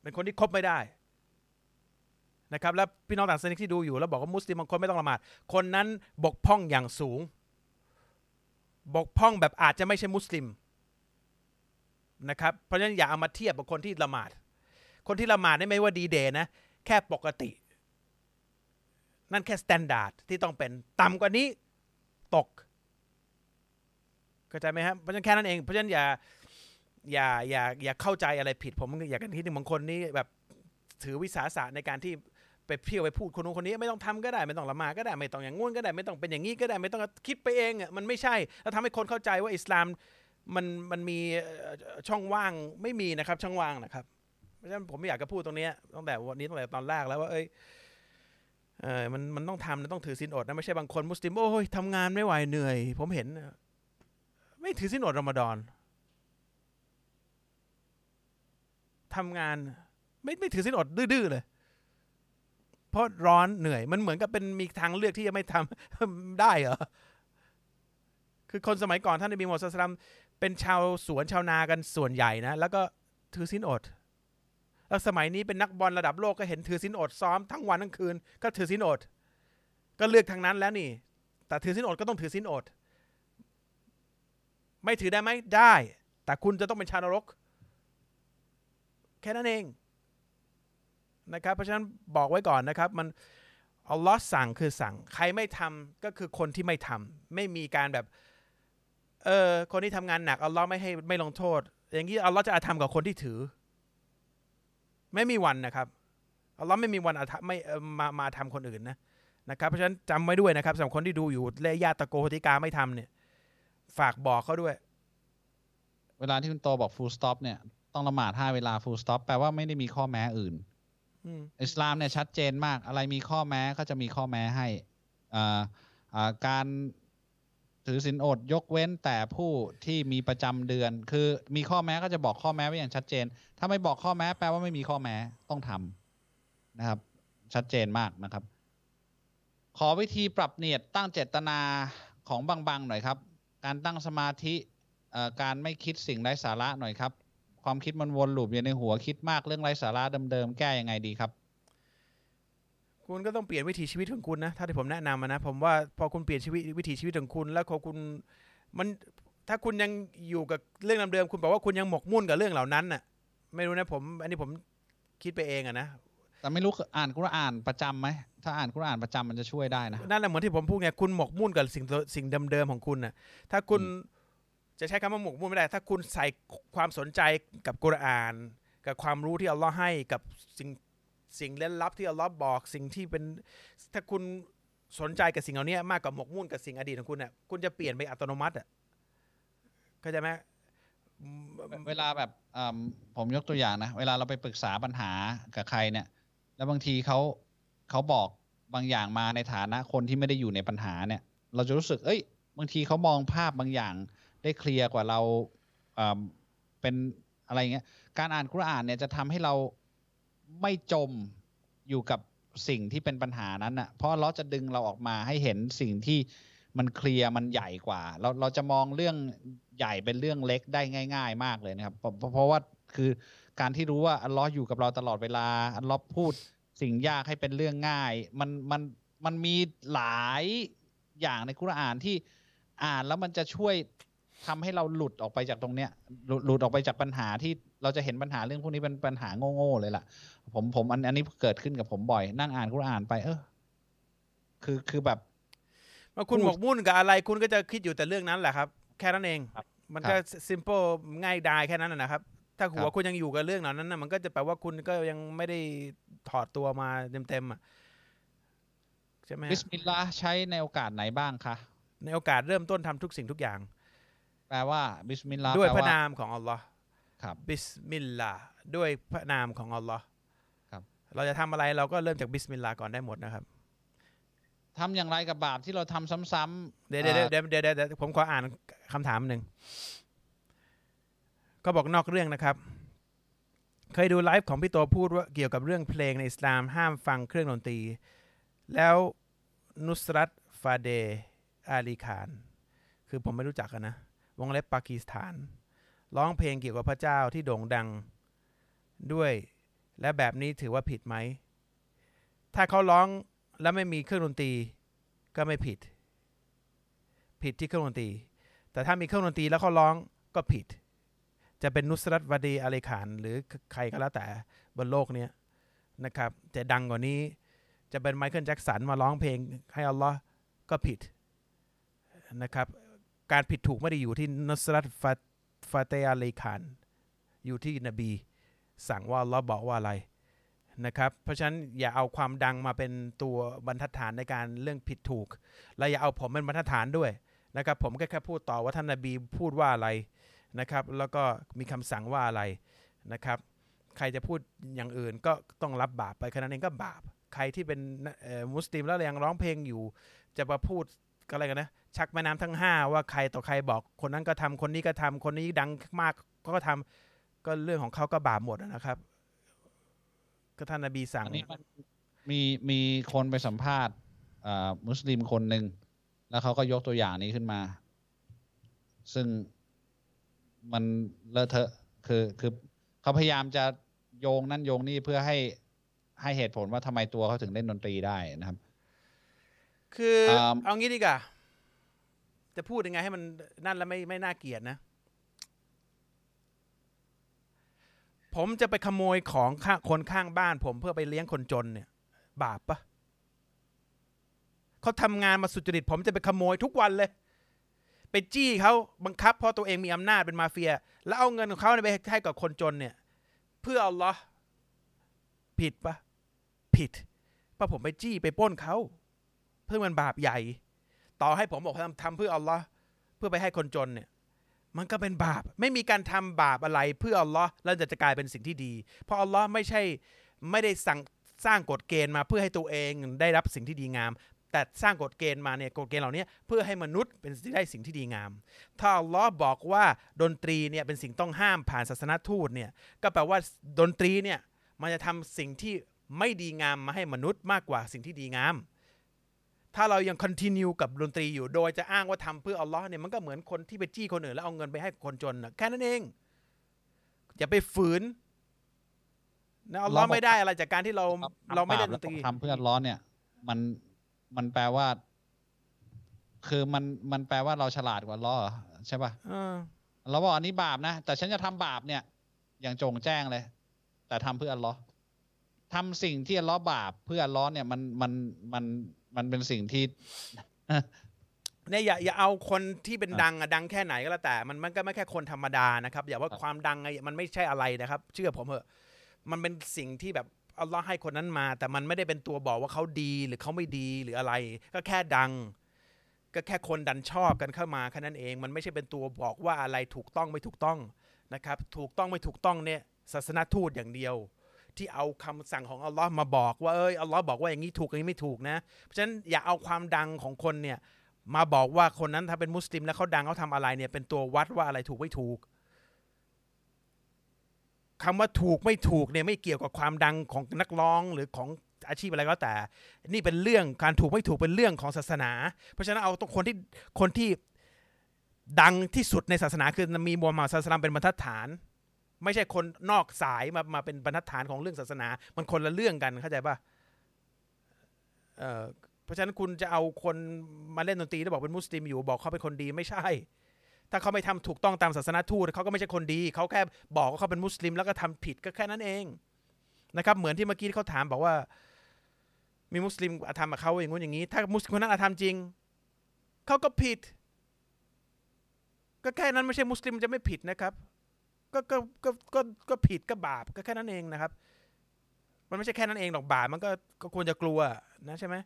เป็นคนที่คบไม่ได้นะครับแล้วพี่น้องต่างศาสนาที่ดูอยู่ แล้วบอกว่ามุสลิมบางคนไม่ต้องละหมาด คนนั้นบกพร่องอย่างสูง บกพร่องแบบอาจจะไม่ใช่มุสลิมนะครับเพราะฉะนั้นอย่าเอามาเทียบกับคนที่ละหมาด คนที่ละหมาดนี่ไม่ว่าดีเด่นนะ แค่ปกติ นั่นแค่ standard ที่ต้องเป็นต่ำกว่านี้ตกเข้าใจไหมครับเพราะฉะนั้นแค่นั้นเองเพราะฉะนั้นอย่าอย่าอย่าอย่าเข้าใจอะไรผิด ผมอยากกันที่หนึ่งบางคนนี่แบบถือวิสาสะในการที่ไปเที่ยวไปพูดคนนู้นคนนี้ไม่ต้องทำก็ได้ไม่ต้องละหมาดก็ได้ไม่ต้องอย่างงู้นก็ได้ไม่ต้องเป็นอย่างนี้ก็ได้ไม่ต้องคิดไปเองอะมันไม่ใช่ แล้วทำให้คนเข้าใจว่าอิสลามมันมันมีช่องว่างไม่มีนะครับ ช่องว่างนะครับ ราะฉะนั้นผมไม่อยากจะพูดตรงนี้ตั้งแต่วันนี้ตั้งแต่ตอนแรกแล้วว่าเอ้ยเออมันมันต้องทำนะต้องถือศีลอดนะไม่ใช่บางคนมุสลิมโอ้ยทำงานไม่ไหวเหนื่อย ผมเห็น ไม่ถือศีลอดรอมฎอนทำงานไม่ไม่ถือสินอดดื้อๆเลยเพราะร้อนเหนื่อย มันเหมือนกับเป็นมีทางเลือกที่จะไม่ทำได้เหรอคือคนสมัยก่อนท่านนบีมูฮัมมัดศ็อลลัลลอฮุอะลัยฮิวะซัลลัมเป็นชาวสวนชาวนากันส่วนใหญ่นะ แล้วก็ถือสินอด แล้วสมัยนี้เป็นนักบอลระดับโลกก็เห็นถือสินอดซ้อมทั้งวันทั้งคืน ก็ถือสินอด ก็เลือกทางนั้นแล้วนี่ แต่ถือสินอดก็ต้องถือสินอด ไม่ถือได้ไหมได้ แต่คุณจะต้องเป็นชาวนรก แค่นั้นเองนะครับ เพราะฉะนั้นบอกไว้ก่อนนะครับ มันอัลลอฮ์สั่งคือสั่ง ใครไม่ทำก็คือคนที่ไม่ทำไม่มีการแบบ เออคนที่ทำงานหนักอัลลอฮ์ไม่ให้ไม่ลงโทษ อย่างนี้อัลลอฮ์จะอาธรรมกับคนที่ถือ ไม่มีวันนะครับอัลลอฮ์ไม่มีวันอาธรรมไม่เอ่อมามาทำคนอื่นนะนะครับ เพราะฉะนั้นจำไว้ด้วยนะครับสำหรับคนที่ดูอยู่และญาติตะโกโหติกาไม่ทำเนี่ย ฝากบอกเขาด้วย เวลาที่คุณโตบอก full stop เนี่ยต้องละหมาดห้าเวลา full stop แปลว่าไม่ได้มีข้อแม้อื่นอืมอิสลามเนี่ยชัดเจนมาก อะไรมีข้อแม้ก็จะมีข้อแม้ให้อ่าอ่าการ ถือศีลอดยกเว้นแต่ผู้ที่มีประจำเดือน คือมีข้อแม้ก็จะบอกข้อแม้ไว้อย่างชัดเจน ถ้าไม่บอกข้อแม้แปลว่าไม่มีข้อแม้ต้องทำนะครับ ชัดเจนมากนะครับ ขอวิธีปรับเนียดตั้งเจตนาของบางๆหน่อยครับ การตั้งสมาธิเอ่อการไม่คิดสิ่งไร้สาระหน่อยครับ ความคิดมันวนลูปอยู่ในหัวคิดมากเรื่องไร้สาระเดิมๆแก้ยังไงดีครับ คุณก็ต้องเปลี่ยนวิถีชีวิตของคุณนะ ถ้าที่ผมแนะนำอะนะ ผมว่าพอคุณเปลี่ยนชีวิตวิถีชีวิตของคุณ แล้วพอคุณมันถ้าคุณยังอยู่กับเรื่องเดิมๆคุณบอกว่าคุณยังหมกมุ่นกับเรื่องเหล่านั้นน่ะ ไม่รู้นะผม อันนี้ผมคิดไปเองอะนะแต่ไม่รู้อ่านกุรอานประจำไหมถ้าอ่านกุรอานประจำมันจะช่วยได้นะนั่นแหละเหมือนที่ผมพูดไงคุณหมกมุ่นกับสิ่งสิ่งเดิมๆของคุณน่ะ ถ้าคุณจะใช้คำว่าหมกมุ่นไม่ได้ ถ้าคุณใส่ความสนใจกับกุรอาน กับความรู้ที่อัลลอฮ์ให้กับสิ่ง สิ่งเล่นลับที่อัลลอฮ์บอกสิ่งที่เป็นถ้าคุณสนใจกับสิ่งเหล่านี้มากกว่าหมกมุ่นกับสิ่งอดีตของคุณน่ะคุณจะเปลี่ยนไปอัตโนมัติอะเข้าใจไหมเวลาแบบอืมผมยกตัวอย่างนะ เวลาเราไปปรึกษาปัญหากับใครเนี่ย แล้วบางทีเขาเขาบอกบางอย่างมาในฐานะคนที่ไม่ได้อยู่ในปัญหาเนี่ย เราจะรู้สึก เอ้ย บางทีเขามองภาพบางอย่างได้เคลียร์กว่าเราอืมเป็นอะไรเงี้ย การอ่านกุรอานเนี่ยจะทำให้เรา ไม่จมอยู่กับสิ่งที่เป็นปัญหานั้นอะ เพราะเราจะดึงเราออกมาให้เห็นสิ่งที่มันเคลียร์มันใหญ่กว่า เราเราจะมองเรื่องใหญ่เป็นเรื่องเล็กได้ง่าย ๆ มากเลยนะครับ เพราะเพราะว่าคือการที่รู้ว่าอัลลอฮ์อยู่กับเราตลอดเวลาอัลลอฮ์พูดสิ่งยากให้เป็นเรื่องง่าย มันมันมันมีหลายอย่างในกุรานที่อ่านแล้วมันจะช่วยทำให้เราหลุดออกไปจากตรงเนี้ยหลุดหลุดออกไปจากปัญหาที่ เราจะเห็นปัญหาเรื่องพวกนี้เป็นปัญหาโง่ๆเลยล่ะ ผมผมอันอันนี้เกิดขึ้นกับผมบ่อย นั่งอ่านกุรอานไป เออ คือคือแบบเมื่อคุณพูดหมกมุ่นกับอะไรคุณก็จะคิดอยู่แต่เรื่องนั้นแหละครับ แค่นั้นเองครับมันก็ simple ง่ายดายแค่นั้นนะนะครับ ถ้าหัวครับคุณยังอยู่กับเรื่องเหล่านั้นนะมันก็จะแปลว่าคุณก็ยังไม่ได้ถอดตัวมาเต็มๆอะใช่ไหมฮะبسم الله ใช้ในโอกาสไหนบ้างคะในโอกาสเริ่มต้นทำทุกสิ่งทุกอย่าง แปลว่าบิสมิลลาห์ด้วยแปพลระว่านามของอัลลอฮ์ ครับบิสมิลลาห์ด้วยพระนามของอัลลอฮ์ครับ เราจะทำอะไรเราก็เริ่มจาก بسم الله ก่อนได้หมดนะครับทำอย่างไรกับบาปที่เราทำซ้ำๆเดี๋ยวเดี๋ยวอ่อเดี๋ยวเดี๋ยวเดี๋ยวเดี๋ยวผมขออ่านคำถามหนึ่งก็บอกนอกเรื่องนะครับ เคยดูไลฟ์ของพี่โตพูดว่าเกี่ยวกับเรื่องเพลงในอิสลามห้ามฟังเครื่องดนตรี แล้วนุสรัตฟาเดอาลีคาน คือผมไม่รู้จักกันนะ วงเล็บปากีสถาน ร้องเพลงเกี่ยวกับพระเจ้าที่โด่งดังด้วย และแบบนี้ถือว่าผิดไหม ถ้าเขาร้องแล้วไม่มีเครื่องดนตรีก็ไม่ผิด ผิดที่เครื่องดนตรี แต่ถ้ามีเครื่องดนตรีแล้วเขาร้องก็ผิด จะเป็นนุสรัตวดีอาเลขานหรือใครก็แล้วแต่บนโลกเนี้นะครับจะดังกว่านี้จะเป็นไมเคิลแจ็คสันมาร้องเพลงให้อัลลอฮ์ก็ผิดนะครับ การผิดถูกไม่ได้อยู่ที่นุสรัต ฟาเตอาเลขาน อยู่ที่นบี สั่งว่าอัลลอฮ์บอกว่าอะไรนะครับ เพราะฉะนั้นอย่าเอาความดังมาเป็นตัวบรรทัดฐานในการเรื่องผิดถูก และอย่าเอาผมเป็นบรรทัดฐานด้วยนะครับ ผมก็แค่พูดต่อว่าท่านนบีพูดว่าอะไรนะครับ แล้วก็มีคำสั่งว่าอะไรนะครับ ใครจะพูดอย่างอื่นก็ต้องรับบาปไปแค่นั้นเองก็บาป ใครที่เป็นมุสลิมแล้วยังร้องเพลงอยู่ จะมาพูดก็อะไรกันนะ ชักแม่น้ำทั้งห้าว่าใครต่อใครบอก คนนั้นก็ทำคนนี้ก็ทำคนนี้ดังมากก็ทำก็เรื่องของเขาก็บาปหมดนะครับ ก็ท่านนบีสั่งอันนี้มันมีมีคนไปสัมภาษณ์อ่ามุสลิมคนหนึ่งแล้วเขาก็ยกตัวอย่างนี้ขึ้นมา ซึ่งมันเลอะเทอะคือคือเขาพยายามจะโยงนั่นโยงนี่เพื่อให้ให้เหตุผลว่าทำไมตัวเขาถึงเล่นดนตรีได้นะครับ คืออมเอางี้ดีกว่า จะพูดยังไงให้มันนั่นแล้วไม่ไม่น่าเกลียดนะ ผมจะไปขโมยของข้าคนข้างบ้าน ผมเพื่อไปเลี้ยงคนจนเนี่ย บาปปะเขาทำงานมาสุจริต ผมจะไปขโมยทุกวันเลย ไปจี้เขาบังคับเพราะตัวเองมีอำนาจเป็นมาเฟีย แล้วเอาเงินของเขาไปให้กับคนจนเนี่ย เพื่ออัลลอผิดปะผิดเพราะผมไปจี้ไปป้นเขาเพื่อมันบาปใหญ่ ต่อให้ผมบอกทำทำเพื่ออัลลอฮ์เพื่อไปให้คนจนเนี่ย มันก็เป็นบาป ไม่มีการทำบาปอะไรเพื่ออัลลอฮ์แล้วจะจะกลายเป็นสิ่งที่ดี เพราะอัลลอฮ์ไม่ใช่ไม่ได้สั่งสร้างกฎเกณฑ์มาเพื่อให้ตัวเองได้รับสิ่งที่ดีงาม แต่สร้างกฎเกณฑ์มาเนี่ยกฎเกณฑ์เหล่านี้เพื่อให้มนุษย์เป็นได้สิ่งที่ดีงาม ถ้าอัลลอฮ์บอกว่าดนตรีเนี่ยเป็นสิ่งต้องห้ามผ่านศาสนทูตเนี่ยก็แปลว่าดนตรีเนี่ยมันจะทำสิ่งที่ไม่ดีงามมาให้มนุษย์มากกว่าสิ่งที่ดีงาม ถ้าเรายัง continue กับดนตรีอยู่โดยจะอ้างว่าทำเพื่ออัลลอฮ์เนี่ยมันก็เหมือนคนที่ไปจี้คนอื่นแล้วเอาเงินไปให้คนจนนะแค่นั้นเอง อย่าไปฝืนนะอัลลอฮ์อัลลอฮ์บอกไม่ได้อะไรจากการที่เราทำเราไม่ได้บปดแล้วนตรีทำเพื่อร้อนเนี่ย มันมันแปลว่า คือมันมันแปลว่าเราฉลาดกว่าล้อเหรอใช่ป่ะเออเราบอกอันนี้บาปนะ แต่ฉันจะทำบาปเนี่ย อย่างจงแจ้งเลย แต่ทำเพื่ออัลเลอฮ์ทำสิ่งที่อัลเลอฮ์บาปเพื่ออัลเลอฮ์เนี่ยมันมันมัน มันเป็นสิ่งที่เนี่ยอย่าอย่าเอาคนที่เป็นอะดังอะดังแค่ไหนก็แล้วแต่ มันมันก็ไม่แค่คนธรรมดานะครับ อย่าว่าครับความดังไงมันไม่ใช่อะไรนะครับ เชื่อผมเถอะมันเป็นสิ่งที่แบบอัลลอฮ์ให้คนนั้นมา แต่มันไม่ได้เป็นตัวบอกว่าเขาดีหรือเขาไม่ดีหรืออะไร ก็แค่ดัง ก็แค่คนดันชอบกันเข้ามาแค่นั้นเอง มันไม่ใช่เป็นตัวบอกว่าอะไรถูกต้องไม่ถูกต้องนะครับ ถูกต้องไม่ถูกต้องเนี่ยศาสนทูตอย่างเดียว ที่เอาคำสั่งของอัลลอฮ์มาบอกว่าเอ้ยอัลลอฮ์บอกว่าอย่างนี้ถูกอย่างนี้ไม่ถูกนะ เพราะฉะนั้นอย่าเอาความดังของคนเนี่ยมาบอกว่าคนนั้นถ้าเป็นมุสลิมแล้วเขาดังเขาทำอะไรเนี่ยเป็นตัววัดว่าอะไรถูกไม่ถูกคำว่าถูกไม่ถูกเนี่ยไม่เกี่ยวกับความดังของนักร้องหรือของอาชีพอะไรก็แต่ นี่เป็นเรื่องการถูกไม่ถูกเป็นเรื่องของศาสนา เพราะฉะนั้นเอาตัวคนที่คนที่ดังที่สุดในศาสนาคือมีมูฮัมหมัดศาสนาเป็นบรรทัดฐาน ไม่ใช่คนนอกสายมามาเป็นบรรทัดฐานของเรื่องศาสนา มันคนละเรื่องกันเข้าใจป่ะเอ่อเพราะฉะนั้นคุณจะเอาคนมาเล่นดนตรีแล้วบอกเป็นมุสลิมอยู่บอกเขาเป็นคนดีไม่ใช่ ถ้าเขาไม่ทำถูกต้องตามศาสนาทูตเขาก็ไม่ใช่คนดี เขาแค่บอกว่าเขาเป็นมุสลิม แล้วก็ทำผิดก็แค่นั้นเองนะครับเหมือนที่เมื่อกี้ที่เขาถามบอกว่า มีมุสลิมทำกับเขาอย่างงู้นอย่างนี้ ถ้ามุสลิมคนนั้นอาทำจริงเขาก็ผิด ก็แค่นั้นไม่ใช่มุสลิมจะไม่ผิดนะครับ ก็ก็ก็ก็ก็ผิดก็บาปก็แค่นั้นเองนะครับ มันไม่ใช่แค่นั้นเองหรอกบาปมันก็ก็ควรจะกลัวนะใช่ไหม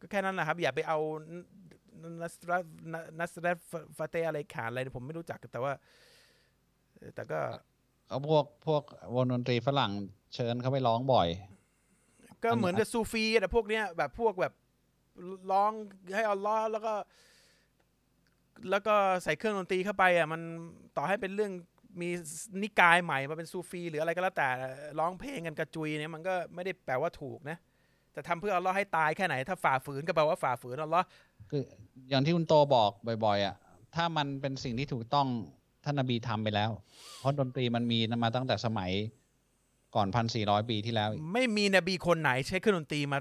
ก็แค่นั้นแหละครับ อย่าไปเอานัสรันัสรัฟาเตอะไรขานอะไรผมไม่รู้จักแต่ว่า แต่ก็เอาพวกพวกวงดนตรีฝรั่งเชิญเขาไปร้องบ่อย ก็เหมือนกับซูฟีแต่พวกเนี้ยแบบพวกแบบร้องให้อัลลอฮ์แล้วก็ แล้วก็ใส่เครื่องดนตรีเข้าไปอะมันต่อให้เป็นเรื่อง มีนิกายใหม่มาเป็นซูฟีหรืออะไรก็แล้วแต่ร้องเพลงกันกระจุยเนี่ยมันก็ไม่ได้แปลว่าถูกนะแต่ทำเพื่ออัลลอฮ์ให้ตายแค่ไหนถ้าฝ่าฝืนก็แปลว่าฝ่าฝืนอัลลอฮ์คืออย่างที่คุณโตบอกบ่อยๆอะถ้ามันเป็นสิ่งที่ถูกต้องท่านนบีทำไปแล้ว เพราะดนตรีมันมีมาตั้งแต่สมัยก่อนพันสี่ร้อยปีที่แล้ว ไม่มีนบีคนไหนใช้เครื่องดนตรีมา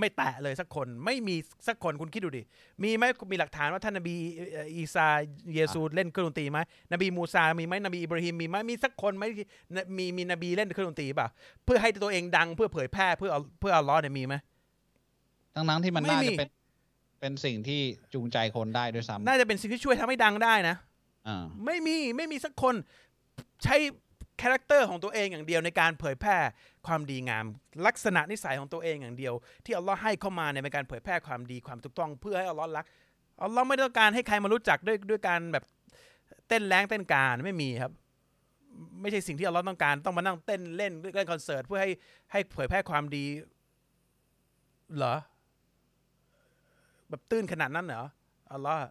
ไม่แตะเลยสักคนไม่มีสักคนคุณคิดดูดิ มีไหมมีหลักฐานว่าท่านนบีเอ่ออีซาเยซูเล่นเครื่องดนตรีไหมนบีมูซา มีไหมนบีอิบราฮิมมีไหมมีสักคนไหมที่มีมีนบีเล่นเครื่องดนตรีเปล่าเพื่อให้ตัวเองดังเพื่อเผยแพร่เพื่อเอาเพื่ออัลลอฮ์เนี่ยมีไหมทั้งนั้นที่มันไม่น่ามีจะเป็นเป็นสิ่งที่จูงใจคนได้ด้วยซ้ำน่าจะเป็นสิ่งที่ช่วยทำให้ดังได้นะอ่าไม่มีไม่มีสักคนใช้ character ของตัวเองอย่างเดียวในการเผยแพร่ความดีงาม ลักษณะนิสัยของตัวเองอย่างเดียว ที่อัลลอฮ์ให้เข้ามาในการเผยแพร่ความดีความถูกต้องเพื่อให้อัลลอฮ์รักอัลลอฮ์ไม่ต้องการให้ใครมารู้จักด้วยด้วยการแบบเต้นแรงเต้นการไม่มีครับ ไม่ใช่สิ่งที่อัลลอฮ์ต้องการต้องมานั่งเต้นเล่นเล่นคอนเสิร์ตเพื่อให้ให้เผยแพร่ความดีเหรอแบบตื้นขนาดนั้นเหรออัลลอฮ์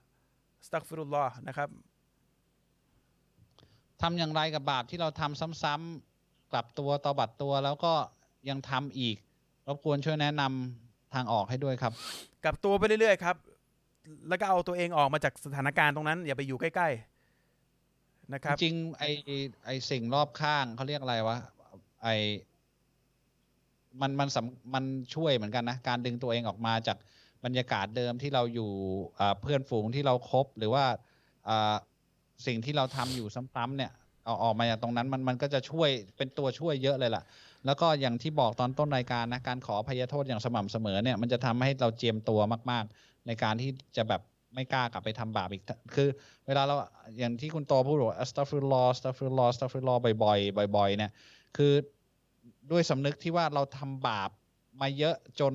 สตักฟิรุลลอฮ์นะครับ ทำอย่างไรกับบาปที่เราทำซ้ำๆกลับตัวตอบัดตัวแล้วก็ยังทำอีกรบกวนช่วยแนะนำทางออกให้ด้วยครับ กลับตัวไปเรื่อยๆครับ แล้วก็เอาตัวเองออกมาจากสถานการณ์ตรงนั้น อย่าไปอยู่ใกล้ ๆ นะครับ จริงๆไอไอสิ่งรอบข้างเขาเรียกอะไรวะไอมันมันสำมันช่วยเหมือนกันนะ การดึงตัวเองออกมาจากบรรยากาศเดิมที่เราอยู่อ่าเพื่อนฝูงที่เราครบหรือว่าอ่า สิ่งที่เราทำอยู่ซ้ำๆเนี่ยเอาออกมาจากตรงนั้นมันมันก็จะช่วยเป็นตัวช่วยเยอะเลยล่ะ แล้วก็อย่างที่บอกตอนต้นรายการนะการขออภัยโทษอย่างสม่ำเสมอเนี่ยมันจะทำให้เราเจียมตัวมากๆ ในการที่จะแบบไม่กล้ากลับไปทำบาปอีก คือ เวลาเราอย่างที่คุณโตพูดว่า astaghfirullah astaghfirullah astaghfirullah บ่อยๆบ่อย ๆ เนี่ย คือด้วยสำนึกที่ว่าเราทำบาปมาเยอะจน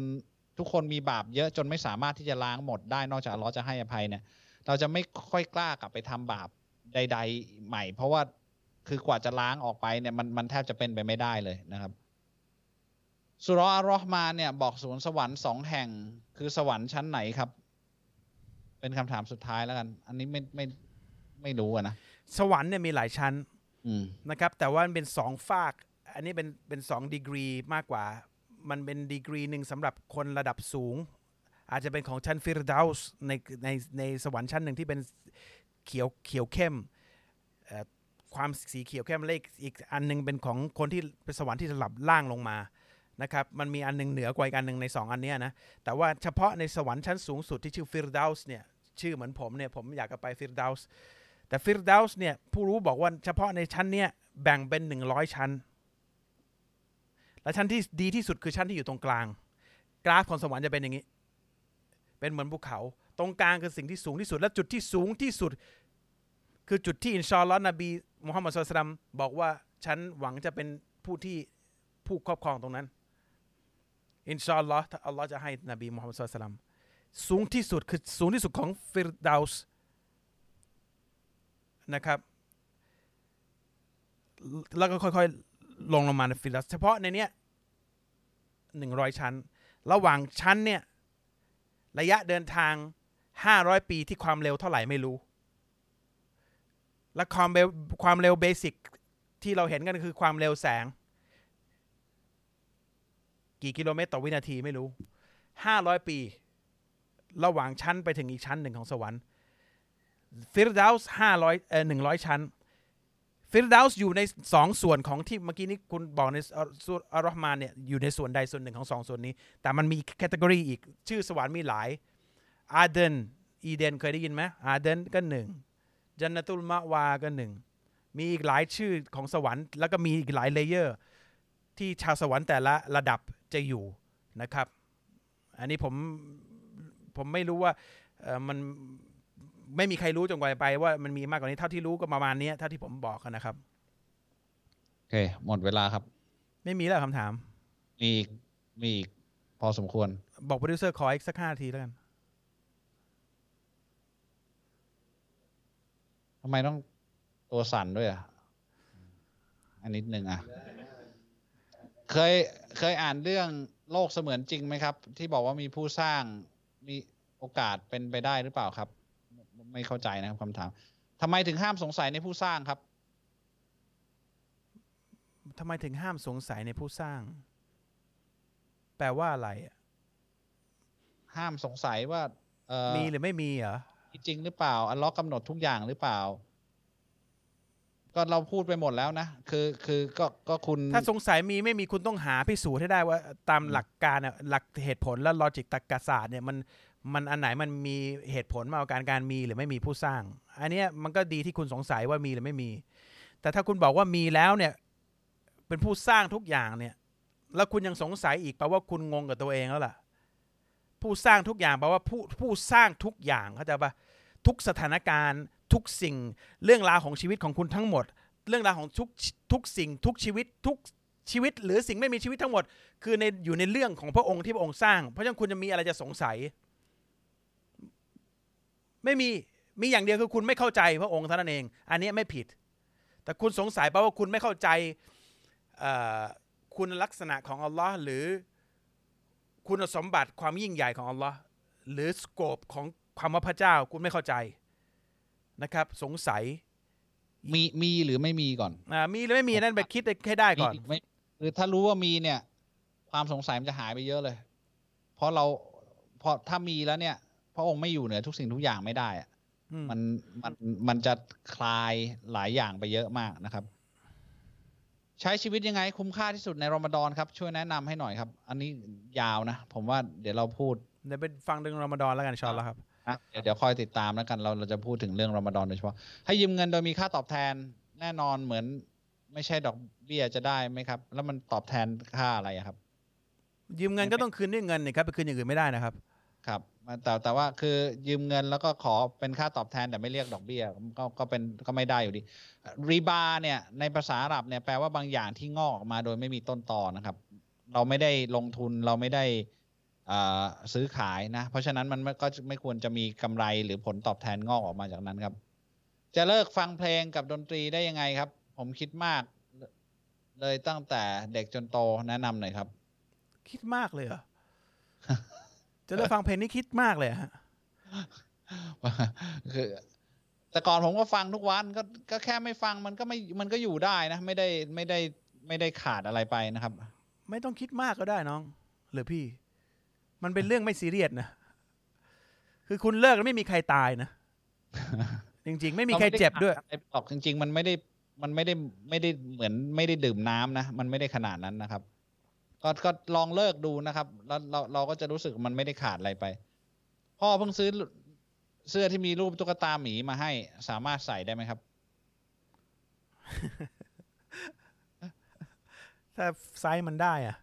ทุกคนมีบาปเยอะจนไม่สามารถที่จะล้างหมดได้นอกจากเลอฮ์จะให้อภัยเนี่ย เราจะไม่ค่อยกล้ากลับไปทำบาป ใด ๆ ใหม่ เพราะว่าคือกว่าจะล้างออกไปเนี่ยมันมันแทบจะเป็นไปไม่ได้เลยนะครับสุเราะห์อัลรอฮ์มานเนี่ย บอกสวนสวรรค์สองแห่ง คือสวรรค์ชั้นไหนครับ เป็นคำถามสุดท้ายแล้วกัน อันนี้ไม่ไม่ไม่รู้อะนะสวรรค์เนี่ยมีหลายชั้นอืมนะครับ แต่ว่ามันเป็นสองฝาก อันนี้เป็นเป็นสองดีกรีมากกว่า มันเป็นดีกรีหนึ่งสำหรับคนระดับสูง อาจจะเป็นของชั้นฟิรดาสในในในสวรรค์ชั้นหนึ่งที่เป็น เขียวเขียวเข้มความสีเขียวเข้มเลขอีกอันหนึงเป็นของคนที่เป็นสวรรค์ที่ระดับล่างลงมานะครับมันมีอันหนึงเหนือกว่าอีกอันหนึ่งในสองอันนี้นะแต่ว่าเฉพาะในสวรรค์ชั้นสูงสุดที่ชื่อฟิรดาสเนี่ยชื่อเหมือนผมเนี่ยผมอยากจะไปฟิรดาสแต่ฟิรดาสเนี่ยผู้รู้บอกว่าเฉพาะในชั้นเนี้ยแบ่งเป็น 100 ชั้น และชั้นที่ดีที่สุดคือชั้นที่อยู่ตรงกลาง กราฟของสวรรค์จะเป็นอย่างนี้ เป็นเหมือนภูเขา ตรงกลางคือสิ่งที่สูงที่สุด และจุดที่สูงที่สุด คือจุดที่อินชาอัลลอฮ์นบีมุฮัมมัดสุลตัมบอกว่าฉันหวังจะเป็นผู้ที่ผู้ครอบครองตรงนั้น อินชาอัลลอฮ์ถ้าอัลลอฮ์จะให้นบีมุฮัมมัดสุลตัมสูงที่สุดคือสูงที่สุดของฟิรดาสนะครับแล้วก็ค่อยๆ ลงลงมาในฟิรดาสเฉพาะในเนี้ยหนึ่งร้อยชั้น ระหว่างชั้นเนี่ย ระยะเดินทาง 500ปีที่ความเร็วเท่าไหร่ไม่รู้ และความเร็วความเร็วเบสิกที่เราเห็นกันคือความเร็วแสง กี่กิโลเมตรต่อวินาทีไม่รู้500ปี ระหว่างชั้นไปถึงอีกชั้นหนึ่งของสวรรค์ฟิรดาส์ห้าร้อยเอ่อหนึ่งร้อยชั้นฟิรดาส์อยู่ในสองส่วนของที่เมื่อกี้นี้คุณบอกในสุรอัลรอฮ์มานเนี่ยอยู่ในส่วนใดส่วนหนึ่งของสองส่วนนี้ แต่มันมี category อีกชื่อสวรรค์มีหลาย อาเดนอีเดนเคยได้ยินไหมอาเดนก็หนึ่งجنة المأوىก็หนึ่งมีอีกหลายชื่อของสวรรค์ แล้วก็มีอีกหลาย layer ที่ชาวสวรรค์แต่ละระดับจะอยู่นะครับ อันนี้ผมผมไม่รู้ว่าเอ่อมันไม่มีใครรู้จนกว่าไปว่ามันมีมากกว่านี้เท่าที่รู้ก็ประมาณนี้เท่าที่ผมบอกนะครับโอเค หมดเวลาครับ ไม่มีแล้วคำถาม มีอีกมีอีกพอสมควร บอกโปรดิวเซอร์ขออีกสักห้านาทีแล้วกันทำไมต้องตัวสั่นด้วยอะ อันนิดนึงอะ เคยเคยอ่านเรื่องโลกเสมือนจริงไหมครับ ที่บอกว่ามีผู้สร้างมีโอกาสเป็นไปได้หรือเปล่าครับ ไม่เข้าใจนะครับคำถามทำไมถึงห้ามสงสัยในผู้สร้างครับทำไมถึงห้ามสงสัยในผู้สร้าง แปลว่าอะไรอะห้ามสงสัยว่าเออมีหรือไม่มีเหรอ มีจริงหรือเปล่า อันลเลอฮ์กำหนดทุกอย่างหรือเปล่า ก็เราพูดไปหมดแล้วนะ คือคือก็ก็คุณ ถ้าสงสัยมีไม่มีคุณต้องหาพิสูจน์ให้ได้ว่าตามหลักการอะหลักเหตุผลและลอจิกตรรกศาสตร์เนี่ยมันมันอันไหนมันมีเหตุผลมากกว่าการการมีหรือไม่มีผู้สร้าง อันเนี้ยมันก็ดีที่คุณสงสัยว่ามีหรือไม่มี แต่ถ้าคุณบอกว่ามีแล้วเนี่ย เป็นผู้สร้างทุกอย่างเนี่ย แล้วคุณยังสงสัยอีกแปลว่าคุณงงกับตัวเองแล้วล่ะ ผู้สร้างทุกอย่างแปลว่าผู้ผู้สร้างทุกอย่างเข้าใจปะ ทุกสถานการณ์ ทุกสิ่ง เรื่องราวของชีวิตของคุณทั้งหมด เรื่องราวของทุกทุกสิ่ง ทุกชีวิตทุกชีวิต หรือสิ่งไม่มีชีวิตทั้งหมด คือในอยู่ในเรื่องของพระองค์ที่พระองค์สร้าง เพราะฉะนั้นคุณจะมีอะไรจะสงสัย ไม่มีมีอย่างเดียวคือคุณไม่เข้าใจพระองค์เท่านั้นเอง อันนี้ไม่ผิด แต่คุณสงสัยแปลว่าคุณไม่เข้าใจคุณลักษณะของอัลลอฮ์หรือคุณสมบัติความยิ่งใหญ่ของอัลลอฮ์หรือสโคปของ ความว่าพระเจ้าคุณไม่เข้าใจนะครับ สงสัย มีมีหรือไม่มีก่อนอ่ามีหรือไม่มีนั่นไปคิดให้ได้ก่อนมีไม่คือถ้ารู้ว่ามีเนี่ย ความสงสัยมันจะหายไปเยอะเลย เพราะเราเพราะถ้ามีแล้วเนี่ย พระองค์ไม่อยู่เหนือทุกสิ่งทุกอย่างไม่ได้อะอืมมันมันมันจะคลายหลายอย่างไปเยอะมากนะครับ ใช้ชีวิตยังไง คุ้มค่าที่สุดในรอมฎอนครับ ช่วยแนะนำให้หน่อยครับ อันนี้ยาวนะ ผมว่าเดี๋ยวเราพูดเดี๋ยวไปฟังเรื่องรอมฎอนแล้วกันอินชอนแล้วครับ นะเดี๋ยวเดี๋ยวคอยติดตามแล้วกันเราเราจะพูดถึงเรื่องรอมฎอนโดยเฉพาะให้ยืมเงินโดยมีค่าตอบแทนแน่นอนเหมือน ไม่ใช่ดอกเบี้ยจะได้ไหมครับ แล้วมันตอบแทนค่าอะไรอะครับ ยืมเงินก็ต้องคืนด้วยเงินนี่ครับไปคืนอย่างอื่นไม่ได้นะครับ ครับแต่แต่ว่าคือยืมเงินแล้วก็ขอเป็นค่าตอบแทนแต่ไม่เรียกดอกเบี้ยก็ก็เป็นก็ไม่ได้อยู่ดีรีบาเนี่ยในภาษาอาหรับเนี่ยแปลว่าบางอย่างที่งอกออกมาโดยไม่มีต้นตอนะครับ เราไม่ได้ลงทุนเราไม่ได้อ่า ซื้อขายนะ เพราะฉะนั้นมันไม่ก็ไม่ควรจะมีกำไรหรือผลตอบแทนงอกออกมาจากนั้นครับ จะเลิกฟังเพลงกับดนตรีได้ยังไงครับ ผมคิดมาก เลยตั้งแต่เด็กจนโตแนะนำหน่อยครับ คิดมากเลยเหรอจะเลิกฟังเพลงนี่คิดมากเลยเหรอฮะคือแต่ก่อนผมก็ฟังทุกวันก็ก็แค่ไม่ฟังมันก็ไม่มันก็อยู่ได้นะ ไม่ได้ไม่ได้ไม่ได้ขาดอะไรไปนะครับ ไม่ต้องคิดมากก็ได้น้อง หรือพี่ มันเป็นเรื่องไม่ซีเรียสนะ คือคุณเลิกแล้วไม่มีใครตายนะ จริง ๆ ไม่มีใครเจ็บด้วยราไม่ไขาอะไรหรอกจริง ๆ มันไม่ได้มันไม่ได้ไม่ได้เหมือนไม่ได้ดื่มน้ำนะ มันไม่ได้ขนาดนั้นนะครับ ก็ก็ลองเลิกดูนะครับแล้วเราเราก็จะรู้สึกมันไม่ได้ขาดอะไรไป พ่อเพิ่งซื้อเสื้อที่มีรูปตุ๊กตาหมีมาให้ สามารถใส่ได้ไหมครับ ถ้าไซส์มันได้อะ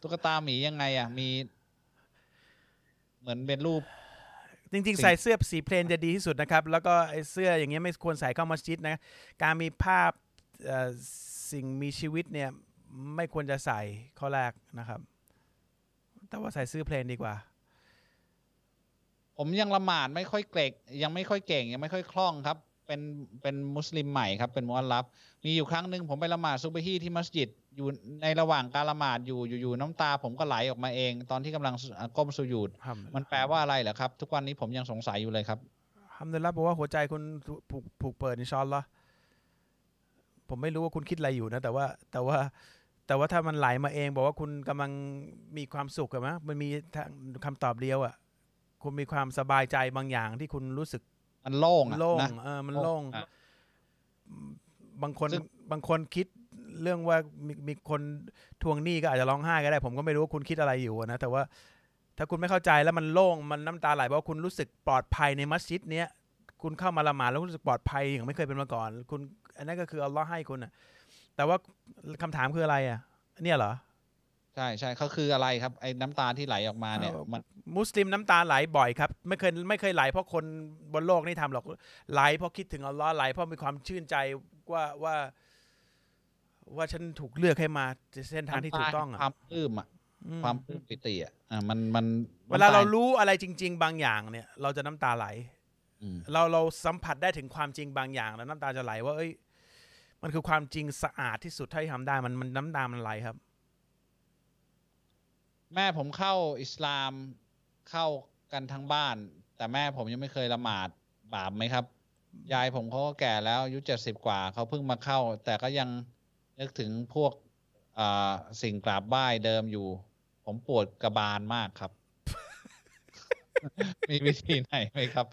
ตุ๊กตาหมียังไงอะ มี เหมือนเป็นรูป จริงสิ่ๆงใส่เสื้อสีเพลนจะดีที่สุดนะครับ แล้วก็ไอ้เสื้ออย่างเงี้ยไม่ควรใส่เข้ามัสยิดนะ การมีภาพเอ่อสิ่งมีชีวิตเนี่ย ไม่ควรจะใส่ข้อแรกนะครับ แต่ว่าใส่เสื้อเพลนดีกว่า ผมยังละหมาดไม่ค่อยเก่งยังไม่ค่อยเก่ง ยังไม่ค่อยคล่องครับ เป็นเป็นมุสลิมใหม่ครับเป็นมุอัลลับมีอยู่ครั้งหนึ่งผมไปละหมาดซุบฮีที่มัสยิดอยู่ในระหว่างการละหมาดอยู่อยู่ๆน้ำตาผมก็ไหลออกมาเอง ตอนที่กำลังก้มสุญูดมันแปลว่าอะไรเหรอครับ ทุกวันนี้ผมยังสงสัยอยู่เลยครับทำเลยรับบอกว่าหัวใจคุณผูกผูกเปิดอินชอนละผมไม่รู้ว่าคุณคิดอะไรอยู่นะ แต่ว่าแต่ว่าแต่ว่าถ้ามันไหลมาเอง บอกว่าคุณกำลังมีความสุขอะมะมันมีทางคำตอบเดียวอะคุณมีความสบายใจบางอย่างที่คุณรู้สึก มันโล่งอะโล่งนะเออมันโล่งอะบางคนซึ่งบางคนคิดเรื่องว่ามีมีคนทวงหนี้ก็อาจจะร้องไห้ก็ได้ ผมก็ไม่รู้ว่าคุณคิดอะไรอยู่อะนะ แต่ว่าถ้าคุณไม่เข้าใจแล้วมันโล่งมันน้ำตาไหลเพราะว่าคุณรู้สึกปลอดภัยในมัสยิดเนี้ยคุณเข้ามาละหมาดแล้วรู้สึกปลอดภัยอย่างไม่เคยเป็นมาก่อน คุณ อันนั้นก็คืออัลลอฮ์ให้คุณอะแต่ว่าคำถามคืออะไรอะเนี่ยเหรอ ใช่ใช่เขาคืออะไรครับ ไอ้น้ำตาที่ไหลออกมาเนี่ยเออมันมุสลิมน้ำตาไหลบ่อยครับ ไม่เคยไม่เคยไหลเพราะคนบนโลกนี่ทำหรอกไหลเพราะคิดถึงอัลลอฮ์ไหลเพราะมีความชื่นใจว่าว่า ว่าฉันถูกเลือกให้มาเส้นทางที่ถูกต้องควาอะมปลื้มอะอืมความปลื้มปิติอะอะมันมัน เวลาเราน้ำตรู้อะไรจริง ๆ บางอย่างเนี่ย เราจะน้ำตาไหลอืมเราเราสัมผัสได้ถึงความจริงบางอย่าง แล้วน้ำตาจะไหลว่า เอ้ย มันคือความจริงสะอาดที่สุดเท่าที่ทำได้มันมันน้ำตามันไหลครับ แม่ผมเข้าอิสลามเข้ากันทั้งบ้าน แต่แม่ผมยังไม่เคยละหมาดบาปไหมครับ ยายผมเขาก็แก่แล้วอายุเจ็ดสิบกว่าเขาเพิ่งมาเข้า แต่ก็ยังนึกถึงพวกอ่าสิ่งกราบไหว้เดิมอยู่ ผมปวดกระบาลมากครับ มีวิธีไหนไหมครับ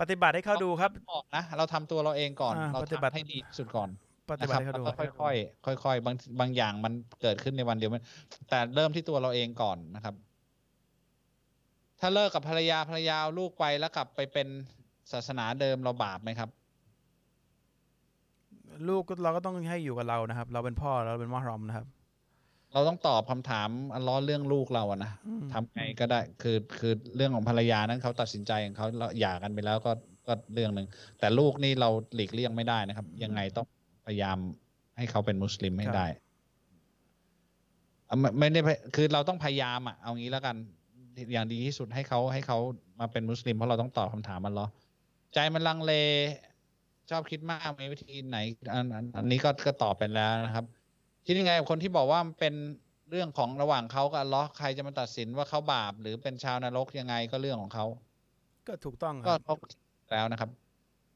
ปฏิบัติให้เขาดูครับก่อนนะเราทำตัวเราเองก่อนอ่าเราปฏิบัติทำให้ดีที่สุดก่อน ปฏินะบัคติรับให้เขาดูแล้วก็ค่อยๆค่อยๆบางบางอย่างมันเกิดขึ้นในวันเดียวมันแต่เริ่มที่ตัวเราเองก่อนนะครับ ถ้าเลิกกับภรรยาภรรยาเอาลูกไปแล้วกลับไปเป็นศาสนาเดิมเราบาปไหมครับ ลูกก็เราก็ต้องให้อยู่กับเรานะครับ เราเป็นพ่อเราเป็นมารอมนะครับ เราต้องตอบคำถามอันล้อเรื่องลูกเราอะนะอืมทำไงก็ได้ คือคือเรื่องของภรรยานั้นเขาตัดสินใจของเขาเราหย่ากันไปแล้วก็ก็เรื่องหนึ่งแต่ลูกนี่เราหลีกเลี่ยงไม่ได้นะครับ ยังไงต้อง พยายามให้เขาเป็นมุสลิมให้ได้อะไม่ไม่ได้พยคือเราต้องพยายามอะเอางี้แล้วกัน อย่างดีที่สุดให้เขาให้เขามาเป็นมุสลิมเพราะเราต้องตอบคำถามมันเหรอใจมันลังเล ชอบคิดมากมีวิธีไหนอันอันอันนี้ก็ก็ตอบไปแล้วนะครับคิดยังไงกับคนที่บอกว่ามันเป็นเรื่องของระหว่างเขากับอัลเลอฮ์ใครจะมาตัดสินว่าเขาบาป หรือเป็นชาวนรกยังไงก็เรื่องของเขาก็ถูกต้องคก็รับเขาแล้วนะครับ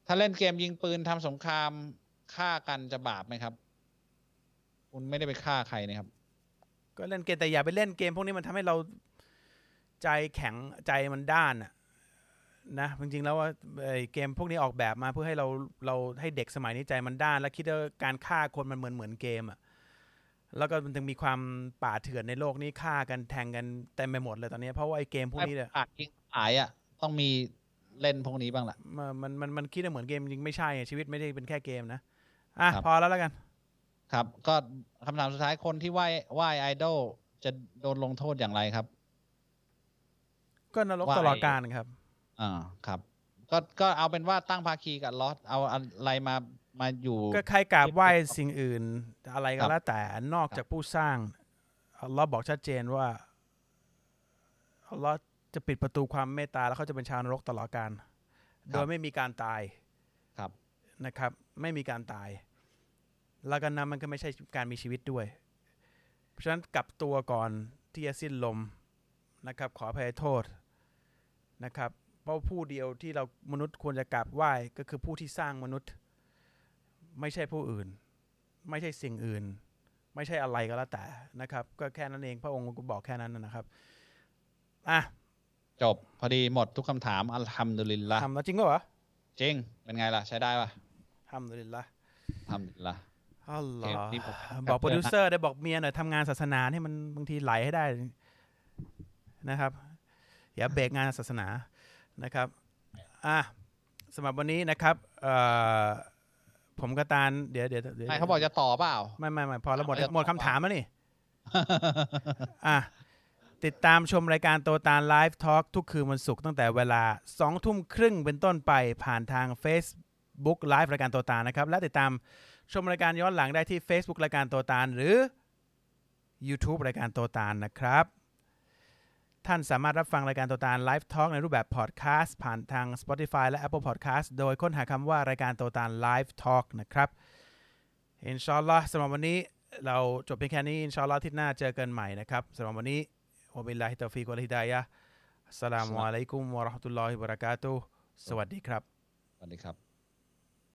ถ้าเล่นเกมยิงปืนทำสงคราม ฆ่ากันจะบาปไหมครับ คุณไม่ได้ไปฆ่าใครนะครับ ก็เล่นเกมแต่อย่าไปเล่นเกม พวกนี้มันทำให้เราใจแข็งใจมันด้านอะนะจริงๆแล้วว่าไอ้เกมพวกนี้ออกแบบมาเพื่อให้เราเราให้เด็กสมัยนี้ใจมันด้าน แล้วคิดว่าการฆ่าคนมันเหมือนเหมือนเกมอะแล้วก็มันถึงมีความป่าเถื่อนในโลกนี้ฆ่ากันแทงกันเต็มไปหมดเลยตอนนี้เพราะว่าไอ้เกมพวกนี้เนี่ยปากยิงหายอะต้องมีเล่นพวกนี้บ้างล่ะมันมันมันมันคิดว่าเหมือนเกมจริงๆไม่ใช่อะชีวิตไม่ได้เป็นแค่เกมนะ อะ ครับ พอแล้วแล้วกัน ครับ ก็คำถามสุดท้ายคนที่ไหว้ไหว้ไอดอลจะโดนลงโทษอย่างไรครับ ก็นรกว่า ตลอดไอ้กาลครับ อ่าครับ ก็ก็เอาเป็นว่าตั้งภาคีกับลอสเอาอะไรมามาอยู่ ก็ใครกราบไหว้สิ่งอื่น อะไรคก็รับแล้วแต่นอกจากผู้สร้างอัลลอฮ์บอกชัดเจนว่าอัลลอฮ์จะปิดประตูความเมตตาแล้วเขาจะเป็นชาวนรกตลอดกาลโดยไม่มีการตายครับ นะครับ ไม่มีการตายแล้วกันนั้นมันก็ไม่ใช่การมีชีวิตด้วย เพราะฉะนั้นกลับตัวก่อนที่จะสิ้นลมนะครับ ขออภัยโทษนะครับ เพราะผู้เดียวที่เรามนุษย์ควรจะกราบไหว้ก็คือผู้ที่สร้างมนุษย์ ไม่ใช่ผู้อื่น ไม่ใช่สิ่งอื่น ไม่ใช่อะไรก็แล้วแต่นะครับ ก็แค่นั้นเองพระองค์ก็บอกแค่นั้นนะครับอะจบ พอดีหมดทุกคำถามอัลฮัมดุลิลละทำแล้วจริงก็เหรอจริง เป็นไงล่ะ ใช้ได้ป่ะ ทำเลยละอัลฮัมดุลิลละอัลลอเกมฮ์นี้ผมบอกโปรดิวเซอร์ได้บอกเมียหน่อยทำงานศาสนาให้มันบางทีไหลให้ได้นะครับ อย่าเบรกงานศาสนานะครับอะสำหรับวันนี้นะครับเอ่อผมกระตานเดี๋ยวเดี๋ยวเดี๋ยวไม่เขาบอกจะต่อเปล่า ไม่ไม่ไม่พอแล้วหมดเอาไปหมดคำถามแล้วนี่อะติดตามชมรายการโตตาล Live Talk ทุกคืนวันศุกร์ตั้งแต่เวลา2ทุ่มครึ่งเป็นต้นไปผ่านทาง Facebook ไลฟ์รายการโตตาลนะครับ และติดตามชมรายการย้อนหลังได้ที่ Facebook รายการโตตาลหรือ YouTube รายการโตตาลนะครับ ท่านสามารถรับฟังรายการโตตาล Live Talk ในรูปแบบพอดแคสต์ผ่านทาง Spotify และ Apple Podcast โดยค้นหาคำว่ารายการโตตาล Live Talk นะครับอินชาอัลลอฮ์สำหรับวันนี้เราจบเพียงแค่นี้อินชาอัลลอฮ์อาทิตย์หน้าเจอกันใหม่นะครับสำหรับวันนี้วะบิลลาฮิตตอฟิกวะลฮิดายะห์อัสสลามุอะลัยกุมวะเราะห์มะตุลลอฮิวะบะเราะกาตุฮ์สวัสดีครับ สวัสดีครับ